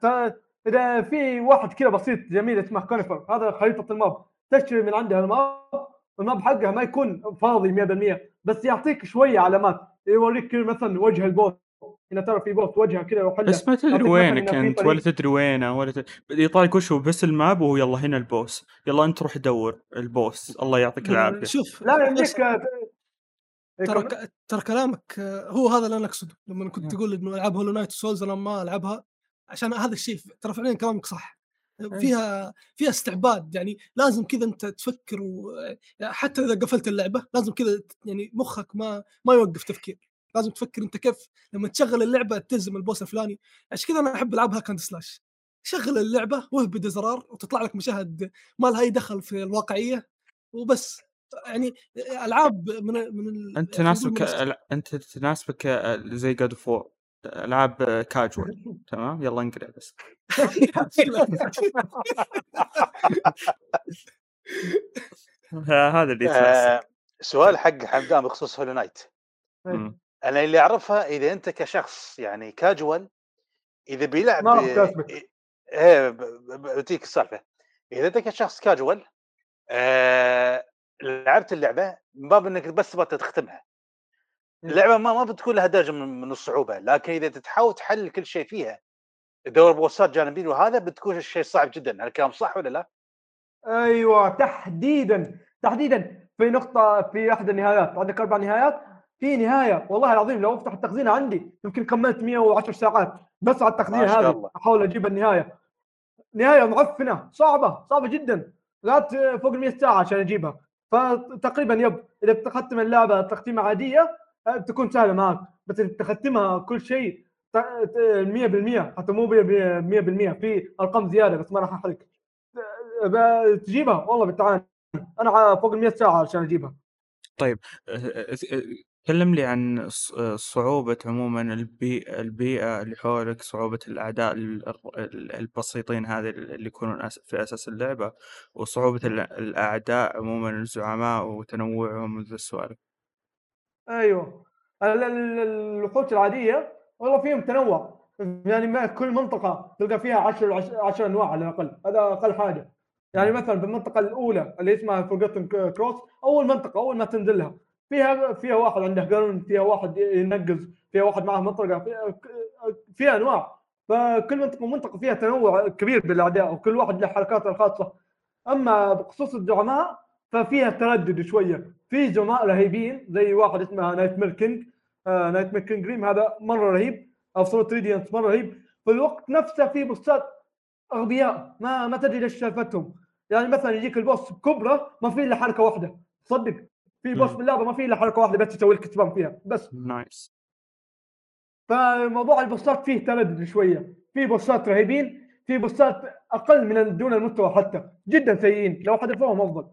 إذا في واحد كذا بسيط جميل اسمه Cornifer هذا خريطه ال map. تشتري من عندها ال map ال map حقها ما يكون فاضي 100% بس يعطيك شوية علامات. يوريك مثلا وجه ال boss هنا ترى في boss وجهه كذا وحلة. بس ما تدري وينك انت. ولا تدري وينه ولا تدري يطالك وش هو بس map ال وهو يلا هنا ال boss. يلا أنت روح دور ال boss. الله يعطيك العافية. شوف لا بس يمديك ترى ك- ترى كلامك آه، هو هذا اللي أنا أقصده. لما كنت تقول إنه العاب Hollow Knight souls أنا ما ألعبها. عشان هذا الشيء ترى فعليا كلامك صح. فيها فيها استعباد يعني لازم كذا أنت تفكر و... حتى إذا قفلت اللعبة لازم كذا يعني مخك ما ما يوقف تفكير. لازم تفكر أنت كيف لما تشغل اللعبة تلزم ال boss الفلاني. عشان كذا أنا أحب العاب hack and slash. شغل اللعبة واهبد زرار وتطلع لك مشاهد ما لها أي دخل في الواقعية وبس. يعني ألعاب من من أنت تناسبك أنت تناسبك آه، زي God of War ألعاب كاجوال تمام؟ يلا انقرا بس. هذا اللي آه، سؤال حق حمدان بخصوص هولو نايت. أنا اللي أعرفها إذا أنت كشخص يعني كاجوال إذا بيلعب. إيه، إيه ب- ب- بتيك السالفة. إذا أنت كشخص كاجوال آه لعبت اللعبة من باب انك بس تبغى تختمها. اللعبة ما ما بتكون لها درجة من الصعوبة لكن إذا تحاول تحل كل شيء فيها تدور بوسات جانبيين وهذا بتكون الشيء صعب جدا هل الكلام صح ولا لا؟ أيوه تحديدا تحديدا. في نقطة في أحد النهايات عندك أربع نهايات؟ في نهاية والله العظيم لو أفتح التخزين عندي يمكن كملت 110 ساعات بس على التخزين الله. أحاول أجيب النهاية. نهاية معفنه صعبة صعبة جدا. غات فوق ال 100 ساعة عشان أجيبها. فتقريبا يب إذا بتختم اللعبة تختيمه عادية تكون سهلة معك بس تختمها كل شيء ت- ت- 100% حتى مو 100% في أرقام زيادة بس ما راح أحرق. ب- تجيبها. والله بالتعاني أنا فوق ال 100 ساعة عشان أجيبها. طيب آه، كلم لي عن صعوبة عموما البيئة, البيئة اللي حولك صعوبة الأعداء ال- ال- البسيطين هذه اللي يكونون في أساس اللعبة وصعوبة ال- الأعداء عموما الزعماء وتنوعهم وذي السوالف. أيوه. ال- ال- الوحوش العادية والله فيهم تنوع. يعني ما كل منطقة تلقى فيها 10 10 أنواع على الأقل. هذا أقل حاجة. يعني مثلا في المنطقة الأولى اللي اسمها Forgotten Crossroads أول منطقة أول ما تنزل لها فيها فيها واحد عنده قانون فيها واحد ينقز فيها واحد معه مطرقة فيها, فيها أنواع. فكل منطقة ومنطقه فيها تنوع كبير بالأعداء وكل واحد له حركاته الخاصة. أما بخصوص الزعماء ففيها تردد شوية. في زعماء رهيبين زي واحد اسمه Nightmare King آه Nightmare King Grimm هذا مرة رهيب. أو Absolute Radiance مرة رهيب. في الوقت نفسه في boss ات أغبياء ما ما تدري ليش سالفتهم يعني مثلا يجيك ال boss بكبرة ما في إلا حركة واحدة. تصدق في boss. باللعبه ما في إلا حركة واحدة بس يسوي لك spam فيها. بس. nice. فموضوع ال boss ات فيه تردد شوية. في boss ات رهيبين في boss ات أقل من دون المستوى حتى. جدا سيئين. لو حذفوهم أفضل.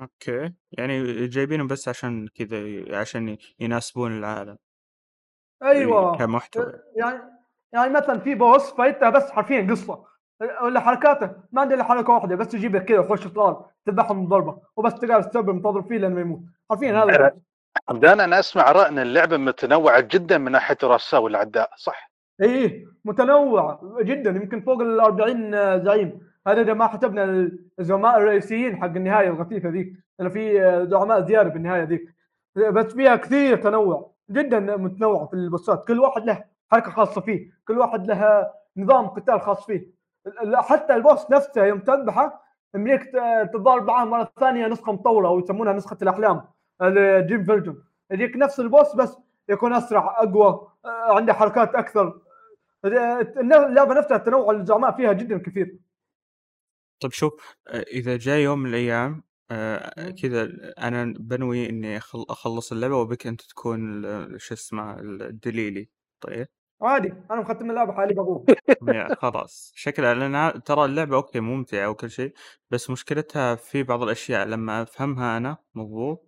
أوكي. يعني جايبينهم بس عشان كذا عشان يناسبون العالم. أيوه. كمحتوى. يعني يعني مثلا في بوس فايتها بس حرفيا قصة. ولا حركاته. ما عنده إلا حركة واحدة بس يجيب لك كذا وخش طلال تذبحهم ضربه وبس تقعد تستوعب منتظر فيه لأنه يموت. حرفيا هذا. حمدان أنا أسمع اراء إن اللعبة متنوعة جدا من ناحية رؤساء والاعداء صح؟ اي إيه، متنوع جدا يمكن فوق ال 40 زعيم. هذا إذا ما حسبنا الزعماء الرئيسيين حق النهاية الغثيثة ذيك لأن في زعماء زيادة بالنهايه ذيك. بس فيها كثير تنوع جدا متنوع في ال boss ات كل واحد له حركة خاصة فيه كل واحد له نظام قتال خاص فيه. حتى ال boss نفسه يوم تذبحه يمديك تتضارب معاه مرة ثانية نسخة مطورة أو يسمونها نسخة الأحلام ال dream version. يجيك نفس ال boss بس يكون أسرع أقوى عنده حركات أكثر. اللعبة نفسها تنوع الزعماء فيها جدا كثير. طيب شوف آه، إذا جاء يوم من الأيام آه، كذا أنا بنوي إني أخل- أخلص اللعبة وبك أنت تكون ال- شو اسمه الدليلي طيب؟ عادي أنا مختم اللعبة حالي بقول خلاص. شكلها لأن ع- ترى اللعبة أوكي ممتعة وكل شيء بس مشكلتها في بعض الأشياء لما أفهمها أنا مضبوط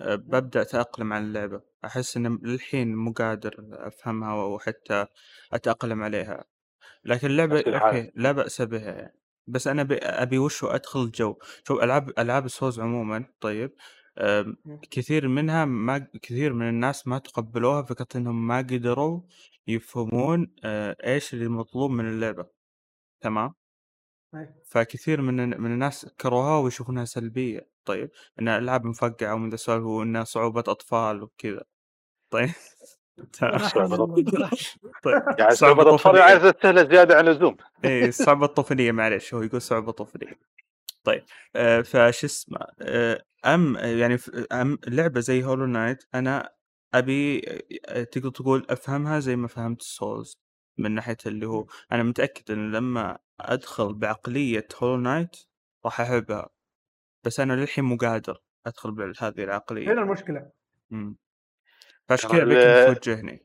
آه، ببدأ أتأقلم على اللعبة. أحس ان للحين مو قادر أفهمها وحتى أتأقلم عليها. لكن نفس الحال. okay لا باس بها يعني. بس أنا أبي وش هو أدخل الجو. شوف ألعاب ألعاب السوز عموما طيب كثير منها ما كثير من الناس ما تقبلوها فكرة إنهم ما قدروا يفهمون آه، إيش اللي مطلوب من اللعبة. تمام. فكثير من من الناس كرهوها ويشوفونها سلبية. طيب ان الالعاب مفقعة ومن ذا السوالف وإنها صعوبة أطفال وكذا. طيب. طيب يعني صعوبة صعوبة الاطفال طفولية. عايزة سهلة زيادة عن اللزوم. إيه صعوبة طفولية معلش هو يقول صعوبة طفولية. طيب آه فش اسمه آه أم يعني أم لعبة زي Hollow Knight أنا أبي آه، تقدر تقول أفهمها زي ما فهمت ال souls من ناحية اللي هو أنا متأكد إن لما أدخل بعقلية Hollow Knight راح أحبها بس أنا للحين مو قادر أدخل بهذه العقلية. هنا المشكلة؟ مم. فعشان كذا ابيك ال- توجهني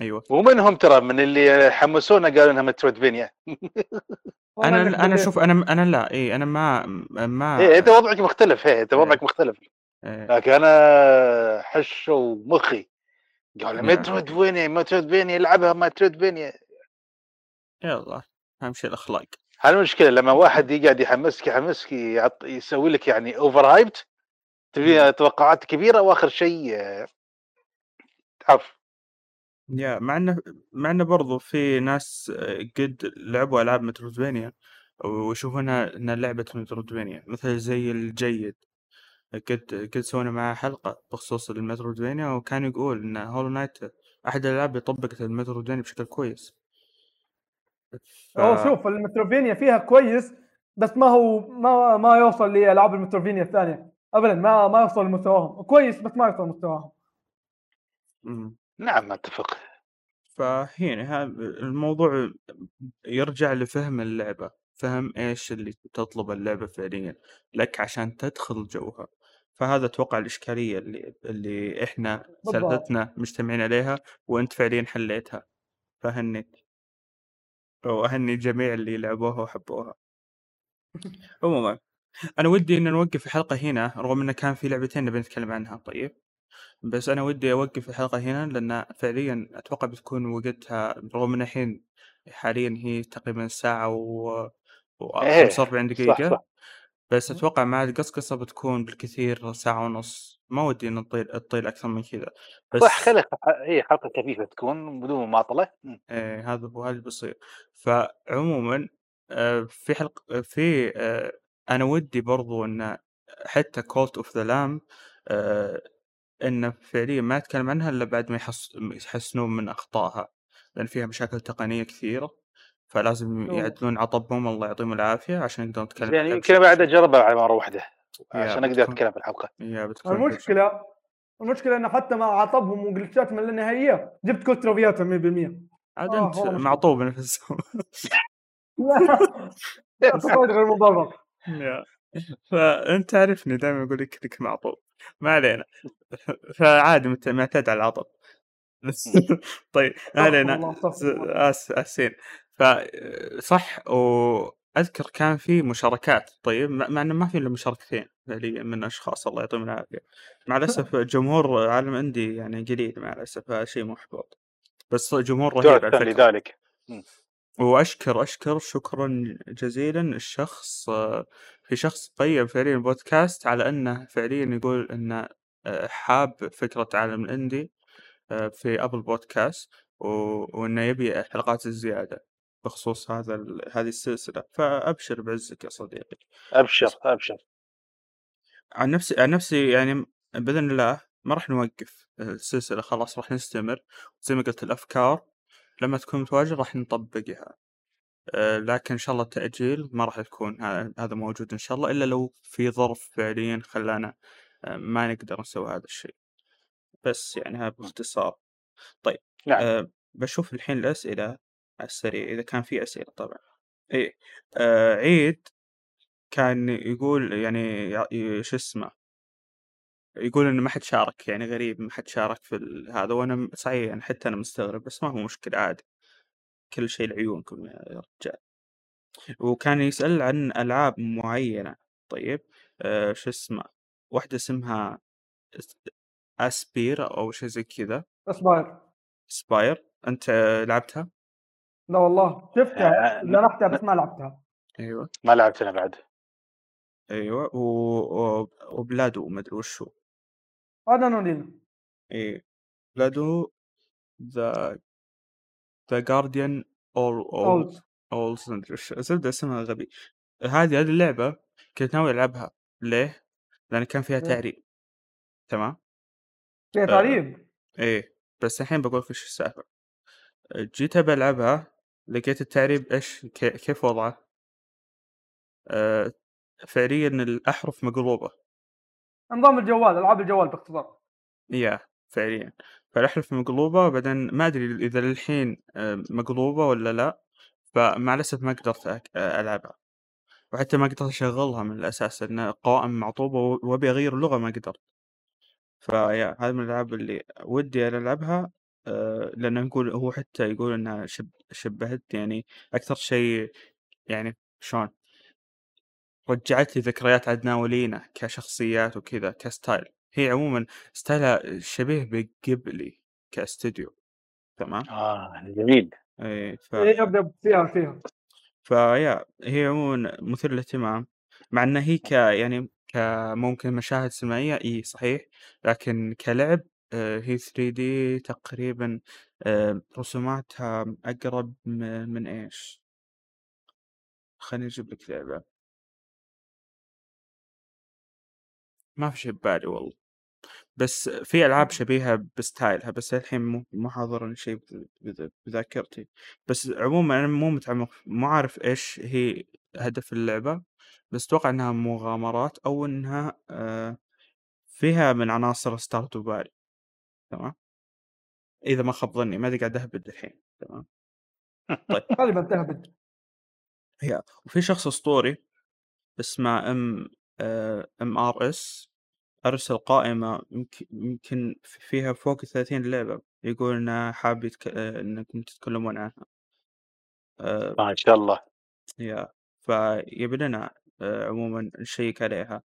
أيوه ومنهم ترى من اللي حمسونا قالوا إنها مترويدفينيا أنا أنا. شوف أنا أنا لا إي أنا ما ما إيه أنت وضعك مختلف إيه أنت إيه. وضعك مختلف إيه. لكن أنا حش ومخي قال نعم. metroidvania metroidvania العبها metroidvania يلا أهم شيء الأخلاق المشكلة لما واحد يقعد يحمسك يحمسك يعط يسوي لك يعني over hyped تبي توقعات كبيرة وآخر شيء تعرف يا مع إنه مع إنه برضو في ناس آه، قد لعبوا ألعاب metroidvania ويشوفونها إنها لعبة metroidvania مثل زي الجيد. قد قد سوينا معاه حلقة بخصوص ال metroidvania وكان يقول إن Hollow Knight أحد الألعاب اللي طبقت ال metroidvania بشكل كويس. ف... هو شوف ال metroidvania فيها كويس بس ما هو ما ما يوصل لألعاب المتروفينيا الثانية. ابدا ما ما يوصل لمستواهم. كويس بس ما يوصل لمستواهم. نعم أتفق. فهنا هذا الموضوع يرجع لفهم اللعبة فهم إيش اللي تطلب اللعبة فعليا لك عشان تدخل جوها. فهذا أتوقع الإشكالية اللي اللي إحنا بالضبط. ثلاثتنا مجتمعين عليها وأنت فعليا حليتها. فهنيك واهني الجميع اللي لعبوها وحبوها. عموما أنا ودي إن نوقف الحلقة هنا رغم انه كان في لعبتين نبي نتكلم عنها. طيب؟ بس أنا ودي أوقف الحلقة هنا لأن فعليا أتوقع بتكون وقتها رغم إن الحين حاليا هي تقريبا ساعة و إيه، 45 صح دقيقة صح. بس أتوقع مع القصقصة بتكون بالكثير ساعة ونص. ما ودي إن نطيل تطيل أكثر من كذا. بس صح خلي هي حلقة خفيفه تكون بدون مماطلة. مم. إيه هذا هو هذا اللي بيصير. فعموما آه، في حلقة في آه، أنا ودي برضو إن حتى Cult of the Lamb انه فعليا ما يتكلم عنها إلا بعد ما يحس يحسنون من أخطائها لأن فيها مشاكل تقنية كثيرة فلازم. يعدلون عطبهم الله يعطيهم العافية عشان نقدر نتكلم يعني عنها يمكن بشكل بعد صحيح. اجربها على مرة واحدة يا عشان أقدر بتكون- أتكلم في الحلقة يا بتكون بشكل- المشكلة المشكلة انه حتى مع عطبهم وجلتشات من النهائية جبت كل تروفياتها 100% عاد آه، والله مشكلة. معطوب نفسه غير مبرر يا. فأنت تعرفني دائما أقول لك إنك معطوب ما علينا فعادي معتاد على العطب. طيب ما علينا. آس آسين. فصح وأذكر كان في مشاركات. طيب مع إنه ما في إلا مشاركتين فعليا من أشخاص الله يعطيهم العافية. مع الأسف جمهور عالم عندي يعني قليل مع الأسف شيء محبط بس جمهور رهيب على تعرف فكرة. لذلك وأشكر أشكر شكرا جزيلا. الشخص في شخص قيم فعليا البودكاست على أنه فعليا يقول انه حاب فكرة عالم الإندي آه، في ابل بودكاست و- وإنه يبي حلقات الزيادة بخصوص هذا ال- هذه السلسلة. فأبشر بعزك يا صديقي. أبشر أبشر. عن نفسي عن نفسي يعني بإذن الله ما راح نوقف السلسلة خلاص راح نستمر. زي ما قلت الأفكار لما تكون متواجدة راح نطبقها. آه، لكن إن شاء الله التأجيل ما راح يكون هذا موجود إن شاء الله إلا لو في ظرف فعليا خلانا آه، ما نقدر نسوي هذا الشيء. بس يعني هذا باختصار. طيب نعم. أه بشوف الحين الأسئلة على السريع إذا كان في أسئلة طبعا. إيه آه عيد كان يقول يعني شو اسمه يقول انه ما حد شارك يعني غريب ما حد شارك في ال- هذا وأنا صحيح يعني حتى أنا مستغرب بس ما هو مشكلة عادي. كل شيء لعيونكم يا رجال. وكان يسأل عن ألعاب معينة. طيب آه شو اسمه واحدة اسمها اس- أسبير أو شيء زي كذا اصبر سباير أنت لعبتها؟ لا والله. شفتها آه، جربتها بس ما لعبتها. أيوه. ما لعبت أنا بعد. أيوه. و... و... وبلادو ما أدري وشو هذا نورينا إيه. بلادو ذا ذا جارديان أول اولز أو وش زبده اسمها غبي. هذه هذه اللعبة كنت ناوي ألعبها. ليه؟ لأن كان فيها ليه؟ تعريب تمام؟ فيها آه. تعريب إيه بس الحين بقول لك وش السالفة جيت ابى ألعبها لقيت التعريب إيش كي- كيف وضعه؟ آه فعليا الأحرف مقلوبة نظام الجوال ألعاب الجوال باختصار يا فعليا فالأحرف مقلوبة وبعدين ما أدري إذا للحين مقلوبة ولا لا فمع الأسف ما قدرت ألعبها وحتى ما قدرت أشغلها من الأساس لأن القوائم معطوبة وأبي أغير اللغة ما قدرت. فيا هذه من الألعاب اللي ودي ألعبها آه، لأنه يقول هو حتى يقول إنها شب شبهت يعني أكثر شيء يعني شلون؟ رجعت لي ذكريات عدنان ولينا كشخصيات وكذا ك style. هي عموما style ها شبيه ب Ghibli ك studio. تمام؟ آه جميل. اي ف... إيه، أبدأ فيها فيها؟ فيا هي عموما مثير للاهتمام مع إن هي ك يعني كممكن مشاهد سينمائية إي صحيح لكن كلعب آه، هي 3 دي تقريبا آه، رسوماتها أقرب م- من إيش؟ خليني أجيب لك لعبة. ما في شيء ببالي والله. بس في ألعاب شبيهة بستايلها بس الحين مو مو حاضرني شيء بذ- بذ- بذاكرتي. بس عموما أنا مو متعمق مو عارف إيش هي هدف اللعبة بس أتوقع إنها مغامرات أو إنها آه فيها من عناصر Stardew Valley تمام؟ إذا ما خاب ظني ما أدري قاعد أهبد الحين. تمام؟ طيب. غالبا تهبد هي وفي شخص أسطوري اسمه MMRS. أرسل قائمة يمكن يمكن فيها فوق ثلاثين لعبة يقول إنه حاب يتك... آه، إنكم تتكلمون عنها. آه، ما شاء الله. يا فيبي لنا آه، عموما نشيك عليها.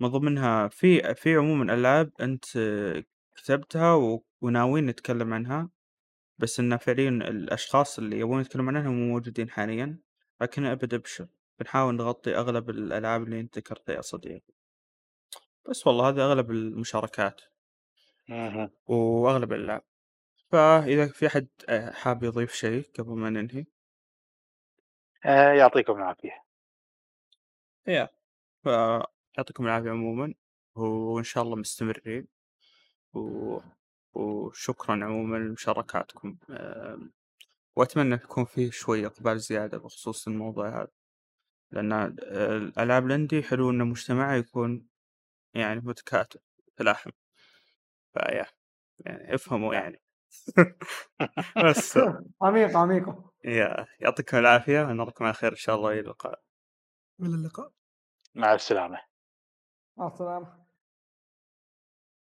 من ضمنها في في عموما ألعاب أنت كتبتها و... وناويين نتكلم عنها بس إن فعليا الأشخاص اللي يبون يتكلمون عنها مو موجودين حاليا لكن أبد أبشر بنحاول نغطي أغلب الألعاب اللي أنت ذكرتها يا صديقي. بس والله هذه أغلب المشاركات. مهم. وأغلب الألعاب فإذا في أحد آه، حاب يضيف شيء قبل ما ننهي؟ آه يعطيكم العافية. يا فيعطيكم العافية عموما وإن شاء الله مستمرين. و... وشكرا عموما لمشاركاتكم. آم، وأتمنى يكون فيه شوية إقبال زيادة بخصوص الموضوع هذا. لأن آه، الألعاب الأندي حلو إن مجتمعها يكون يعني متكاتف تلاحم فيا يعني افهموا يعني. بس. عميقه عميقه يا يعطيكم العافية ونراكم على خير إن شاء الله إلى اللقاء. إلى اللقاء. مع السلامة. مع السلامة.